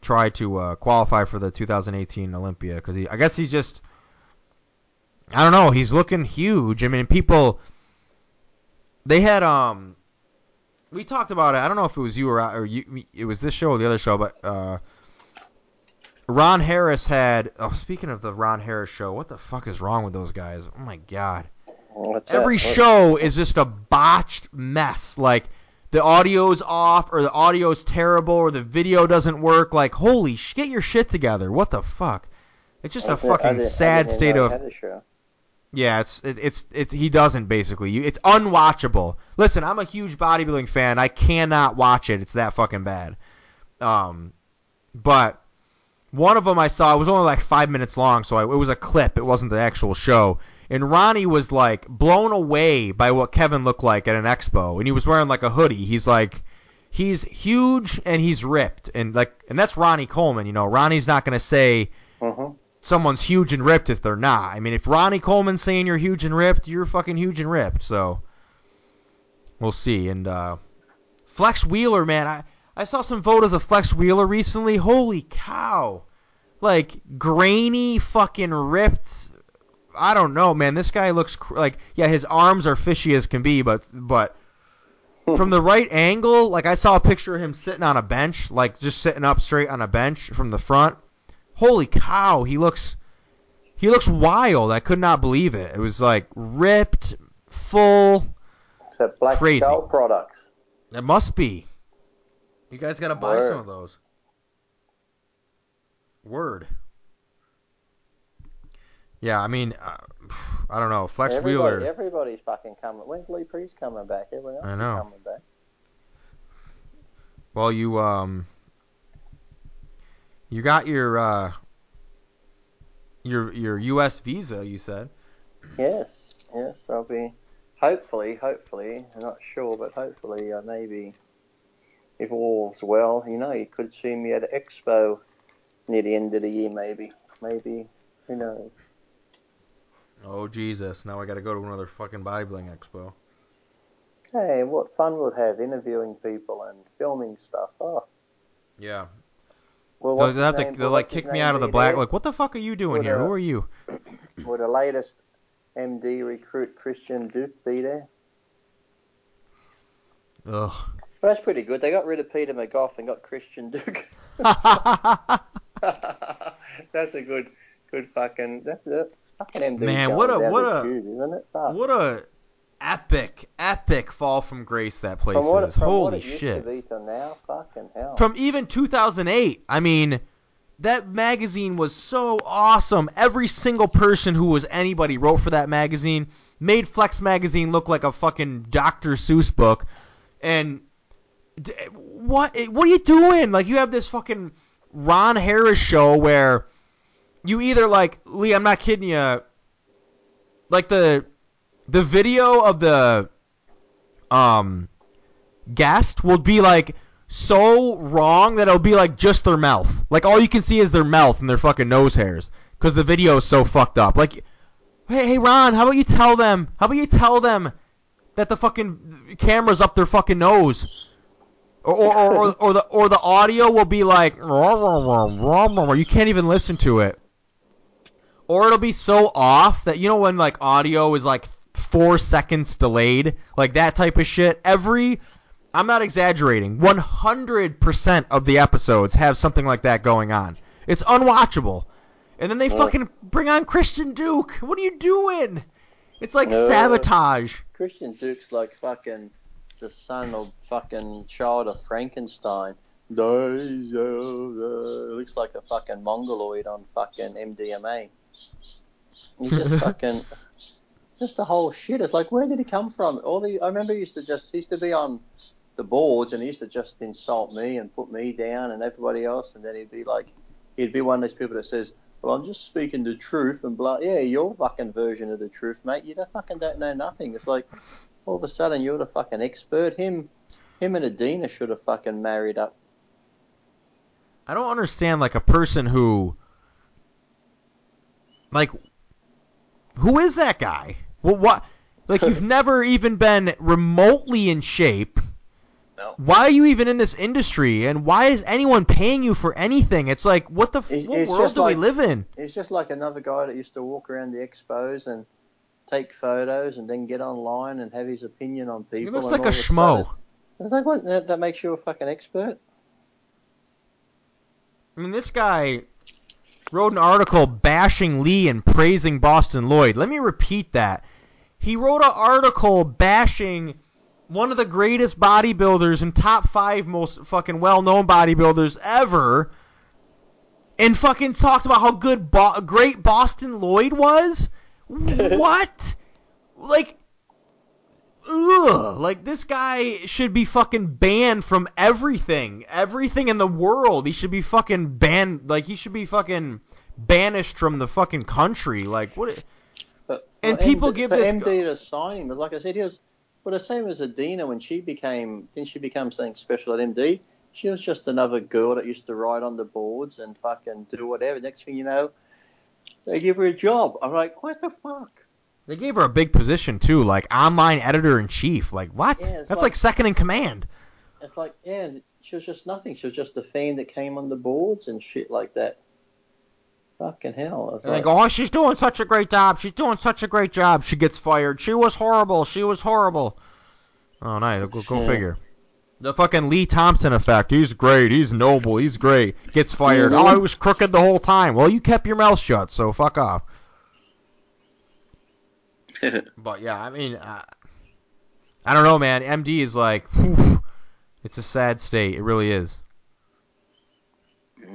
[SPEAKER 2] try to uh, qualify for the 2018 Olympia because he, I guess he's just, I don't know, he's looking huge. I mean, people, they had um, we talked about it. I don't know if it was you or I- or you, it was this show or the other show, but uh, Ron Harris had. Oh, speaking of the Ron Harris show, what the fuck is wrong with those guys? Oh my god.
[SPEAKER 3] What's?
[SPEAKER 2] Every show is just a botched mess. Like the audio's off, or the audio's terrible, or the video doesn't work. Like holy sh! Get your shit together. What the fuck? It's just a
[SPEAKER 3] didn't- I
[SPEAKER 2] fucking
[SPEAKER 3] didn't- I
[SPEAKER 2] sad
[SPEAKER 3] didn't even
[SPEAKER 2] state
[SPEAKER 3] know
[SPEAKER 2] of.
[SPEAKER 3] had show.
[SPEAKER 2] Yeah, it's it, it's it's he doesn't basically. You, it's unwatchable. Listen, I'm a huge bodybuilding fan. I cannot watch it. It's that fucking bad. Um, but one of them I saw it was only like five minutes long, so I, it was a clip. It wasn't the actual show. And Ronnie was like blown away by what Kevin looked like at an expo, and he was wearing like a hoodie. He's like, he's huge and he's ripped, and like, and that's Ronnie Coleman. You know, Ronnie's not gonna say
[SPEAKER 3] Mhm.
[SPEAKER 2] Someone's huge and ripped if they're not. I mean, if Ronnie Coleman's saying you're huge and ripped, you're fucking huge and ripped. So, we'll see. And uh, Flex Wheeler, man, I I saw some photos of Flex Wheeler recently. Holy cow! Like grainy, fucking ripped. I don't know, man. This guy looks cr- like yeah, his arms are fishy as can be, but but from the right angle, like I saw a picture of him sitting on a bench, like just sitting up straight on a bench from the front. Holy cow, he looks he looks wild. I could not believe it. It was like ripped, full.
[SPEAKER 3] It's a Black
[SPEAKER 2] Crazy.
[SPEAKER 3] Skull products.
[SPEAKER 2] It must be. You guys got to buy
[SPEAKER 3] Word.
[SPEAKER 2] some of those. Word. Yeah, I mean, uh, I don't know. Flex
[SPEAKER 3] Everybody,
[SPEAKER 2] Wheeler.
[SPEAKER 3] everybody's fucking coming. When's Lee Priest coming back? Everyone else
[SPEAKER 2] I
[SPEAKER 3] is coming back.
[SPEAKER 2] Well, you um, you got your uh, your your U.S. visa. You said.
[SPEAKER 3] Yes, yes, I'll be. Hopefully, hopefully, I'm not sure, but hopefully, uh, maybe if all's well, you know, you could see me at Expo near the end of the year, maybe, maybe, who knows?
[SPEAKER 2] Oh Jesus! Now I got to go to another fucking bodybuilding expo.
[SPEAKER 3] Hey, what fun we'll have interviewing people and filming stuff. Oh,
[SPEAKER 2] Yeah.
[SPEAKER 3] Well,
[SPEAKER 2] They'll, have to, they'll like kick me out of the black. Like, what the fuck are you doing
[SPEAKER 3] Would,
[SPEAKER 2] here?
[SPEAKER 3] uh,
[SPEAKER 2] Who are you?
[SPEAKER 3] Will the latest MD recruit Christian Duke be there?
[SPEAKER 2] Ugh.
[SPEAKER 3] Well, that's pretty good. They got rid of Peter McGough and got Christian Duke. that's a good, good fucking. That's it. Fucking MD.
[SPEAKER 2] Man, what a- what a-
[SPEAKER 3] tube, isn't it? Fuck.
[SPEAKER 2] what a epic, epic fall from grace that place
[SPEAKER 3] from what,
[SPEAKER 2] is.
[SPEAKER 3] from
[SPEAKER 2] Holy
[SPEAKER 3] what it used
[SPEAKER 2] shit.
[SPEAKER 3] to be till now.
[SPEAKER 2] From even 2008. I mean, that magazine was so awesome. Every single person who was anybody wrote for that magazine made Flex magazine look like a fucking Dr. Seuss book. And what what are you doing? Like you have this fucking Ron Harris show where you either like Lee, I'm not kidding you. Like the the video of the um guest will be like so wrong that it'll be like just their mouth. Like all you can see is their mouth and their fucking nose hairs because the video is so fucked up. Like, hey, hey, Ron, how about you tell them? How about you tell them that the fucking camera's up their fucking nose? Or, or, or, or, or the or the audio will be like you can't even listen to it. Or it'll be so off that you know when like audio is like four seconds delayed, like that type of shit. Every I'm not exaggerating. 100% of the episodes have something like that going on. It's unwatchable. And then they fucking bring on Christian Duke. What are you doing? It's like
[SPEAKER 3] No.
[SPEAKER 2] sabotage.
[SPEAKER 3] Christian Duke's like fucking the son of fucking child of Frankenstein. Days of the- Looks like a fucking mongoloid on fucking MDMA. He's just fucking, just the whole shit. It's like, where did he come from? All the I remember he used to just he used to be on the boards and he used to just insult me and put me down and everybody else, and then he'd be like, he'd be one of those people that says, "Well, I'm just speaking the truth," and blah. Yeah, your fucking version of the truth, mate. You don't fucking don't know nothing. It's like all of a sudden you're the fucking expert. Him, him and Adina should have fucking married up.
[SPEAKER 2] I don't understand like a person who like who is that guy? Well, what like you've never even been remotely in shape.
[SPEAKER 3] No.
[SPEAKER 2] Why are you even in this industry and why is anyone paying you for anything? It's like what the f-
[SPEAKER 3] It's-
[SPEAKER 2] what
[SPEAKER 3] it's
[SPEAKER 2] world do we live in?
[SPEAKER 3] It's just like another guy that used to walk around the expos and take photos and then get online and have his opinion on people.
[SPEAKER 2] He looks
[SPEAKER 3] and
[SPEAKER 2] like a schmo.
[SPEAKER 3] It's like what that, that makes you a fucking expert.
[SPEAKER 2] I mean, this guy wrote an article bashing Lee and praising Boston Lloyd. Let me repeat that. He wrote an article bashing one of the greatest bodybuilders and top five most fucking well-known bodybuilders ever, and fucking talked about how good, Bo- great Boston Lloyd was. what? Like, ugh, like this guy should be fucking banned from everything, everything in the world. He should be fucking banned. Like he should be fucking banished from the fucking country. Like what?
[SPEAKER 3] But
[SPEAKER 2] And people give
[SPEAKER 3] for
[SPEAKER 2] this
[SPEAKER 3] MD to sign him, but like I said, he was well the same as Adina when she became didn't she become something special at MD? She was just another girl that used to ride on the boards and fucking do whatever. Next thing you know, they give her a job. I'm like, what the fuck?
[SPEAKER 2] They gave her a big position too, like online editor in chief. Like what?
[SPEAKER 3] Yeah,
[SPEAKER 2] That's
[SPEAKER 3] like-
[SPEAKER 2] like second in command.
[SPEAKER 3] It's like, yeah, she was just nothing. She was just a fan that came on the boards and shit like that. Fucking hell. It's
[SPEAKER 2] And they go, oh, she's doing such a great job. She's doing such a great job. She gets fired. She was horrible. She was horrible. Oh, nice. Go, go
[SPEAKER 3] Yeah.
[SPEAKER 2] figure. The fucking Lee Thompson effect. He's great. He's noble. He's great. Gets fired.
[SPEAKER 3] Mhm.
[SPEAKER 2] Oh, he was crooked the whole time. Well, you kept your mouth shut, so fuck off. But yeah, I mean, uh, I don't know, man. MD is like, whew, it's a sad state. It really is.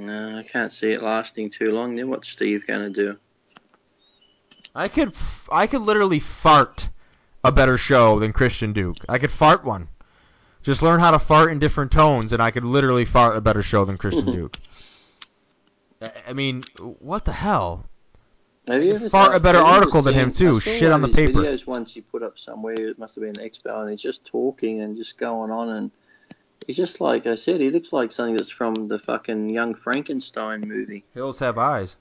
[SPEAKER 3] no, I can't see it lasting too long. Then what's Steve going to do?
[SPEAKER 2] I could, f- I could literally fart a better show than Christian Duke. I could fart one. Just learn how to fart in different tones, and I could literally fart a better show than Christian Duke. I mean, what the hell?
[SPEAKER 3] Have you ever seen-
[SPEAKER 2] a better article than him, too. Shit on the paper.
[SPEAKER 3] Videos once he put up somewhere. It must have been Expo, and he's just talking and just going on, and he's just like I said. He looks like something that's from the fucking Young Frankenstein movie.
[SPEAKER 2] Hills have eyes.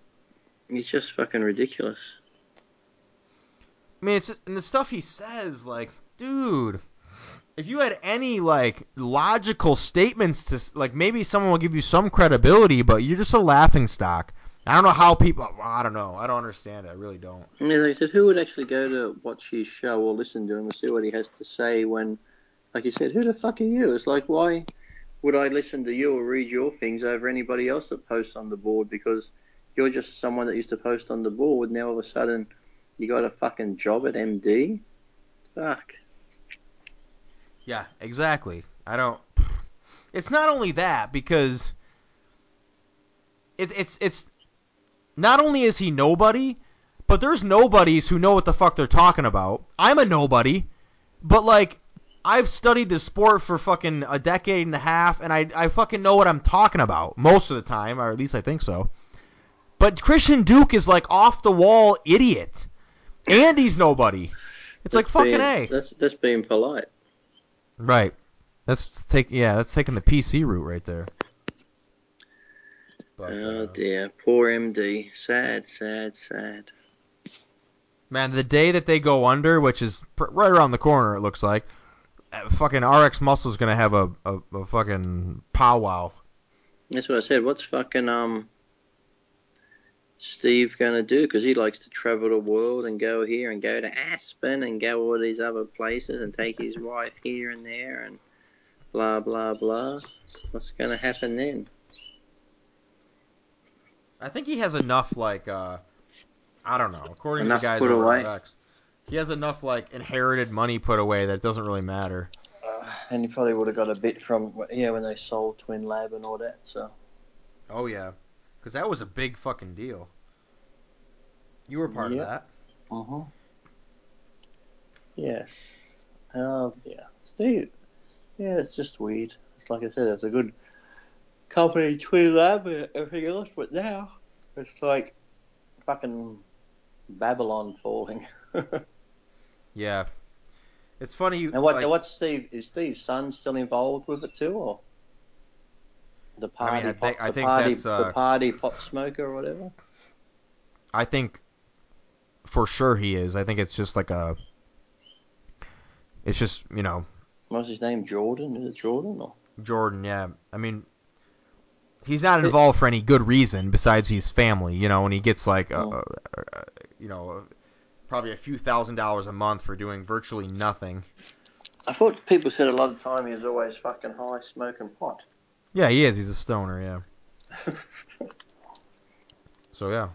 [SPEAKER 3] He's just fucking ridiculous.
[SPEAKER 2] I mean, it's and the stuff he says, like, dude, if you had any like logical statements to, like, maybe someone will give you some credibility, but you're just a laughing stock. I don't know how people. I don't know. I don't understand it. I really don't.
[SPEAKER 3] I mean, like I said, who would actually go to watch his show or listen to him or see what he has to say when, like you said, who the fuck are you? It's like, why would I listen to you or read your things over anybody else that posts on the board? Because you're just someone that used to post on the board. Now all of a sudden, you got a fucking job at MD. Fuck.
[SPEAKER 2] Yeah, exactly. I don't. It's not only that because it's it's it's not only is he nobody, but there's nobodies who know what the fuck they're talking about. I'm a nobody, but like I've studied this sport for fucking a decade and a half, and I I fucking know what I'm talking about most of the time, or at least I think so. But Christian Duke is like off the wall idiot, and he's nobody. It's like
[SPEAKER 3] That's
[SPEAKER 2] fucking
[SPEAKER 3] being,
[SPEAKER 2] a.
[SPEAKER 3] That's that's being polite.
[SPEAKER 2] Right. That's take yeah, that's taking the PC route right there. But,
[SPEAKER 3] oh
[SPEAKER 2] uh,
[SPEAKER 3] dear, poor MD. Sad, sad, sad.
[SPEAKER 2] man, the day that they go under, which is pr- right around the corner, it looks like, uh, fucking RX Muscle's gonna have a, a, a fucking powwow.
[SPEAKER 3] That's what I said. What's fucking um Steve gonna do? Because he likes to travel the world and go here and go to Aspen and go all these other places and take his wife here and there and blah blah blah. What's gonna happen then?
[SPEAKER 2] I think he has enough like uh I don't know. According
[SPEAKER 3] Enough
[SPEAKER 2] to the guys
[SPEAKER 3] put away?
[SPEAKER 2] he has enough like inherited money put away that it doesn't really matter.
[SPEAKER 3] Uh, and he probably would have got a bit from yeah when they sold Twinlab and all that. So
[SPEAKER 2] Oh yeah, because that was a big fucking deal. You were part
[SPEAKER 3] Yeah.
[SPEAKER 2] of that.
[SPEAKER 3] uh huh. Yes. Oh yeah, Steve. Yeah, it's just weird. It's like I said, it's a good company, Twinlab, and everything else, but now it's like fucking Babylon falling.
[SPEAKER 2] Yeah. It's funny. You,
[SPEAKER 3] what?
[SPEAKER 2] like,
[SPEAKER 3] what's Steve? Is Steve's son still involved with it too, or the
[SPEAKER 2] I mean,
[SPEAKER 3] party?
[SPEAKER 2] I think-
[SPEAKER 3] pot, the party,
[SPEAKER 2] that's, uh,
[SPEAKER 3] the party pot smoker or whatever.
[SPEAKER 2] I think for sure he is. I think it's just like a. It's just you know
[SPEAKER 3] What's his name? Jordan? Is it Jordan or?
[SPEAKER 2] Jordan. Yeah, I mean, he's not involved for any good reason besides he's family. You know, and he gets like, a,
[SPEAKER 3] Oh.
[SPEAKER 2] a- a- you know, probably a few thousand dollars a month for doing virtually nothing.
[SPEAKER 3] I thought people said a lot of time he was always fucking high smoking pot.
[SPEAKER 2] Yeah, he is. He's a stoner. Yeah. So yeah,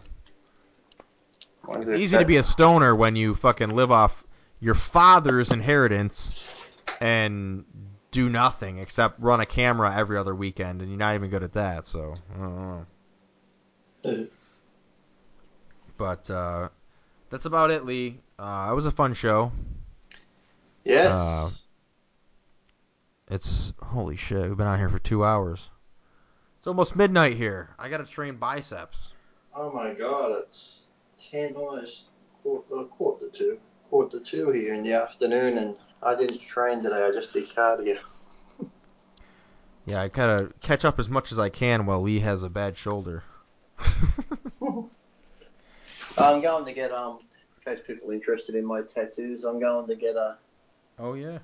[SPEAKER 2] it's easy to be a stoner when you fucking live off your father's inheritance and do nothing except run a camera every other weekend, and you're not even good at that. So I don't know. But uh, that's about it, Lee. Uh, it was a fun show.
[SPEAKER 3] Yes.
[SPEAKER 2] Uh, It's holy shit. We've been on here for two hours. It's almost midnight here. I gotta train biceps.
[SPEAKER 3] oh my god, it's ten almost quarter, quarter to two, quarter to two here in the afternoon, and I didn't train today. I just did cardio.
[SPEAKER 2] Yeah, I gotta catch up as much as I can while Lee has a bad shoulder.
[SPEAKER 3] I'm going to get um in case people interested in my tattoos, I'm going to get a
[SPEAKER 2] Oh yeah.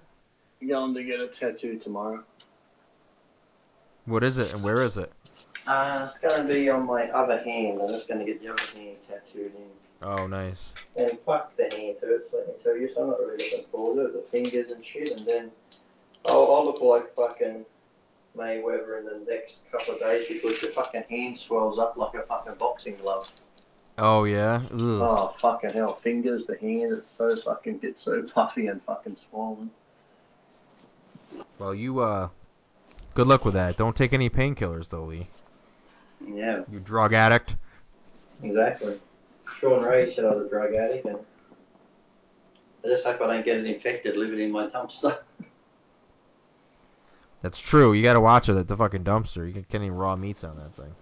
[SPEAKER 3] I'm going to get a tattoo tomorrow.
[SPEAKER 2] What is it and where is it?
[SPEAKER 3] Uh, it's going to be on my other hand. I'm just going to get the other hand tattooed in.
[SPEAKER 2] Oh nice.
[SPEAKER 3] And fuck the hand hurts, let me tell you. So I'm not really looking forward to it. The fingers and shit. And then I'll, I'll look like fucking Mayweather in the next couple of days because your fucking hand swells up like a fucking boxing glove.
[SPEAKER 2] Oh yeah. Ugh.
[SPEAKER 3] Oh, fucking hell. Fingers, the hand, it's so fucking, gets so puffy and fucking swollen.
[SPEAKER 2] Well, you uh, good luck with that. Don't take any painkillers though, Lee.
[SPEAKER 3] Yeah,
[SPEAKER 2] You drug addict.
[SPEAKER 3] exactly. Shawn Ray said I was a drug addict and I just hope I don't get it infected living in my dumpster.
[SPEAKER 2] That's true. You gotta watch it at the fucking dumpster. You can get any raw meats on that thing.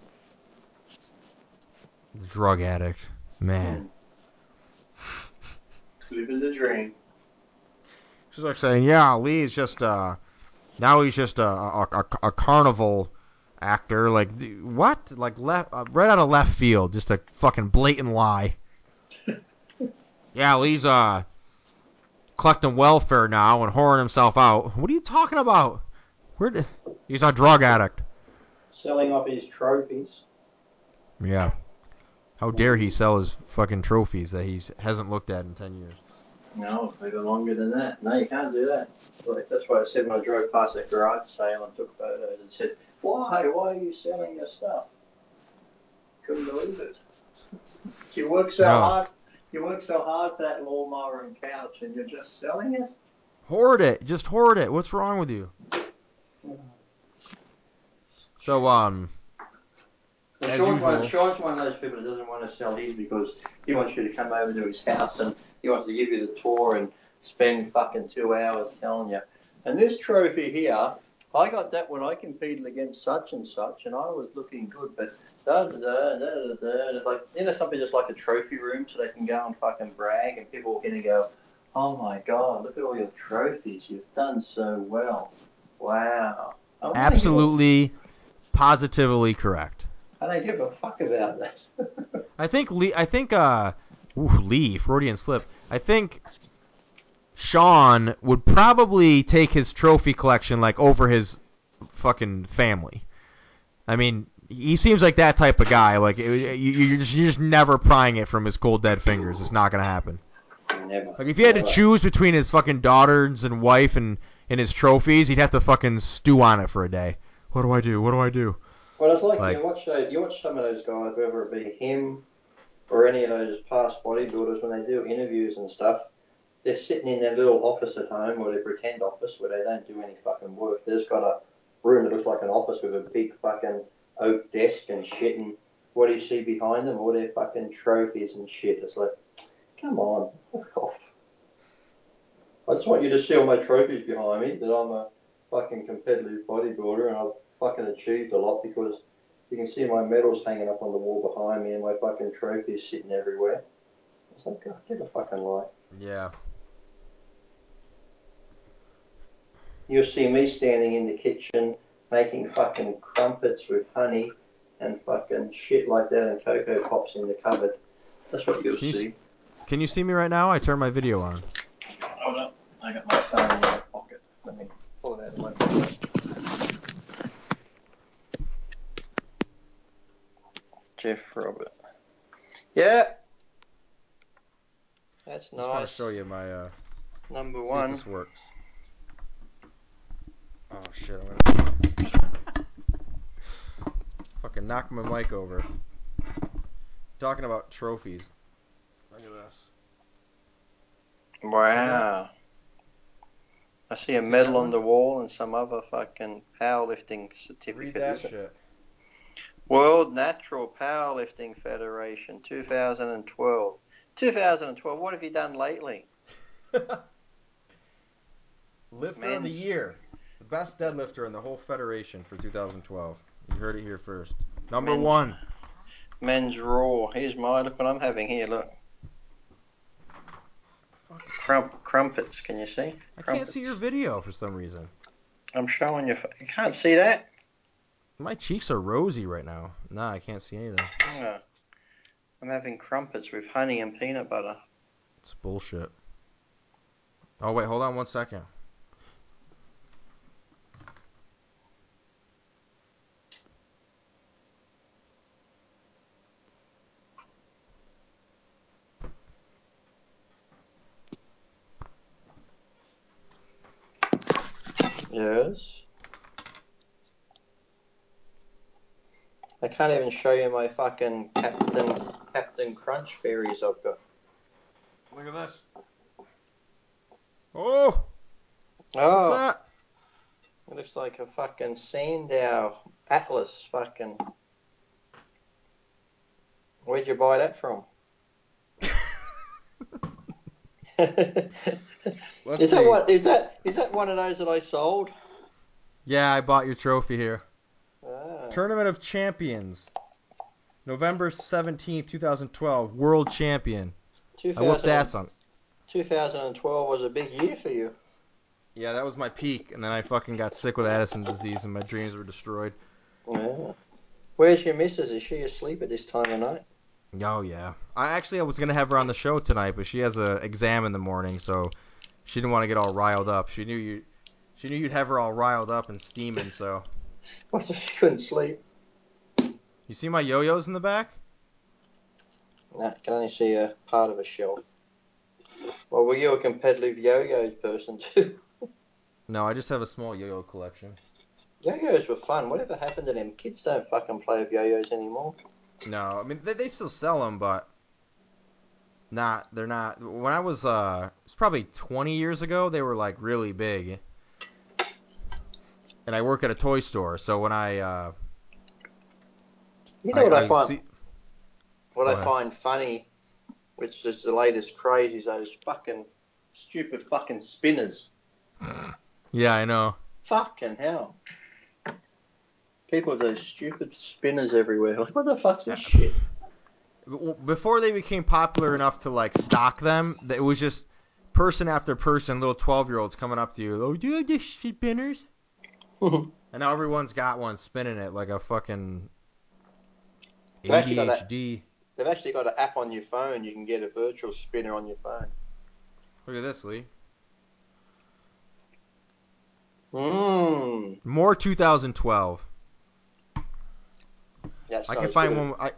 [SPEAKER 2] Drug addict. Man.
[SPEAKER 3] Living the dream.
[SPEAKER 2] She's like saying, yeah, Lee's just uh, now he's just a a, a, a carnival actor. Like what? Like left uh, right out of left field. Just a fucking blatant lie. yeah, he's uh collecting welfare now and whoring himself out. What are you talking about? Where? Did, he's a drug addict.
[SPEAKER 3] Selling off his trophies.
[SPEAKER 2] Yeah. How dare he sell his fucking trophies that he hasn't looked at in ten years?
[SPEAKER 3] No, even longer than that. No, you can't do that. Like, that's why I said when I drove past that garage sale and took photos and said, why? Why are you selling your stuff? Couldn't believe it. you work so
[SPEAKER 2] No.
[SPEAKER 3] hard. You work so hard for that lawnmower and couch, and you're just selling it.
[SPEAKER 2] Hoard it. Just hoard it. What's wrong with you? So um,
[SPEAKER 3] And
[SPEAKER 2] As
[SPEAKER 3] Shawn's, one,
[SPEAKER 2] usual.
[SPEAKER 3] Shawn's one of those people that doesn't want to sell his because he wants you to come over to his house and he wants to give you the tour and spend fucking two hours telling you. And this trophy here, I got that when I competed against such and such, and I was looking good, but da da da da da da. Like, you know, something just like a trophy room so they can go and fucking brag, and people are to go, oh my god, look at all your trophies. You've done so well. Wow.
[SPEAKER 2] Absolutely, positively correct.
[SPEAKER 3] I don't give a fuck about that.
[SPEAKER 2] I think Lee. I think uh, ooh, Lee Freudian slip. I think Shawn would probably take his trophy collection like over his fucking family. I mean, he seems like that type of guy. Like you, you're just you're just never prying it from his cold dead fingers. It's not gonna happen.
[SPEAKER 3] Never.
[SPEAKER 2] Like if he had to choose between his fucking daughters and wife and and his trophies, he'd have to fucking stew on it for a day. What do I do? What do I do?
[SPEAKER 3] Well, it's like,
[SPEAKER 2] Like-
[SPEAKER 3] you watch those, you watch some of those guys, whether it be him or any of those past bodybuilders, when they do interviews and stuff, they're sitting in their little office at home or their pretend office where they don't do any fucking work. They just got a room that looks like an office with a big fucking oak desk and shit. And what do you see behind them? All their fucking trophies and shit. It's like, come on, fuck off. I just want you to see all my trophies behind me. That I'm a fucking competitive bodybuilder and I've fucking achieved a lot because you can see my medals hanging up on the wall behind me and my fucking trophies sitting everywhere. It's like, God, get a fucking lie.
[SPEAKER 2] Yeah.
[SPEAKER 3] You'll see me standing in the kitchen making fucking crumpets with honey and fucking shit like that and cocoa pops in the cupboard. That's what you'll
[SPEAKER 2] Can you
[SPEAKER 3] see.
[SPEAKER 2] Can you see me right now? I turned my video on.
[SPEAKER 3] Hold up. I got my phone in my pocket. Let me pull it out of my pocket. Geoff Robert. Yeah. That's
[SPEAKER 2] I just want to show you my uh,
[SPEAKER 3] Number
[SPEAKER 2] See if
[SPEAKER 3] one.
[SPEAKER 2] this works. Oh shit! I'm gonna fucking knock my mic over. Talking about trophies. Look at this.
[SPEAKER 3] Wow. I see a
[SPEAKER 2] See
[SPEAKER 3] medal on the wall and some other fucking powerlifting certificate.
[SPEAKER 2] Read that
[SPEAKER 3] is it?
[SPEAKER 2] shit.
[SPEAKER 3] World Natural Powerlifting Federation 2012. 2012. What have you done lately?
[SPEAKER 2] Lifter of the year. Best deadlifter in the whole federation for 2012. You heard it here first. Number
[SPEAKER 3] Men's-
[SPEAKER 2] one.
[SPEAKER 3] Men's Raw. Here's my look what I'm having here. Look. Crump, crumpets. Can you see?
[SPEAKER 2] I can't see your video for some reason.
[SPEAKER 3] I'm showing you. You can't see that.
[SPEAKER 2] My cheeks are rosy right now. Nah, I can't see anything.
[SPEAKER 3] No. I'm having crumpets with honey and peanut butter.
[SPEAKER 2] It's bullshit. Oh wait, hold on one second.
[SPEAKER 3] Yes. I can't even show you my fucking Captain Captain Crunch berries I've got.
[SPEAKER 2] Look at this. Oh, what's
[SPEAKER 3] Oh,
[SPEAKER 2] that?
[SPEAKER 3] it looks like a fucking Sandow Atlas fucking. Where'd you buy that from?
[SPEAKER 2] Let's
[SPEAKER 3] is that
[SPEAKER 2] see.
[SPEAKER 3] what? Is that is that one of those that I sold?
[SPEAKER 2] Yeah, I bought your trophy here.
[SPEAKER 3] Ah.
[SPEAKER 2] Tournament of Champions. November 17th, 2012. World Champion. I whooped ass on.
[SPEAKER 3] 2012 was a big year for you.
[SPEAKER 2] Yeah, that was my peak, and then I fucking got sick with Addison disease, and my dreams were destroyed.
[SPEAKER 3] Yeah. Where's your missus? Is she asleep at this time of night?
[SPEAKER 2] Oh yeah. I actually I was gonna have her on the show tonight, but she has a exam in the morning, so she didn't want to get all riled up. She knew you. She knew you'd have her all riled up and steaming. So
[SPEAKER 3] What if she couldn't sleep?
[SPEAKER 2] you see my yo-yos in the back?
[SPEAKER 3] Nah, can only see a part of a shelf. Well, were you a competitive yo-yo person too?
[SPEAKER 2] No, I just have a small yo-yo collection.
[SPEAKER 3] Yo-yos were fun. Whatever happened to them? Kids don't fucking play with yo-yos anymore.
[SPEAKER 2] No, I mean they, they still sell them, but not. They're not. When I was uh, it's probably 20 years ago. They were like really big. And I work at a toy store, so when I uh,
[SPEAKER 3] You know what I, find?
[SPEAKER 2] see-
[SPEAKER 3] what I find funny, which is the latest craze, is those fucking stupid fucking spinners.
[SPEAKER 2] yeah, I know.
[SPEAKER 3] Fucking hell. People with those stupid spinners everywhere. Like, what the fuck's this shit?
[SPEAKER 2] Before they became popular enough to like stock them, it was just person after person, little 12 year olds coming up to you. Oh, do you have the spinners? And now everyone's got one spinning it like a fucking
[SPEAKER 3] They've actually got that-
[SPEAKER 2] ADHD.
[SPEAKER 3] They've actually got an app on your phone. You can get a virtual spinner on your phone.
[SPEAKER 2] Look at this, Lee.
[SPEAKER 3] Mmm.
[SPEAKER 2] More 2012.
[SPEAKER 3] That's
[SPEAKER 2] I can find
[SPEAKER 3] good.
[SPEAKER 2] one. I,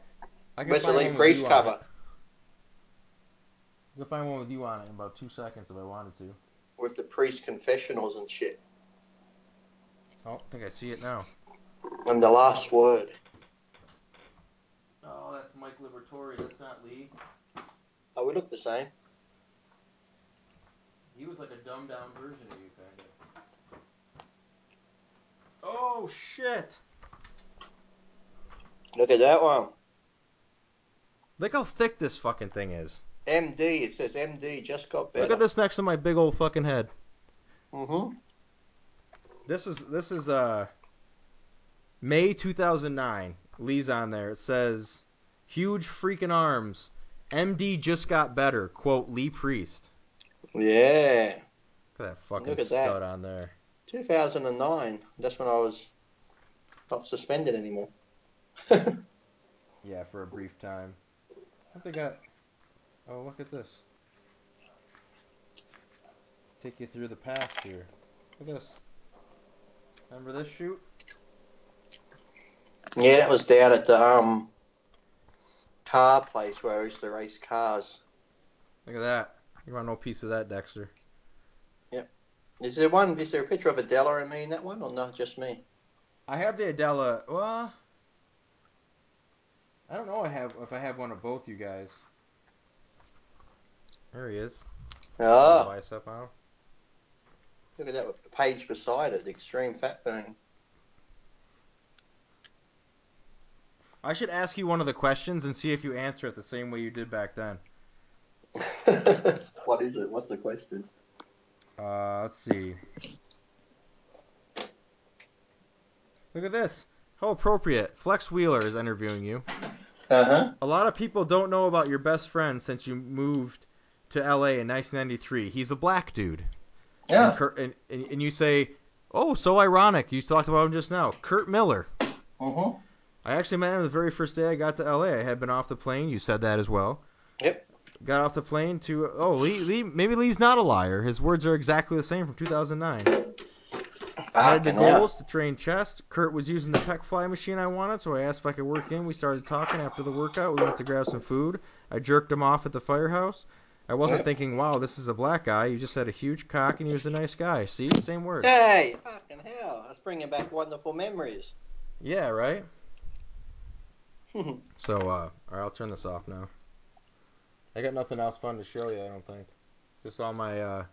[SPEAKER 2] I can
[SPEAKER 3] Where's the
[SPEAKER 2] find one with
[SPEAKER 3] Priest
[SPEAKER 2] you on
[SPEAKER 3] cover?
[SPEAKER 2] it. I can find one with you on it in about two seconds if I wanted to.
[SPEAKER 3] With the priest confessionals and shit.
[SPEAKER 2] Oh, I think I see it now.
[SPEAKER 3] And the last word.
[SPEAKER 2] Oh, that's Mike Liberatore. That's not Lee.
[SPEAKER 3] Oh, we look the same.
[SPEAKER 2] He was like a dumbed down version of you, kind of. Oh shit!
[SPEAKER 3] Look at that one.
[SPEAKER 2] Look how thick this fucking thing is.
[SPEAKER 3] MD. It says MD. Just got better.
[SPEAKER 2] Look at this next to my big old fucking head.
[SPEAKER 3] Mm-hmm.
[SPEAKER 2] This is this is uh May 2009. Lee's on there. It says huge freaking arms. MD just got better. Quote Lee Priest.
[SPEAKER 3] Yeah.
[SPEAKER 2] Look at that fucking
[SPEAKER 3] Look at that.
[SPEAKER 2] stud on there.
[SPEAKER 3] 2009. That's when I was not suspended anymore.
[SPEAKER 2] Yeah, for a brief time. What they got? Oh, look at this. Take you through the past here. Look at this. Remember this shoot?
[SPEAKER 3] Yeah, that was down at the um car place where I used to race cars.
[SPEAKER 2] Look at that. You want no piece of that, Dexter? Yep.
[SPEAKER 3] Is there one? Is there a picture of Adela and me in that one, or not just me?
[SPEAKER 2] I have the Adela. Well, I don't know. I have if I have one of both you guys. There he is.
[SPEAKER 3] Oh,
[SPEAKER 2] Bicep on.
[SPEAKER 3] look at that with the page beside it, the extreme fat burning.
[SPEAKER 2] I should ask you one of the questions and see if you answer it the same way you did back then.
[SPEAKER 3] what is it? What's the question?
[SPEAKER 2] Uh, let's see. Look at this. How appropriate. Flex Wheeler is interviewing you.
[SPEAKER 3] Uh huh.
[SPEAKER 2] A lot of people don't know about your best friend since you moved to LA in 1993. He's a black dude. And,
[SPEAKER 3] Yeah.
[SPEAKER 2] Kurt, and, and, and you say, oh, so ironic. You talked about him just now. Kurt Miller.
[SPEAKER 3] Mhm.
[SPEAKER 2] I actually met him the very first day I got to LA. I had been off the plane. You said that as well.
[SPEAKER 3] Yep.
[SPEAKER 2] got off the plane to oh Lee, Lee maybe Lee's not a liar. His words are exactly the same from 2009. I had the goals to train chest. Kurt was using the pec fly machine I wanted, so I asked if I could work in. We started talking after the workout. We went to grab some food. I jerked him off at the firehouse. I wasn't
[SPEAKER 3] Yeah.
[SPEAKER 2] thinking, wow, this is a black guy. You just had a huge cock and he was a nice guy. See, same words.
[SPEAKER 3] Hey, fucking hell. That's bringing back wonderful memories.
[SPEAKER 2] Yeah, right. So, uh, all right, I'll turn this off now. I got nothing else fun to show you. I don't think. Just all my. uh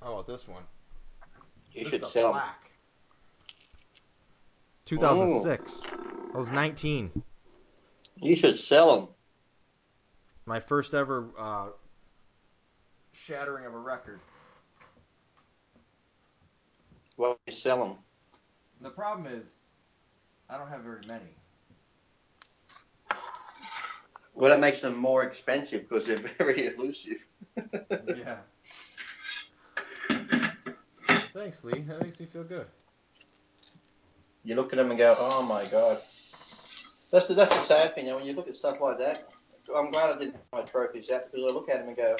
[SPEAKER 2] How about this one?
[SPEAKER 3] You
[SPEAKER 2] This
[SPEAKER 3] should
[SPEAKER 2] is a
[SPEAKER 3] sell 'em.
[SPEAKER 2] plaque. 2006. I was 19.
[SPEAKER 3] You should sell them.
[SPEAKER 2] My first ever uh, shattering of a record.
[SPEAKER 3] Well, you sell them.
[SPEAKER 2] The problem is, I don't have very many.
[SPEAKER 3] Well, that makes them more expensive because they're very elusive.
[SPEAKER 2] yeah. Thanks, Lee. That makes me feel good.
[SPEAKER 3] You look at them and go, oh my god. That's the, that's the sad thing, you know, when you look at stuff like that. I'm glad I didn't have my trophies out because I look at them and go,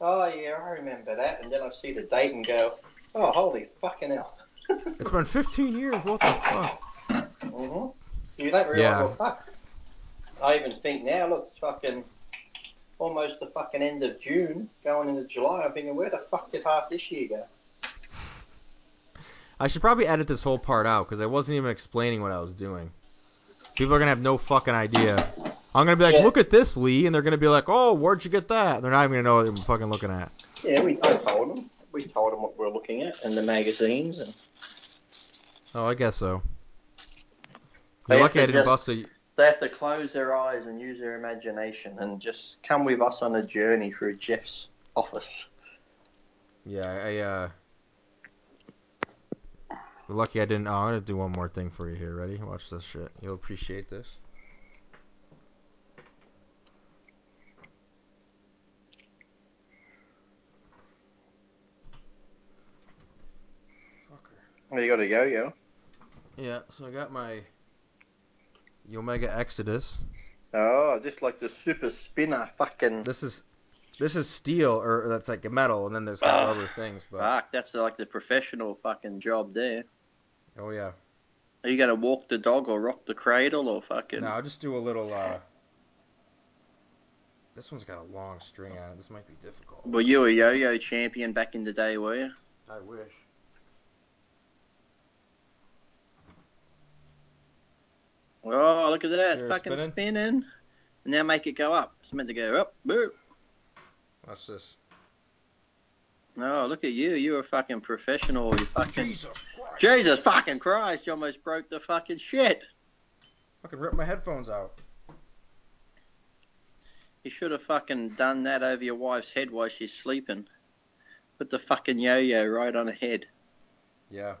[SPEAKER 3] oh yeah, I remember that. And then I see the date and go, oh, holy fucking hell.
[SPEAKER 2] It's been 15 years. What the fuck?
[SPEAKER 3] hmm You don't realise,
[SPEAKER 2] Yeah.
[SPEAKER 3] well, fuck. I even think now, look, it's fucking almost the fucking end of June, going into July. I'm thinking, where the fuck did half this year go?
[SPEAKER 2] I should probably edit this whole part out because I wasn't even explaining what I was doing. People are gonna have no fucking idea. I'm gonna be like,
[SPEAKER 3] Yeah.
[SPEAKER 2] look at this, Lee, and they're gonna be like, oh, where'd you get that? They're not even gonna know what I'm fucking looking at.
[SPEAKER 3] Yeah, we I told them. We told them what we're looking at in the magazines. and
[SPEAKER 2] Oh, I guess so. You're lucky I didn't
[SPEAKER 3] just-
[SPEAKER 2] bust a.
[SPEAKER 3] They have to close their eyes and use their imagination and just come with us on a journey through Geoff's office.
[SPEAKER 2] Yeah, I. uh... You're lucky I didn't. Oh, I'm gonna do one more thing for you here. Ready? Watch this shit. You'll appreciate this. Fucker.
[SPEAKER 3] Oh, you got a yo-yo.
[SPEAKER 2] Yeah, so I got my Omega Exodus.
[SPEAKER 3] Oh, just like the super spinner fucking.
[SPEAKER 2] This is this is steel or that's like a metal, and then there's kind
[SPEAKER 3] Ah,
[SPEAKER 2] things. But
[SPEAKER 3] Fuck, that's like the professional fucking job there.
[SPEAKER 2] Oh yeah,
[SPEAKER 3] Are you gonna walk the dog or rock the cradle or fucking?
[SPEAKER 2] no, I'll just do a little. uh This one's got a long string on it. This might be difficult.
[SPEAKER 3] Were you a yo-yo champion back in the day, were you?
[SPEAKER 2] I wish.
[SPEAKER 3] Oh, look at that,
[SPEAKER 2] You're
[SPEAKER 3] fucking
[SPEAKER 2] spinning?
[SPEAKER 3] spinning. And now make it go up. It's meant to go up. Boop.
[SPEAKER 2] Watch this.
[SPEAKER 3] Oh, look at you. You're a fucking professional. You fucking.
[SPEAKER 2] Jesus Christ!
[SPEAKER 3] Jesus fucking Christ, you almost broke the fucking shit.
[SPEAKER 2] Fucking rip my headphones out.
[SPEAKER 3] You should have fucking done that over your wife's head while she's sleeping. Put the fucking yo-yo right on her head.
[SPEAKER 2] Yeah,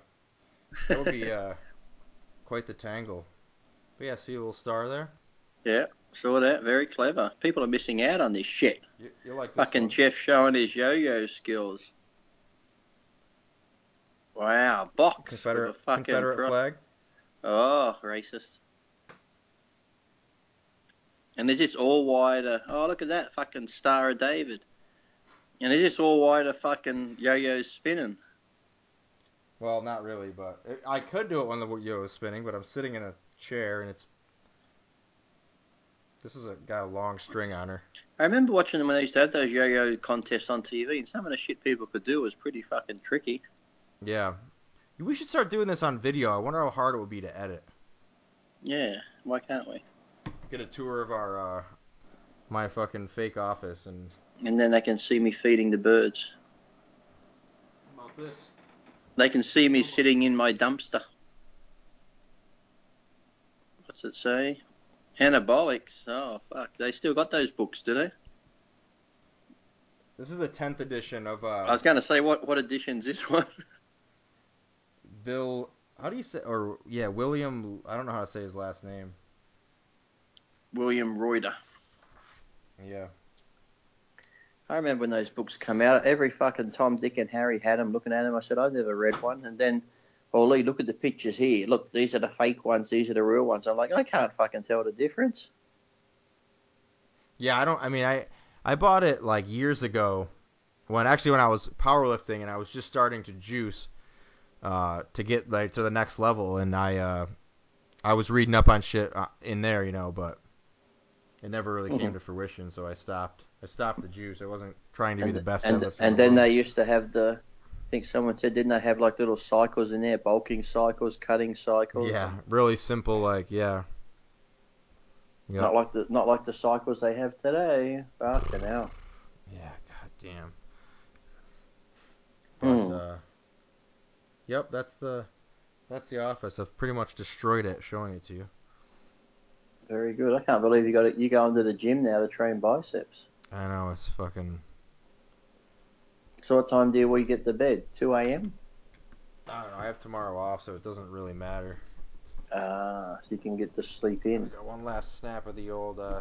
[SPEAKER 2] that would be uh quite the tangle. But yeah, see a little star there.
[SPEAKER 3] yeah, saw that. Very clever. People are missing out on this shit.
[SPEAKER 2] You, you like this
[SPEAKER 3] Fucking
[SPEAKER 2] one?
[SPEAKER 3] Geoff showing his yo-yo skills. Wow, box with a
[SPEAKER 2] Confederate
[SPEAKER 3] fucking
[SPEAKER 2] Confederate
[SPEAKER 3] pro-
[SPEAKER 2] flag.
[SPEAKER 3] Oh, racist. And is this all wider? Oh, look at that fucking Star of David. And is this all wider fucking yo-yos spinning?
[SPEAKER 2] Well, not really, but it, I could do it when the yo is spinning, but I'm sitting in a chair and it's. This is a got a long string on her.
[SPEAKER 3] I remember watching them when they used to have those yo-yo contests on TV, and some of the shit people could do was pretty fucking tricky.
[SPEAKER 2] Yeah, we should start doing this on video. I wonder how hard it would be to edit.
[SPEAKER 3] Yeah, why can't we?
[SPEAKER 2] Get a tour of our uh, my fucking fake office and.
[SPEAKER 3] And then they can see me feeding the birds.
[SPEAKER 2] About this?
[SPEAKER 3] They can see me sitting in my dumpster. What's it say? Anabolics. Oh fuck! They still got those books, do they?
[SPEAKER 2] This is the tenth edition of Uh, I
[SPEAKER 3] was going to say, what what edition's this one?
[SPEAKER 2] Bill. How do you say? Or yeah, William. I don't know how to say his last name.
[SPEAKER 3] William Reuter.
[SPEAKER 2] Yeah.
[SPEAKER 3] I remember when those books come out. Every fucking Tom, Dick, and Harry had them. Looking at them, I said, I've never read one. And then, oh Lee, look at the pictures here. Look, these are the fake ones. These are the real ones. I'm like, I can't fucking tell the difference.
[SPEAKER 2] Yeah, I don't. I mean, I I bought it like years ago, when actually when I was powerlifting and I was just starting to juice, uh, to get like to the next level, and I uh, I was reading up on shit uh, in there, you know, but it never really came
[SPEAKER 3] Mhm.
[SPEAKER 2] to fruition, so I stopped. I stopped the juice. I wasn't trying to be
[SPEAKER 3] And,
[SPEAKER 2] the best
[SPEAKER 3] and, and
[SPEAKER 2] the
[SPEAKER 3] then
[SPEAKER 2] world.
[SPEAKER 3] they used to have the. I think someone said, didn't they have like little cycles in there, bulking cycles, cutting cycles?
[SPEAKER 2] yeah, really simple, like yeah. Yep.
[SPEAKER 3] Not like the not like the cycles they have today. Fucking hell.
[SPEAKER 2] Yeah, god damn. But
[SPEAKER 3] Hmm.
[SPEAKER 2] uh Yep, that's the that's the office. I've pretty much destroyed it showing it to you.
[SPEAKER 3] Very good. I can't believe you got it. You go into the gym now to train biceps.
[SPEAKER 2] I know it's fucking
[SPEAKER 3] So what time do we get to bed? Two a.m.
[SPEAKER 2] I don't know, I have tomorrow off so it doesn't really matter.
[SPEAKER 3] Ah, so you can get to sleep in.
[SPEAKER 2] got one last snap of the old uh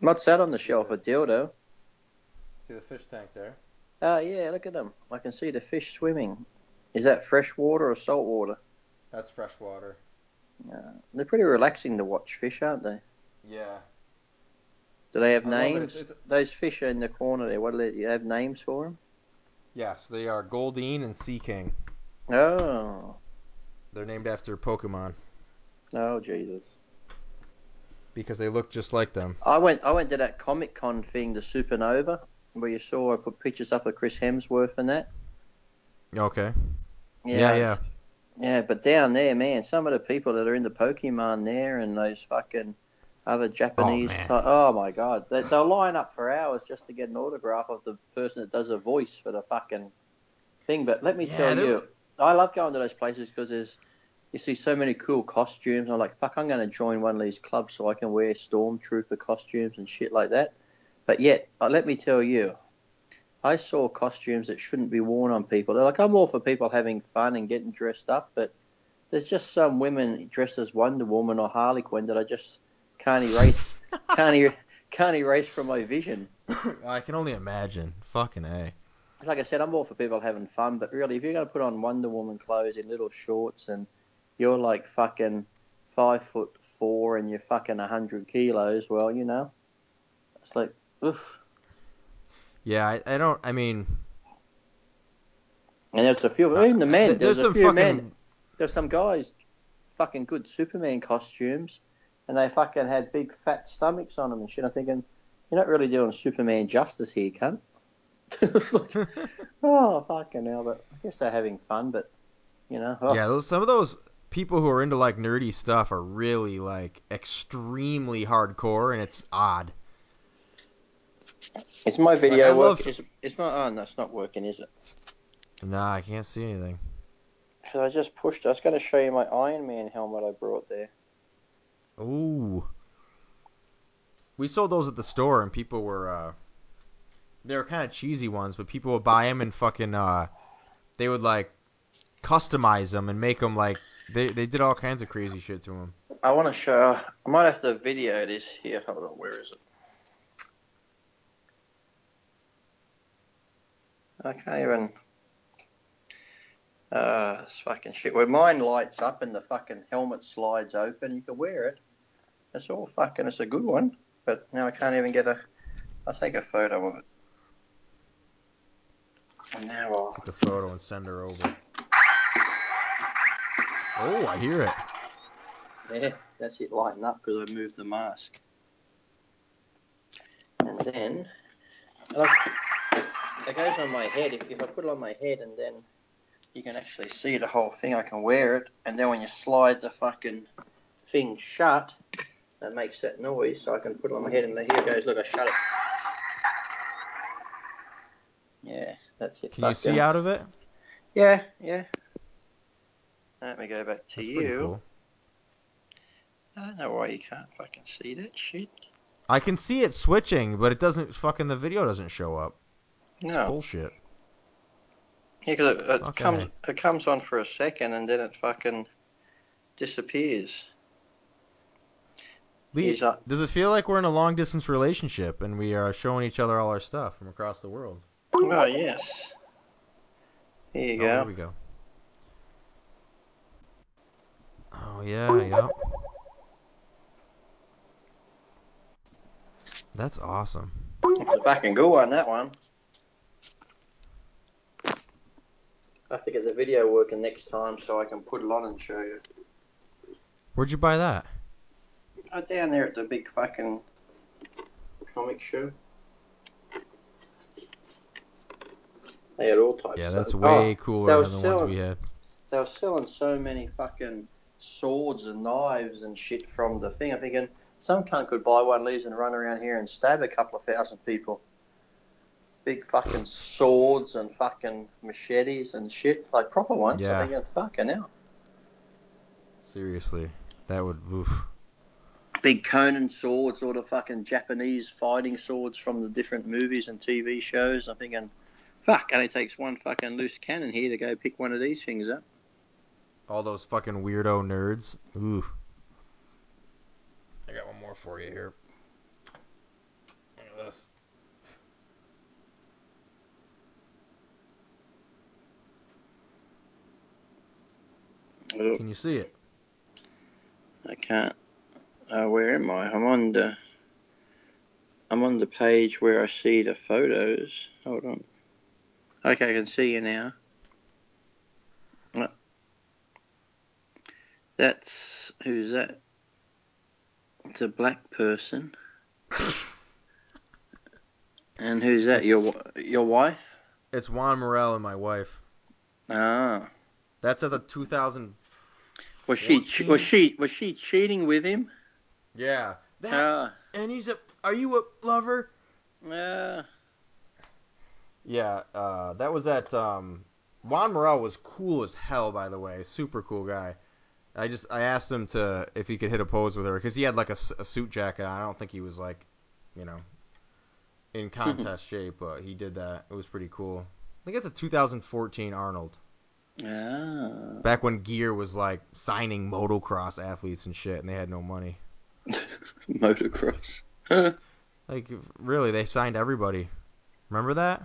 [SPEAKER 3] What's that on the shelf? A dildo?
[SPEAKER 2] see the fish tank there?
[SPEAKER 3] Oh yeah, look at them. I can see the fish swimming. Is that fresh water or salt water?
[SPEAKER 2] That's fresh water.
[SPEAKER 3] Uh, they're pretty relaxing to watch fish, aren't they?
[SPEAKER 2] Yeah.
[SPEAKER 3] Do they have
[SPEAKER 2] I love it.
[SPEAKER 3] names?
[SPEAKER 2] It's- it's-
[SPEAKER 3] Those fish are in the corner there. What do they? You have names for them?
[SPEAKER 2] Yes, they are Goldeen and Seaking.
[SPEAKER 3] Oh,
[SPEAKER 2] They're named after Pokemon
[SPEAKER 3] oh Jesus!
[SPEAKER 2] because they look just like them.
[SPEAKER 3] I went. I went to that Comic Con thing, the Supernova, where you saw I put pictures up of Chris Hemsworth and that.
[SPEAKER 2] Okay. Yeah, yeah.
[SPEAKER 3] Yeah, but down there, man, some of the people that are in the Pokemon there and those fucking other Japanese.
[SPEAKER 2] man.
[SPEAKER 3] ty- oh my god, they, they'll line up for hours just to get an autograph of the person that does a voice for the fucking thing. But let me
[SPEAKER 2] Yeah,
[SPEAKER 3] tell you, I love going to those places because there's you see so many cool costumes. I'm like, fuck, I'm going to join one of these clubs so I can wear stormtrooper costumes and shit like that. But yet, uh, let me tell you, I saw costumes that shouldn't be worn on people. They're like, I'm all for people having fun and getting dressed up, but there's just some women dressed as Wonder Woman or Harley Quinn that I just can't erase, can't, er- can't erase from my vision.
[SPEAKER 2] I can only imagine. Fucking a.
[SPEAKER 3] Like I said, I'm all for people having fun, but really, if you're going to put on Wonder Woman clothes in little shorts and you're like fucking five foot four and you're fucking a hundred kilos, well, you know, it's like, oof.
[SPEAKER 2] Yeah, I, I don't. I mean,
[SPEAKER 3] And there's a few, even the men, there's,
[SPEAKER 2] there's
[SPEAKER 3] a
[SPEAKER 2] some
[SPEAKER 3] few
[SPEAKER 2] fucking.
[SPEAKER 3] men. there's some guys fucking good Superman costumes, and they fucking had big fat stomachs on them and shit. I'm thinking, you're not really doing Superman justice here, cunt. It's like, oh fucking hell! But I guess they're having fun. But you know, oh,
[SPEAKER 2] Yeah, those some of those people who are into like nerdy stuff are really like extremely hardcore, and it's odd.
[SPEAKER 3] is my video
[SPEAKER 2] I
[SPEAKER 3] work?
[SPEAKER 2] love-
[SPEAKER 3] Is, is my oh no, it's not working, is it?
[SPEAKER 2] Nah, I can't see anything.
[SPEAKER 3] Because I just pushed. I was going to show you my Iron Man helmet I brought there.
[SPEAKER 2] Ooh. We sold those at the store, and people were uh, they were kind of cheesy ones, but people would buy them and fucking uh, they would like customize them and make them like they they did all kinds of crazy shit to them.
[SPEAKER 3] I want to show. I might have to video this here. Hold on, where is it? I can't even. Uh, it's fucking shit. When mine lights up and the fucking helmet slides open, you can wear it. It's all fucking. It's a good one, but now I can't even get a. I'll take a photo of it. And now I'll.
[SPEAKER 2] Take a photo and send her over. Oh, I hear it.
[SPEAKER 3] Yeah, that's it lighting up because I moved the mask. And then, it goes on my head. If, if I put it on my head and then you can actually see the whole thing, I can wear it. And then when you slide the fucking thing shut, it makes that noise. So I can put it on my head and here it goes. Look, I shut it. Yeah, that's it.
[SPEAKER 2] Can you see out of it?
[SPEAKER 3] Yeah, yeah. Let me go back to
[SPEAKER 2] That's
[SPEAKER 3] you.
[SPEAKER 2] cool.
[SPEAKER 3] I don't know why you can't fucking see that shit.
[SPEAKER 2] I can see it switching, but it doesn't. Fucking the video doesn't show up. It's
[SPEAKER 3] No.
[SPEAKER 2] bullshit.
[SPEAKER 3] Yeah, because it, it
[SPEAKER 2] Okay.
[SPEAKER 3] comes it comes on for a second and then it fucking disappears.
[SPEAKER 2] Lee, does it feel like we're in a long distance relationship and we are showing each other all our stuff from across the world?
[SPEAKER 3] Oh yes. There you
[SPEAKER 2] Oh, there we go. Oh yeah, yep. That's awesome.
[SPEAKER 3] A fucking good one, that one. I have to get the video working next time so I can put it on and show you.
[SPEAKER 2] Where'd you buy that?
[SPEAKER 3] Oh, down there at the big fucking comic show. They had all types
[SPEAKER 2] Yeah, that's
[SPEAKER 3] stuff.
[SPEAKER 2] way
[SPEAKER 3] Oh,
[SPEAKER 2] cooler
[SPEAKER 3] they
[SPEAKER 2] than
[SPEAKER 3] were
[SPEAKER 2] the ones
[SPEAKER 3] selling-
[SPEAKER 2] we had.
[SPEAKER 3] they were selling so many fucking swords and knives and shit from the thing. I'm thinking some cunt could buy one of these and run around here and stab a couple of thousand people. Big fucking swords and fucking machetes and shit, like proper ones.
[SPEAKER 2] Yeah.
[SPEAKER 3] I'm thinking, fucking hell.
[SPEAKER 2] Seriously, that would. Oof.
[SPEAKER 3] Big Conan swords, or the fucking Japanese fighting swords from the different movies and TV shows. I'm thinking, fuck, only takes one fucking loose cannon here to go pick one of these things up.
[SPEAKER 2] All those fucking weirdo nerds. Ooh. I got one more for you here. Look at this. Can you see it?
[SPEAKER 3] I can't. Uh, where am I? I'm on the. I'm on the page where I see the photos. Hold on. Okay, I can see you now. Uh, That's who's that? It's a black person. And who's that? Your your wife?
[SPEAKER 2] It's Juan Morel and my wife.
[SPEAKER 3] Ah,
[SPEAKER 2] That's at the 2000.
[SPEAKER 3] was she was she was she cheating with him?
[SPEAKER 2] Yeah. That.
[SPEAKER 3] Ah,
[SPEAKER 2] and he's a. Are you a lover?
[SPEAKER 3] ah.
[SPEAKER 2] Yeah. Uh, that was at. Um, Juan Morel was cool as hell, by the way. Super cool guy. I just I asked him to if he could hit a pose with her because he had like a, a, suit jacket. I don't think he was like, you know, in contest shape, but he did that. It was pretty cool. I think it's a 2014 Arnold.
[SPEAKER 3] Ah.
[SPEAKER 2] Back when gear was like signing motocross athletes and shit, and they had no money.
[SPEAKER 3] Motocross.
[SPEAKER 2] Like really, they signed everybody. Remember that?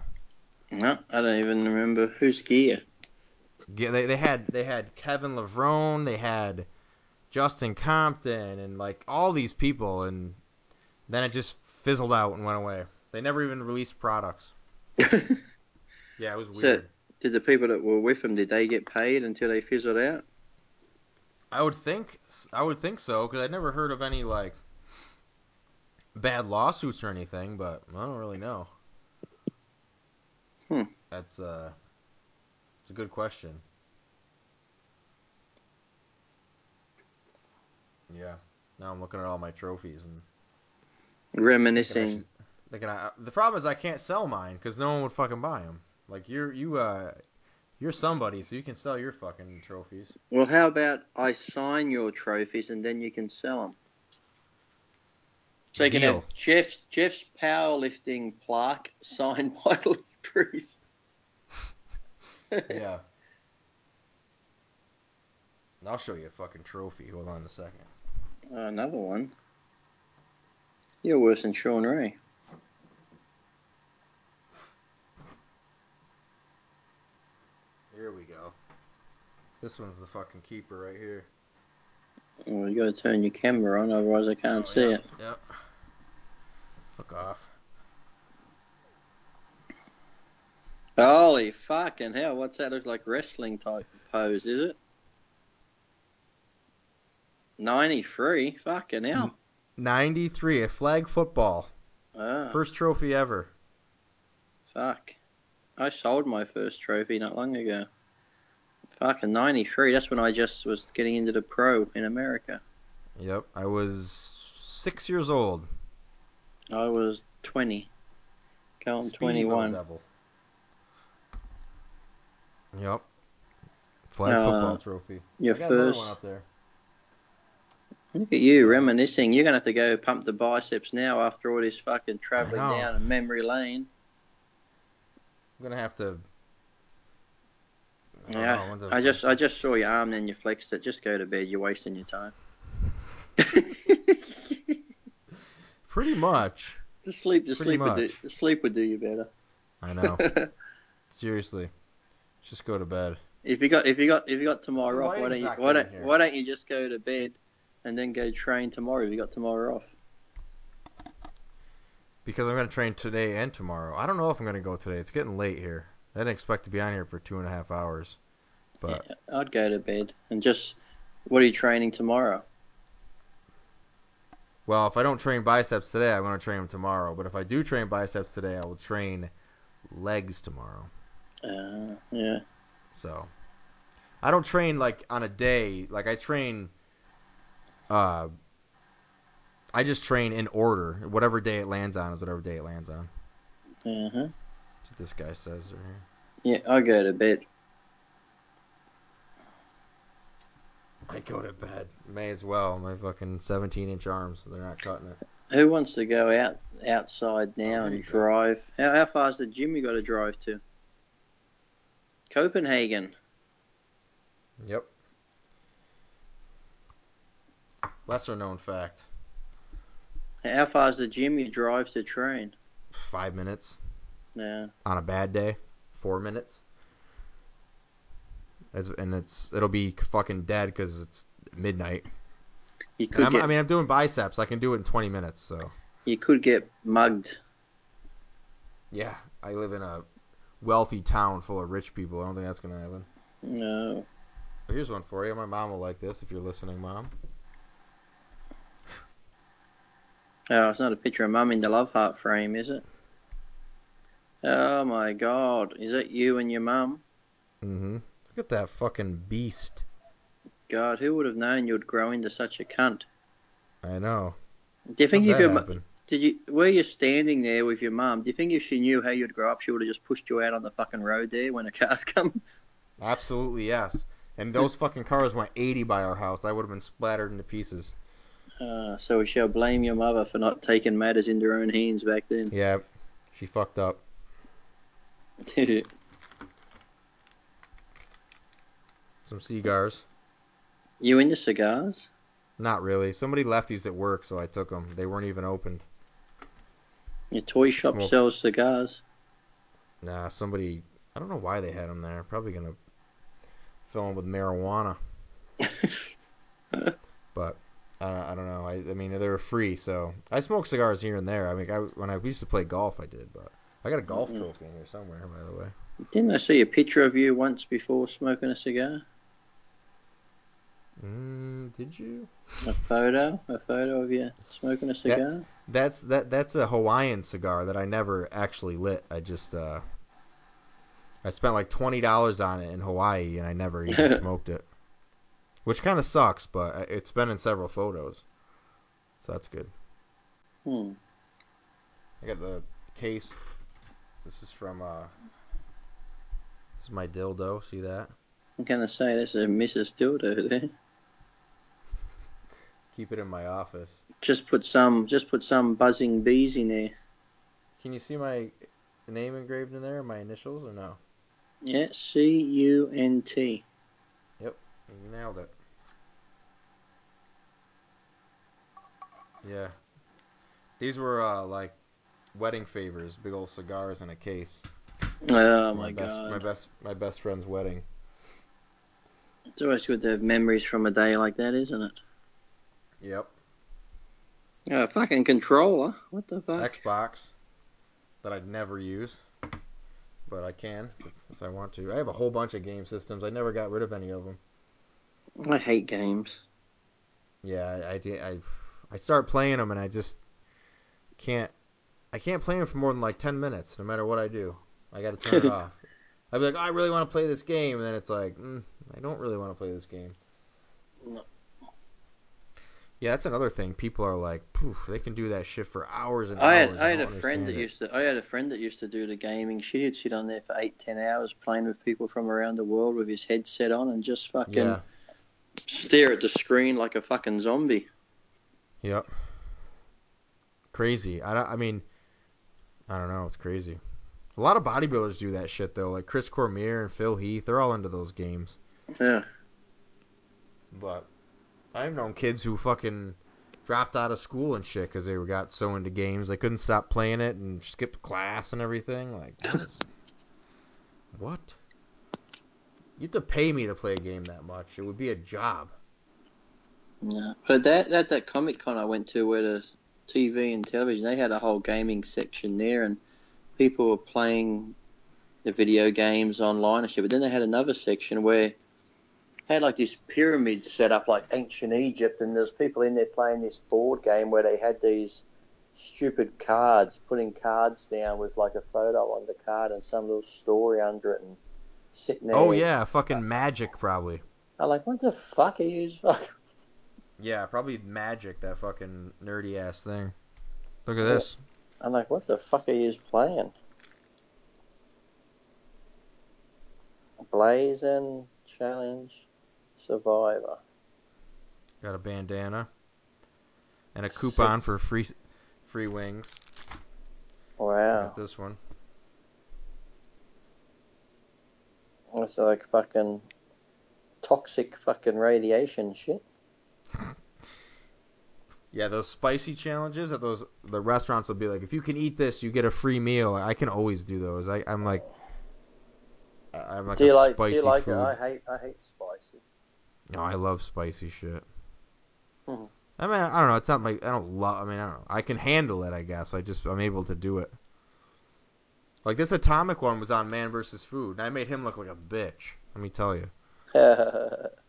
[SPEAKER 3] No, I don't even remember whose gear.
[SPEAKER 2] Yeah, they, they had they had Kevin Levrone, they had Justin Compton, and like all these people, and then it just fizzled out and went away. They never even released products. Yeah, it was weird.
[SPEAKER 3] So- did the people that were with him did they get paid until they fizzled out?
[SPEAKER 2] I would think I would think so because I'd never heard of any like bad lawsuits or anything, but I don't really know.
[SPEAKER 3] Hmm.
[SPEAKER 2] That's uh, it's a good question. Yeah. Now I'm looking at all my trophies and thinking I
[SPEAKER 3] Reminiscing.
[SPEAKER 2] should- thinking I, the problem is I can't sell mine because no one would fucking buy them. Like you're you uh you're somebody, so you can sell your fucking trophies.
[SPEAKER 3] Well, how about I sign your trophies and then you can sell them? So you can
[SPEAKER 2] Deal.
[SPEAKER 3] have Geoff's Geoff's powerlifting plaque signed by Lee Priest.
[SPEAKER 2] Yeah. I'll show you a fucking trophy. Hold on a second.
[SPEAKER 3] Oh, another one. You're worse than Shawn Ray.
[SPEAKER 2] Here we go. This one's the fucking keeper right here.
[SPEAKER 3] Well, you got to turn your camera on, otherwise I can't
[SPEAKER 2] Oh,
[SPEAKER 3] see
[SPEAKER 2] yeah,
[SPEAKER 3] it.
[SPEAKER 2] Yep. Fuck off.
[SPEAKER 3] Holy fucking hell! What's that? Looks like wrestling type pose, is it? Ninety-three. Fucking hell.
[SPEAKER 2] 93, a flag football.
[SPEAKER 3] Ah,
[SPEAKER 2] First trophy ever.
[SPEAKER 3] fuck. I sold my first trophy not long ago. Fucking 93. That's when I just was getting into the pro in America.
[SPEAKER 2] Yep. I was six years old.
[SPEAKER 3] I was 20. Going
[SPEAKER 2] Speedy little
[SPEAKER 3] 21.
[SPEAKER 2] devil. Yep. Flag
[SPEAKER 3] Uh,
[SPEAKER 2] football trophy.
[SPEAKER 3] Your first.
[SPEAKER 2] one up there.
[SPEAKER 3] Look at you reminiscing. You're going to have to go pump the biceps now after all this fucking traveling down memory lane.
[SPEAKER 2] I'm gonna have to. I
[SPEAKER 3] Yeah,
[SPEAKER 2] when to-
[SPEAKER 3] I just I just saw your arm, then you flexed it. Just go to bed. You're wasting your time.
[SPEAKER 2] Pretty much.
[SPEAKER 3] the sleep, the
[SPEAKER 2] Pretty
[SPEAKER 3] sleep would do. The sleep would do you better.
[SPEAKER 2] I know. Seriously. Just go to bed.
[SPEAKER 3] if you got if you got if you got tomorrow off, why don't you why don't why don't you just go to bed and then go train tomorrow if you got tomorrow off?
[SPEAKER 2] because I'm gonna train today and tomorrow. I don't know if I'm gonna go today. It's getting late here. I didn't expect to be on here for two and a half hours, but
[SPEAKER 3] Yeah, I'd go to bed and just. What are you training tomorrow?
[SPEAKER 2] well, if I don't train biceps today, I'm gonna train them tomorrow. But if I do train biceps today, I will train legs tomorrow.
[SPEAKER 3] Uh, yeah.
[SPEAKER 2] So I don't train like on a day. Like I train. Uh, I just train in order. Whatever day it lands on is whatever day it lands on.
[SPEAKER 3] Uh huh.
[SPEAKER 2] That's what this guy says right here.
[SPEAKER 3] Yeah, I go to bed.
[SPEAKER 2] I go to bed. May as well. My fucking 17 inch arms. They're not cutting it.
[SPEAKER 3] Who wants to go out outside now
[SPEAKER 2] Oh,
[SPEAKER 3] and drive? How, how far's the gym you got to drive to? Copenhagen.
[SPEAKER 2] Yep. Lesser known fact.
[SPEAKER 3] How far's the gym you drive to train?
[SPEAKER 2] Five minutes
[SPEAKER 3] Yeah.
[SPEAKER 2] on a bad day. Four minutes. As, and it's it'll be fucking dead because it's midnight.
[SPEAKER 3] You could get
[SPEAKER 2] I mean, I'm doing biceps. I can do it in 20 minutes. So
[SPEAKER 3] you could get mugged.
[SPEAKER 2] yeah, I live in a wealthy town full of rich people. I don't think that's gonna happen.
[SPEAKER 3] No.
[SPEAKER 2] But here's one for you. My mom will like this if you're listening, mom.
[SPEAKER 3] Oh, it's not a picture of mum in the love heart frame, is it? Oh my god. Is that you and your mum?
[SPEAKER 2] Mm-hmm. Look at that fucking beast.
[SPEAKER 3] God, who would have known you'd grow into such a cunt?
[SPEAKER 2] I know.
[SPEAKER 3] Do you think
[SPEAKER 2] How'd
[SPEAKER 3] if your
[SPEAKER 2] happen?
[SPEAKER 3] did you were you're standing there with your mum? Do you think if she knew how you'd grow up, she would have just pushed you out on the fucking road there when a car's come?
[SPEAKER 2] Absolutely yes. And those fucking cars went 80 by our house. I would have been splattered into pieces.
[SPEAKER 3] Uh, so we shall blame your mother for not taking matters into her own hands back then.
[SPEAKER 2] Yeah, she fucked up. Some cigars.
[SPEAKER 3] you into cigars?
[SPEAKER 2] Not really. Somebody left these at work, so I took them. They weren't even opened.
[SPEAKER 3] Your toy shop
[SPEAKER 2] Smoke.
[SPEAKER 3] sells cigars.
[SPEAKER 2] Nah, somebody. I don't know why they had them there. Probably gonna fill them with marijuana. But I, I don't know. I, I mean, they were free, so I smoke cigars here and there. I mean, I, when I used to play golf, I did, but I got a golf
[SPEAKER 3] Mhm.
[SPEAKER 2] trophy in here somewhere, by the way.
[SPEAKER 3] Didn't I see a picture of you once before smoking a cigar?
[SPEAKER 2] Mm, did you?
[SPEAKER 3] A photo? A photo of you smoking a cigar?
[SPEAKER 2] That's that. That's a Hawaiian cigar that I never actually lit. I just uh, I spent like twenty dollars on it in Hawaii, and I never even smoked it, which kind of sucks. But it's been in several photos, so that's good.
[SPEAKER 3] Hmm.
[SPEAKER 2] I got the case. This is from uh, this is my dildo. See that?
[SPEAKER 3] I'm gonna say this is a Mrs. Dildo there.
[SPEAKER 2] Keep it in my office.
[SPEAKER 3] Just put some, just put some buzzing bees in there.
[SPEAKER 2] Can you see my name engraved in there? My initials or no?
[SPEAKER 3] Yeah, C U N T.
[SPEAKER 2] You nailed it. Yeah. These were uh, like wedding favors, big old cigars in a case.
[SPEAKER 3] Oh
[SPEAKER 2] For
[SPEAKER 3] my
[SPEAKER 2] best,
[SPEAKER 3] god.
[SPEAKER 2] My best my best friend's wedding.
[SPEAKER 3] It's always good to have memories from a day like that, isn't it?
[SPEAKER 2] Yep.
[SPEAKER 3] Oh, fucking controller. What the fuck?
[SPEAKER 2] Xbox that I'd never use. But I can if, I want to. I have a whole bunch of game systems. I never got rid of any of them.
[SPEAKER 3] I hate games.
[SPEAKER 2] Yeah, I, I, I, I start playing them and I just can't. I can't play them for more than like ten minutes, no matter what I do. I got to turn it off. I'd be like, oh, I really want to play this game, and then it's like, mm, I don't really want to play this game.
[SPEAKER 3] No.
[SPEAKER 2] Yeah, that's another thing. People are like, Poof, they can do that shit for hours and
[SPEAKER 3] I had
[SPEAKER 2] hours.
[SPEAKER 3] I had a friend that
[SPEAKER 2] it.
[SPEAKER 3] used to I had a friend that used to do the gaming. She'd sit on there for eight ten hours playing with people from around the world with his headset on and just fucking
[SPEAKER 2] Yeah.
[SPEAKER 3] stare at the screen like a fucking zombie.
[SPEAKER 2] Yep. Crazy. I, I mean, I don't know. It's crazy. A lot of bodybuilders do that shit though. Like Chris Cormier and Phil Heath, they're all into those games.
[SPEAKER 3] Yeah.
[SPEAKER 2] But I've known kids who fucking dropped out of school and shit because they were got so into games they couldn't stop playing it and skipped class and everything. Like, what? You have to pay me to play a game that much. It would be a job.
[SPEAKER 3] Yeah. But that that that comic con I went to where the TV and television, they had a whole gaming section there, and people were playing the video games online and shit. But then they had another section where had like this pyramid set up like ancient Egypt, and there's people in there playing this board game where they had these stupid cards, putting cards down with like a photo on the card and some little story under it, and sitting oh, there.
[SPEAKER 2] Oh yeah, fucking magic probably.
[SPEAKER 3] I'm like, what the fuck are you?
[SPEAKER 2] Yeah, probably magic. That fucking nerdy ass thing. Look at this.
[SPEAKER 3] I'm like, what the fuck are you playing? Blazing Challenge Survivor.
[SPEAKER 2] Got a bandana and a coupon
[SPEAKER 3] Six.
[SPEAKER 2] for free free wings.
[SPEAKER 3] Wow.
[SPEAKER 2] Got this one.
[SPEAKER 3] It's like fucking toxic fucking radiation shit.
[SPEAKER 2] Yeah, those spicy challenges at those the restaurants will be like, if you can eat this, you get a free meal. I can always do those. I, I'm like, I'm like
[SPEAKER 3] do you
[SPEAKER 2] a
[SPEAKER 3] like?
[SPEAKER 2] spicy
[SPEAKER 3] do you like
[SPEAKER 2] food.
[SPEAKER 3] it? I hate. I hate spicy.
[SPEAKER 2] No, I love spicy shit.
[SPEAKER 3] Mhm.
[SPEAKER 2] I mean, I don't know. It's not my. I don't love. I mean, I don't know. I can handle it. I guess. I just I'm able to do it. Like this atomic one was on Man vs. Food, and I made him look like a bitch. Let me tell you.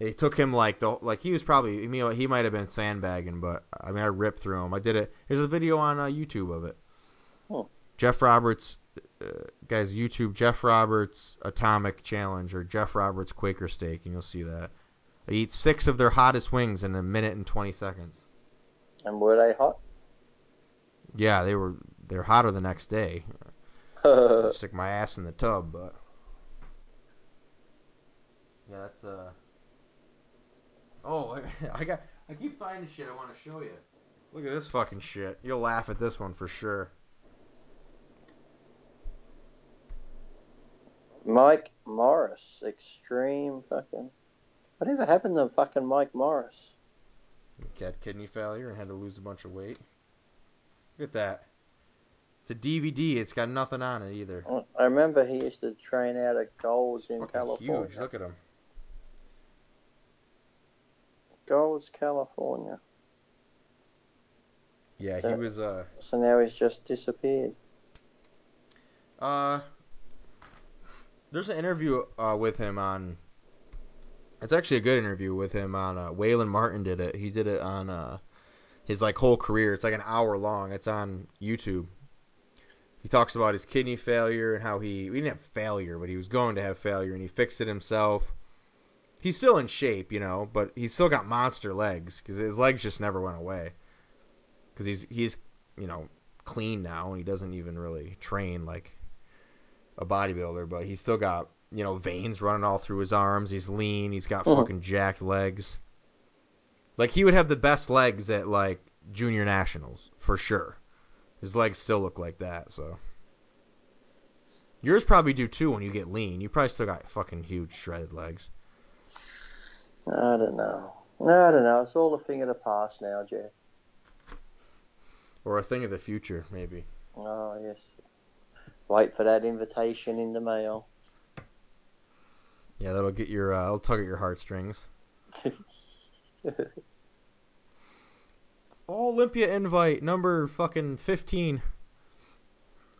[SPEAKER 2] It took him like the like he was probably you know he might have been sandbagging, but I mean I ripped through him. I did it. There's a video on uh, YouTube of it.
[SPEAKER 3] Hmm.
[SPEAKER 2] Geoff Roberts, uh, guys, YouTube Geoff Roberts Atomic Challenge or Geoff Roberts Quaker Steak, and you'll see that. I eat six of their hottest wings in a minute and twenty seconds.
[SPEAKER 3] and were they hot?
[SPEAKER 2] Yeah, they were they're hotter the next day. Stick my ass in the tub, but yeah, that's uh. Oh, I, I got. I keep finding shit I want to show you. Look at this fucking shit. You'll laugh at this one for sure.
[SPEAKER 3] Mike Morris, extreme fucking. Whatever happened to fucking Mike Morris?
[SPEAKER 2] He had kidney failure and had to lose a bunch of weight. Look at that. It's a DVD. It's got nothing on it either.
[SPEAKER 3] I remember he used to train out at Golds in
[SPEAKER 2] Fucking
[SPEAKER 3] California.
[SPEAKER 2] huge. Look at him.
[SPEAKER 3] Golds, California.
[SPEAKER 2] Yeah, he was uh
[SPEAKER 3] So now he's just disappeared.
[SPEAKER 2] Uh, there's an interview uh, with him on. It's actually a good interview with him on. Uh, Waylon Martin did it. He did it on uh, his like whole career. It's like an hour long. It's on YouTube. He talks about his kidney failure and how he, he didn't have failure, but he was going to have failure, and he fixed it himself. He's still in shape, you know, but he's still got monster legs because his legs just never went away. Because he's he's you know clean now and he doesn't even really train like a bodybuilder, but he's still got you know veins running all through his arms. He's lean. He's got
[SPEAKER 3] Mhm.
[SPEAKER 2] fucking jacked legs. Like he would have the best legs at like junior nationals for sure. His legs still look like that. So yours probably do too when you get lean. You probably still got fucking huge shredded legs.
[SPEAKER 3] I don't know. No, I don't know. It's all a thing of the past now, Geoff.
[SPEAKER 2] Or a thing of the future, maybe.
[SPEAKER 3] Oh, yes. Wait for that invitation in the mail.
[SPEAKER 2] Yeah, that'll get your, uh, that'll tug at your heartstrings. Olympia invite number fucking fifteen.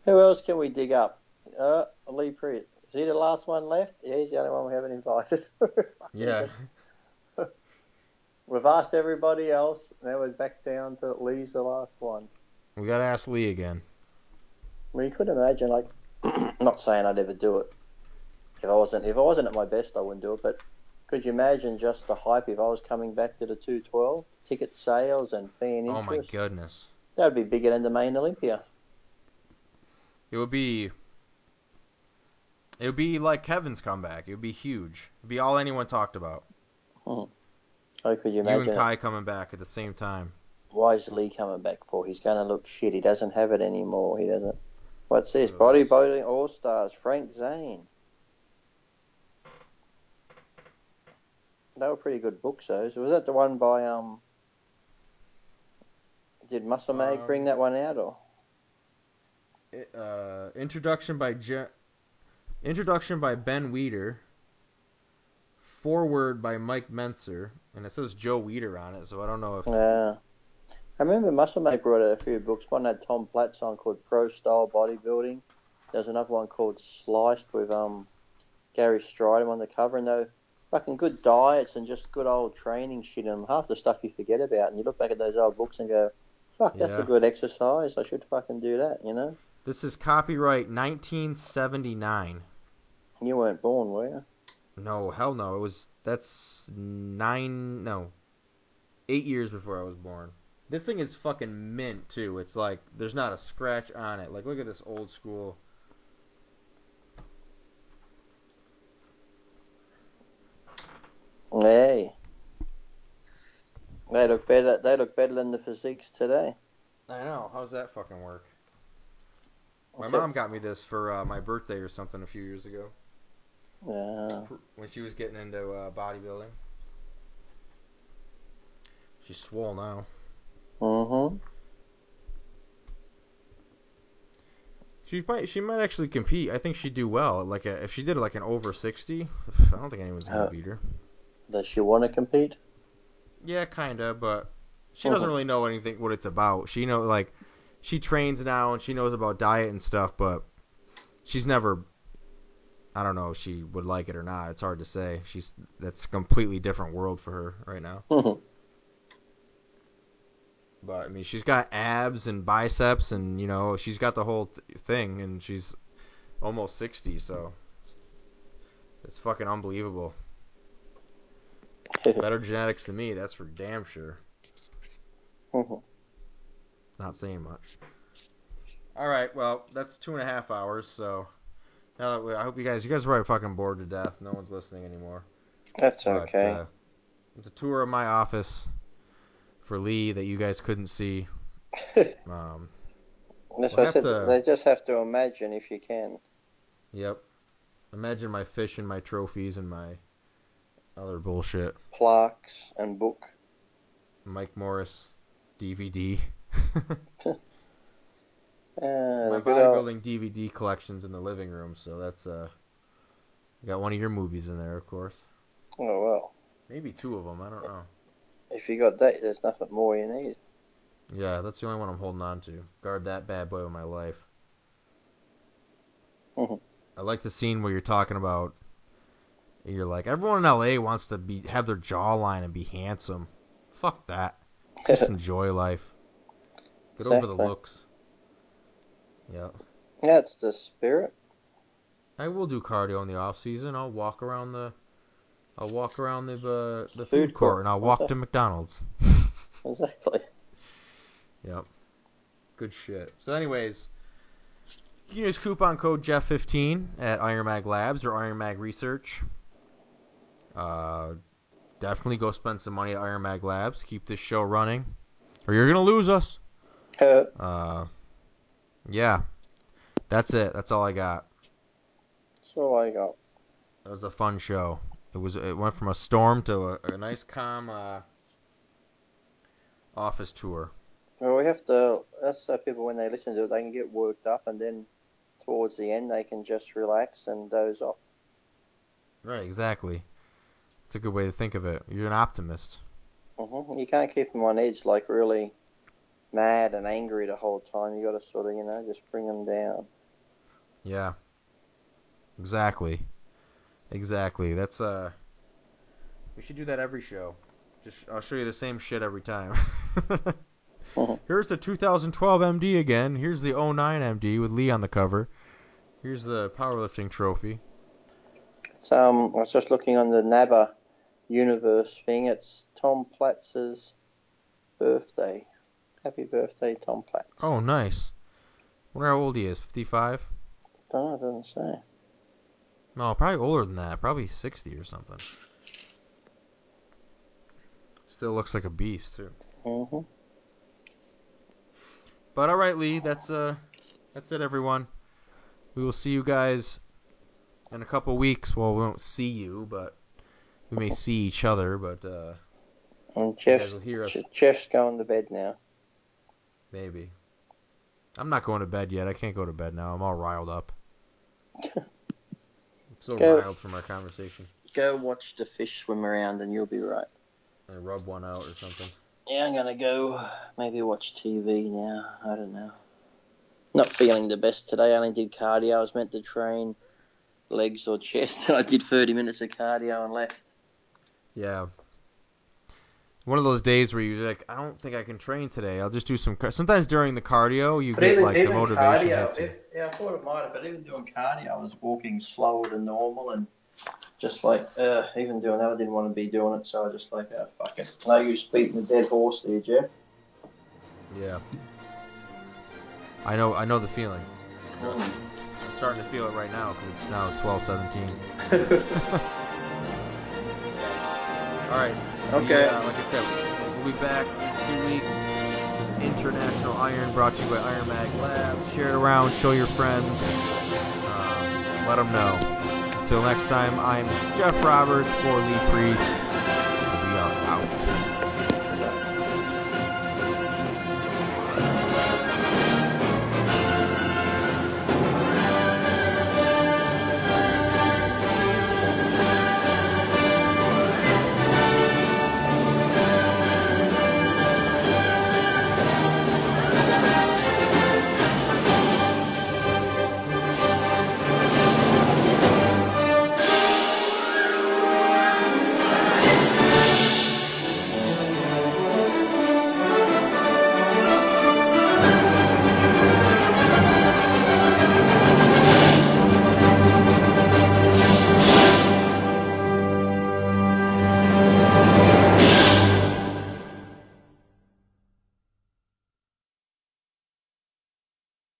[SPEAKER 3] Who else can we dig up? Uh, Lee Priest. Is he the last one left? Yeah, he's the only one we haven't invited.
[SPEAKER 2] Yeah.
[SPEAKER 3] We've asked everybody else. Now we're back down to Lee's the last one.
[SPEAKER 2] We gotta ask Lee again.
[SPEAKER 3] Well, you could imagine, like, not saying I'd ever do it. If I wasn't, if I wasn't at my best, I wouldn't do it. But could you imagine just the hype if I was coming back to the 212? Ticket sales and fan interest?
[SPEAKER 2] Oh my goodness.
[SPEAKER 3] That would be bigger than the main Olympia.
[SPEAKER 2] It would be. It would be like Kevin's comeback. It would be huge. It'd be all anyone talked about. Hmm.
[SPEAKER 3] Oh, could you imagine?
[SPEAKER 2] You and
[SPEAKER 3] it?
[SPEAKER 2] Kai coming back at the same time.
[SPEAKER 3] Why is Lee coming back for? He's going to look shit. He doesn't have it anymore. He doesn't. What's this?
[SPEAKER 2] Yes.
[SPEAKER 3] Bodybuilding All Stars. Frank Zane. They were pretty good books, those. Was that the one by um? Did Muscle Mag
[SPEAKER 2] Um,
[SPEAKER 3] bring that one out or?
[SPEAKER 2] It, uh, introduction by Je- introduction by Ben Weider. Forward by Mike Mentzer, and it says Joe Weider on it, so I don't know if
[SPEAKER 3] Yeah. I remember Muscle Mag brought out a few books. One had Tom Platz on called Pro Style Bodybuilding. There's another one called Sliced with um Gary Strydom on the cover, and they fucking good diets and just good old training shit. And half the stuff you forget about, and you look back at those old books and go, "Fuck, that's
[SPEAKER 2] Yeah.
[SPEAKER 3] a good exercise. I should fucking do that." You know?
[SPEAKER 2] This is copyright 1979.
[SPEAKER 3] You weren't born, were you?
[SPEAKER 2] No, hell no. It was that's nine no. 8 years before I was born. This thing is fucking mint too. It's like there's not a scratch on it. Like look at this old school.
[SPEAKER 3] Hey. They look better. They look better than the physiques today.
[SPEAKER 2] I know. How's that fucking work? My mom got me this for uh, my birthday or something a few years ago
[SPEAKER 3] Yeah.
[SPEAKER 2] when she was getting into uh, bodybuilding. She's swole now.
[SPEAKER 3] Mm-hmm.
[SPEAKER 2] She might she might actually compete. I think she'd do well. Like a, if she did like an over sixty, I don't think anyone's gonna
[SPEAKER 3] Uh,
[SPEAKER 2] beat her.
[SPEAKER 3] Does she want to compete?
[SPEAKER 2] Yeah, kinda, but she doesn't
[SPEAKER 3] Mhm.
[SPEAKER 2] really know anything what it's about. She know like she trains now and she knows about diet and stuff, but she's never. I don't know if she would like it or not. It's hard to say. She's that's a completely different world for her right now.
[SPEAKER 3] Mhm.
[SPEAKER 2] But I mean, she's got abs and biceps, and you know, she's got the whole th- thing, and she's almost sixty, so it's fucking unbelievable. Better genetics than me, that's for damn sure.
[SPEAKER 3] Mhm.
[SPEAKER 2] Not saying much. All right, well, that's two and a half hours. So now that I hope you guys, you guys are probably fucking bored to death. No one's listening anymore.
[SPEAKER 3] That's
[SPEAKER 2] But,
[SPEAKER 3] okay.
[SPEAKER 2] uh, it's a tour of my office for Lee that you guys couldn't see. Um,
[SPEAKER 3] That's
[SPEAKER 2] we'll
[SPEAKER 3] what I said.
[SPEAKER 2] to-
[SPEAKER 3] They just have to imagine if you can.
[SPEAKER 2] yep. Imagine my fish and my trophies and my other bullshit.
[SPEAKER 3] Plaques and book.
[SPEAKER 2] Mike Morris DVD.
[SPEAKER 3] Uh,
[SPEAKER 2] my bodybuilding DVD collection's in the living room, so that's uh. Got one of your movies in there, of course.
[SPEAKER 3] oh well.
[SPEAKER 2] Maybe two of them. I don't know.
[SPEAKER 3] If you got that, there's nothing more you need.
[SPEAKER 2] Yeah, that's the only one I'm holding on to. Guard that bad boy with my life. I like the scene where you're talking about. You're like everyone in LA wants to be have their jawline and be handsome. Fuck that. Just enjoy life. Get over the looks. Yeah.
[SPEAKER 3] That's the spirit.
[SPEAKER 2] I will do cardio in the off season. I'll walk around the. I'll walk around the uh, the food,
[SPEAKER 3] Food
[SPEAKER 2] court,
[SPEAKER 3] court.
[SPEAKER 2] and I'll walk
[SPEAKER 3] that?
[SPEAKER 2] to McDonald's.
[SPEAKER 3] Exactly.
[SPEAKER 2] Yep. Good shit. So, anyways, you can use coupon code Jeff15 at Iron Mag Labs or Iron Mag Research. Uh, definitely go spend some money at Iron Mag Labs. Keep this show running, or you're gonna lose us.
[SPEAKER 3] Uh,
[SPEAKER 2] Uh, yeah. That's it. That's all I got.
[SPEAKER 3] That's all I got.
[SPEAKER 2] It was a fun show. It was. It went from a storm to a, a nice calm uh, office tour.
[SPEAKER 3] Well, we have to. That's so people when they listen to it, they can get worked up, and then towards the end, they can just relax and doze off.
[SPEAKER 2] Right. Exactly. It's a good way to think of it. You're an optimist.
[SPEAKER 3] hmm You can't keep them on edge like really mad and angry the whole time. You got to sort of, you know, just bring them down.
[SPEAKER 2] Yeah. Exactly. Exactly. That's uh we should do that every show. Just I'll show you the same shit every time. Here's the 2012 MD again. Here's the 09 MD with Lee on the cover. Here's the powerlifting trophy.
[SPEAKER 3] It's, um, I was just looking on the NABBA universe thing. It's Tom Platz's birthday. Happy birthday, Tom Platz.
[SPEAKER 2] Oh, nice. Wonder how old he is. 55?
[SPEAKER 3] Don't know, it doesn't say.
[SPEAKER 2] No, probably older than that. Probably 60 or something. Still looks like a beast too.
[SPEAKER 3] hmm
[SPEAKER 2] But all right, Lee, that's uh, that's it, everyone. We will see you guys in a couple weeks. Well, we won't see you, but we may see each other. But uh,
[SPEAKER 3] And Geoff's,
[SPEAKER 2] will hear us
[SPEAKER 3] Je- Geoff's going to bed now.
[SPEAKER 2] Maybe. I'm not going to bed yet. I can't go to bed now. I'm all riled up. I'm so
[SPEAKER 3] Go.
[SPEAKER 2] riled from our conversation.
[SPEAKER 3] Go watch the fish swim around and you'll be right.
[SPEAKER 2] I rub one out or something.
[SPEAKER 3] Yeah, I'm gonna go maybe watch TV now. I don't know. Not feeling the best today. I only did cardio. I was meant to train legs or chest, and I did 30 minutes of cardio and left.
[SPEAKER 2] Yeah. One of those days where you're like, I don't think I can train today. I'll just do some. Car-. Sometimes during the cardio, you get like the motivation hits you.
[SPEAKER 3] yeah, I thought it might have, but even doing cardio, I was walking slower than normal and just like, uh, even doing that, I didn't want to be doing it, so I just like, oh, fuck it. No use beating a dead horse there, Geoff.
[SPEAKER 2] Yeah. I know. I know the feeling.
[SPEAKER 3] Mm.
[SPEAKER 2] I'm starting to feel it right now because it's now 12:17. All right.
[SPEAKER 3] Okay.
[SPEAKER 2] We, uh, like I said, we'll be back in few weeks. This International Iron brought to you by Iron Mag Labs. Share it around. Show your friends. Um, let them know. Until next time, I'm Geoff Roberts for Lee Priest.